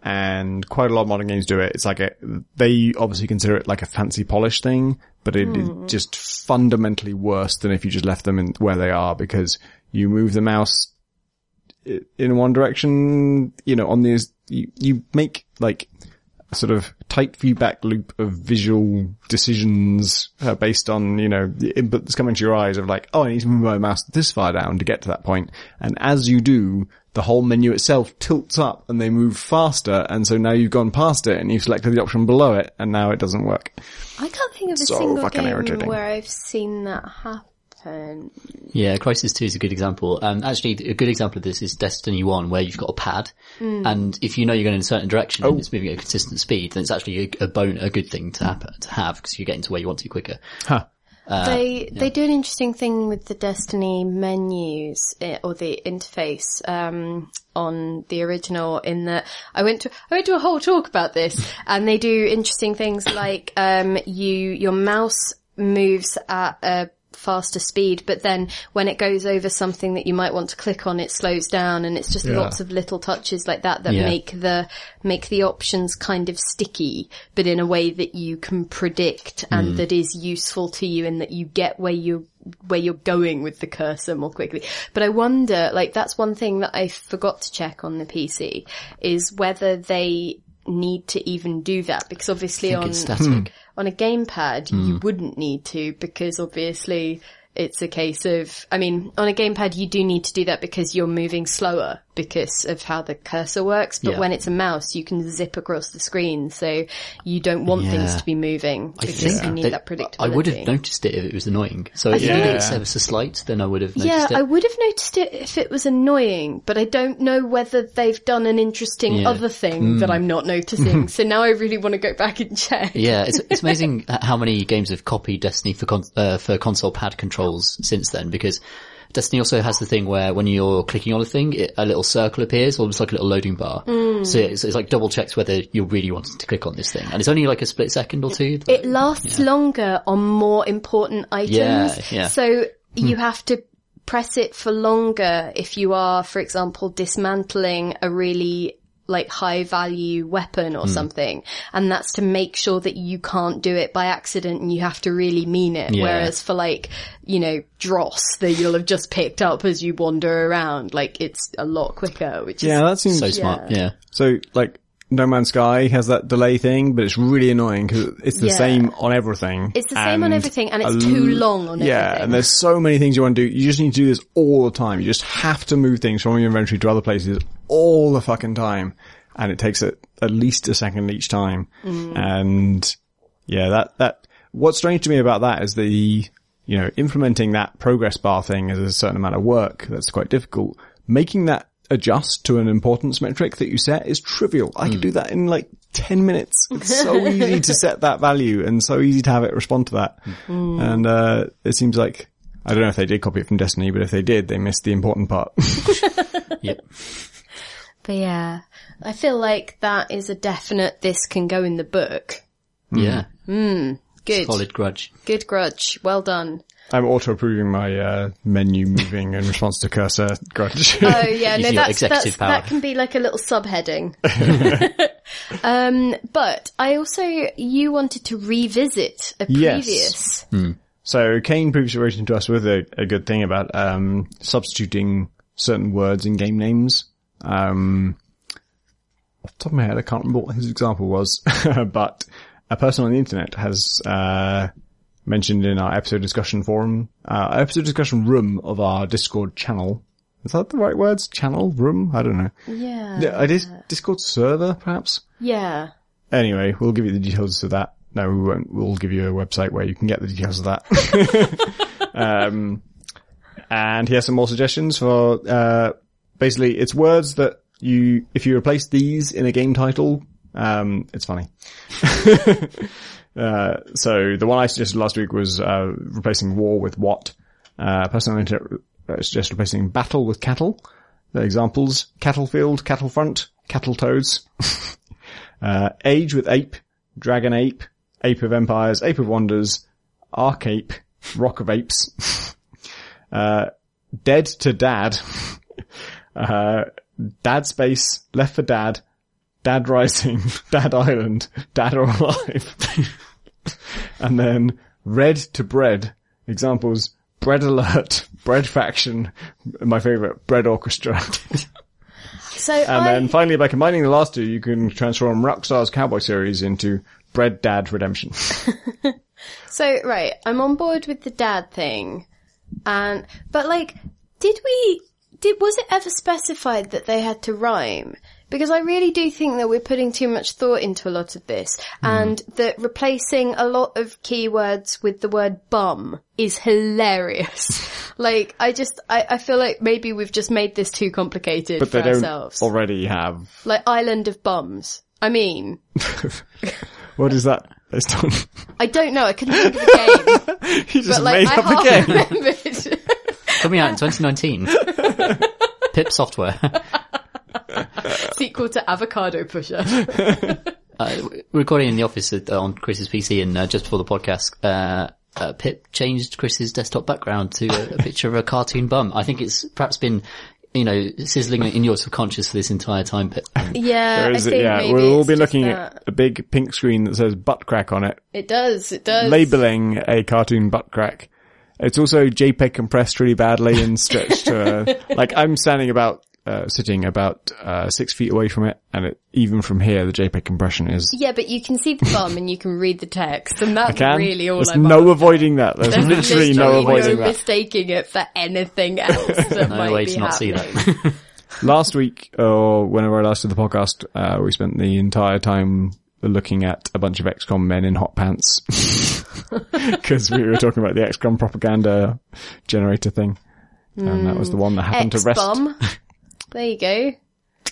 and quite a lot of modern games do it. It's like a, they obviously consider it like a fancy polish thing, but it is just fundamentally worse than if you just left them in where they are because you move the mouse i- in one direction, you know, on these, you, you make like a sort of tight feedback loop of visual decisions uh, based on, you know, the input that's coming to your eyes of like, oh, I need to move my mouse this far down to get to that point. And as you do, the whole menu itself tilts up and they move faster. And so now you've gone past it and you've selected the option below it and now it doesn't work. I can't think of a So single game irritating. where I've seen that happen. Yeah, Crysis 2 is a good example. Um, actually, a good example of this is Destiny 1, where you've got a pad, and if you know you're going in a certain direction and it's moving at a consistent speed, then it's actually a, a bone, a good thing to happen, to have, because you're getting to where you want to quicker. Huh. they they do an interesting thing with the Destiny menus eh, or the interface um, on the original. In that I went to I went to a whole talk about this, and they do interesting things like um, you your mouse moves at a faster speed, but then when it goes over something that you might want to click on, it slows down, and it's just Yeah. lots of little touches like that that Yeah. make the make the options kind of sticky, but in a way that you can predict and mm. that is useful to you, and that you get where you where you're going with the cursor more quickly. But I wonder, like that's one thing that I forgot to check on the PC is whether they need to even do that because obviously I think on it's static. Hmm. On a gamepad you mm. wouldn't need to because obviously it's a case of, I mean, on a gamepad you do need to do that because you're moving slower because of how the cursor works, but Yeah. when it's a mouse you can zip across the screen, so you don't want things to be moving I because you need that predictability. I would have noticed it if it was annoying. So if it's ever so slight, then I would have Yeah, noticed it. Yeah, I would have noticed it if it was annoying, but I don't know whether they've done an interesting Yeah. other thing that I'm not noticing. so now I really want to go back and check. Yeah, it's it's amazing how many games have copied Destiny for con- uh, for console pad controls since then because Destiny also has the thing where when you're clicking on a thing, it, a little circle appears, almost like a little loading bar. Hmm. So it's, it's like double checks whether you're really wanting to click on this thing, and it's only like a split second or two. It lasts longer on more important items. Yeah, yeah. So you hmm. have to press it for longer if you are, for example, dismantling a really like high value weapon or hmm. something. And that's to make sure that you can't do it by accident and you have to really mean it. Yeah. Whereas for like, you know, dross that you'll have just picked up as you wander around, like it's a lot quicker, which is Yeah, that seems so smart. Yeah. So, like, No Man's Sky has that delay thing, but it's really annoying because it's the Yeah. same on everything. It's the same on everything and it's a too long on Yeah, everything. Yeah, and there's so many things you want to do. You just need to do this all the time. You just have to move things from your inventory to other places all the fucking time. And it takes it at least a second each time. Mm. And yeah, that, that, what's strange to me about that is the, you know, implementing that progress bar thing is a certain amount of work that's quite difficult. Making that adjust to an importance metric that you set is trivial. I could hmm. do that in like 10 minutes. It's so easy to set that value and so easy to have it respond to that. Hmm. Hmm. And, uh, it seems like, I don't know if they did copy it from Destiny, but if they did, they missed the important part. Yep. But yeah, I feel like that is a definite this can go in the book. Yeah. Good. Solid grudge. Good grudge. Well done. I'm auto approving my, uh, menu moving in response to cursor grudge. Oh yeah, no, that's, executive that's power. that can be like a little subheading. um, but I also you wanted to revisit a Yes. previous. So Kane previously wrote into us with a, a good thing about um, substituting certain words in game names. Um, off the top of my head, I can't remember what his example was, but a person on the internet has uh, mentioned in our episode discussion forum, uh, episode discussion room of our Discord channel. Is that the right words? Channel room? I don't know. Yeah. Yeah, it is Discord server, perhaps. Yeah. Anyway, we'll give you the details of that. No, we won't. We'll give you a website where you can get the details of that. um, and he has some more suggestions for, uh, basically it's words that you, if you replace these in a game title, um, it's funny. uh, so the one I suggested last week was, uh, replacing war with what. Uh, a person on the internet uh, suggested replacing battle with cattle. The examples, cattlefield, cattlefront, cattle front, toads. Uh, Age with Ape, Dragon Ape, Ape of Empires, Ape of Wonders, Arc Ape, Rock of Apes, uh, Dead to Dad, Dad Space, Left for Dad, Dad Rising, Dad Island, Dad or Alive, and then Red to Bread. Examples, Bread Alert, Bread Faction, my favorite, Bread Orchestra. So And I, then finally, by combining the last two, you can transform Rockstar's Cowboy series into Bread Dad Redemption. so right, I'm on board with the dad thing, and but like, did we? Did was it ever specified that they had to rhyme? Because I really do think that we're putting too much thought into a lot of this, hmm. and that replacing a lot of keywords with the word bum is hilarious. like, I just, I, I feel like maybe we've just made this too complicated But for they don't ourselves. already have. like Island of Bums. I mean, What is that based on? I don't know. I couldn't think of a game, you just but like made I up a half game. remembered. Coming out in 2019. Pip Software. sequel to Avocado Pusher. uh, recording in the office at, on Chris's PC, and uh, just before the podcast, uh, uh, Pip changed Chris's desktop background to a, a picture of a cartoon bum. I think it's perhaps been, you know, sizzling in your subconscious for this entire time, Pip. Yeah, There is, I think yeah, we'll all be looking that. at a big pink screen that says butt crack on it, It does. It does. labeling a cartoon butt crack. It's also JPEG compressed really badly and stretched to, a, like I'm standing about uh, sitting about uh, six feet away from it, and it, even from here, the JPEG compression is. Yeah, but you can see the bum and you can read the text, and that's Can. really all There's I'm no after. avoiding that. There's There's literally no literally avoiding that. mistaking it for anything else that No might way be to not see that. last week, or whenever I last did the podcast, uh, we spent the entire time looking at a bunch of XCOM men in hot pants. Because we were talking about the XCOM propaganda generator thing. And that was the one that happened to rest. Ex-bum. There you go.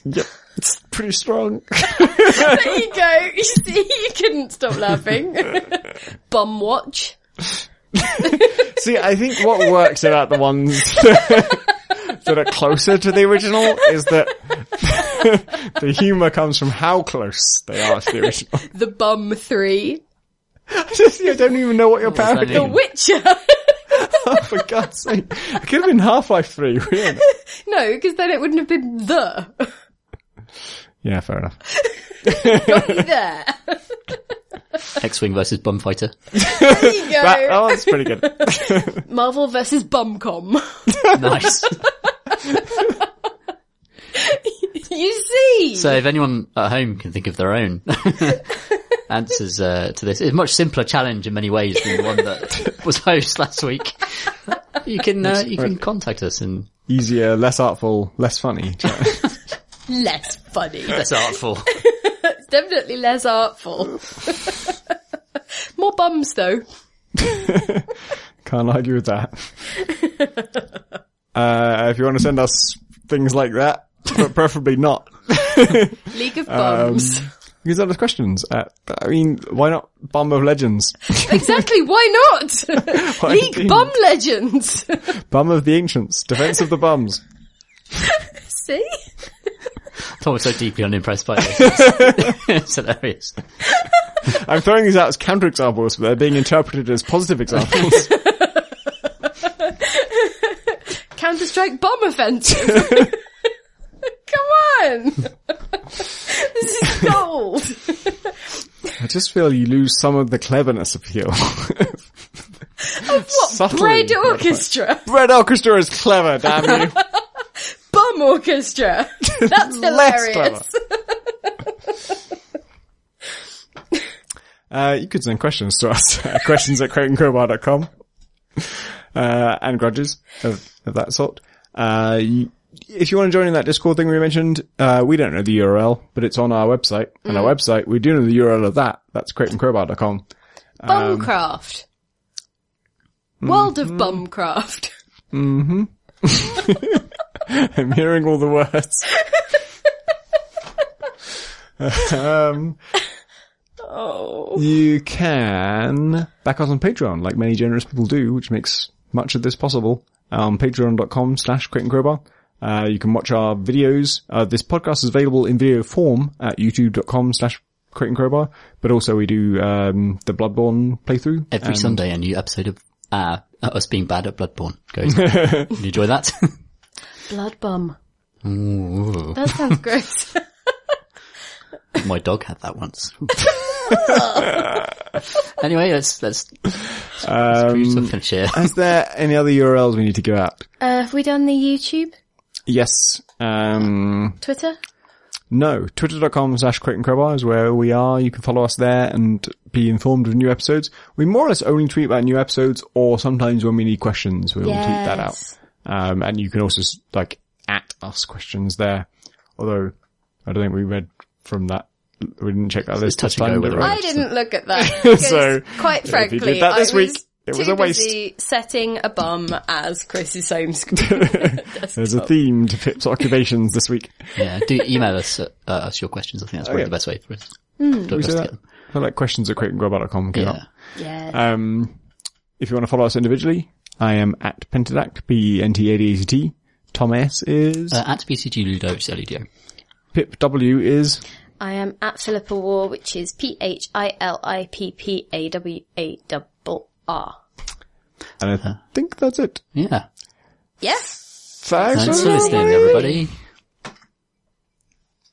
Yep. It's pretty strong. There you go. You see, you couldn't stop laughing. Bum watch. See, I think what works about the ones that are closer to the original is that the humour comes from how close they are to the original. The Bum 3. I just, I don't even know what you're does parodying. The mean? Witcher. Oh, for God's sake. It could have been Half-Life 3, really. no, because then it wouldn't have been the. Yeah, fair enough. Got you there. X-Wing versus Bum Fighter. There you go. That, oh, that's pretty good. Marvel versus Bumcom. Nice. you see? So if anyone at home can think of their own answers uh, to this, it's a much simpler challenge in many ways than the one that was posed last week. You can uh, you can contact us and Easier, less artful, less funny. less funny. Less artful. It's definitely less artful. More bums though. Can't argue with that. Uh, if you want to send us things like that, but preferably not, League of Um, Bums. You can send questions at, I mean, why not Bum of Legends? exactly, why not? Why League indeed? Bum Legends. Bum of the Ancients, Defense of the Bums. see? Tom was so deeply unimpressed by this. it's hilarious. I'm throwing these out as counter examples, but they're being interpreted as positive examples. Counter Strike Bomb Offensive. Come on. this is gold. I just feel you lose some of the cleverness appeal. What? Subtly. Bread Orchestra. Red Orchestra is clever, damn you. Bum Orchestra. That's hilarious. Uh, you could send questions to us at questions at crateandcrowbar.com. Uh, and grudges of, of that sort. Uh, you, if you want to join in that Discord thing we mentioned, uh, we don't know the URL, but it's on our website. And our website, we do know the URL of that. That's crateandcrowbar.com. Bumcraft. World of Bumcraft. Mhm. I'm hearing all the words. um, Oh. you can back us on Patreon, like many generous people do, which makes much of this possible. Um, patreon.com slash crate and crowbar. Uh, you can watch our videos. Uh, this podcast is available in video form at youtube.com slash crate and crowbar, but also we do, um, the Bloodborne playthrough. Every and- Sunday, a new episode of uh, us being bad at Bloodborne goes. you enjoy that? Blood Bum. Ooh. That sounds gross. My dog had that once. anyway, let's let's Um, finish here. is there any other URLs we need to give out? uh, have we done the YouTube? Yes. Um, Twitter? No, twitter.com slash crate and crowbar is where we are. You can follow us there and be informed of new episodes. We more or less only tweet about new episodes or sometimes when we need questions, we'll tweet that out. Um, and you can also like at us questions there. Although I don't think we read from that. We didn't check that list touch this time. with did it, we? right? I didn't look at that. So, quite if you frankly, did that this I week, was it was too a waste. busy setting a bum as Chris's home screen. There's a theme to Pip's occupations this week. Yeah, do email us uh, us your questions. I think that's probably yeah. the best way for us. Hmm. for We us to that? get them. I feel like questions at crateandcrowbar.com came Yeah. up. Yeah. Um, if you want to follow us individually, I am at Pentadact, P-E-N-T-A-D-A-C-T. Tom S is, Uh, at BCG Ludo, it's LEDO. Pip W is, I am at Philippa Warr, which is P H I L I P P A W A double R. and I think that's it. Yeah. Yes. Thanks, Thanks for listening, everybody.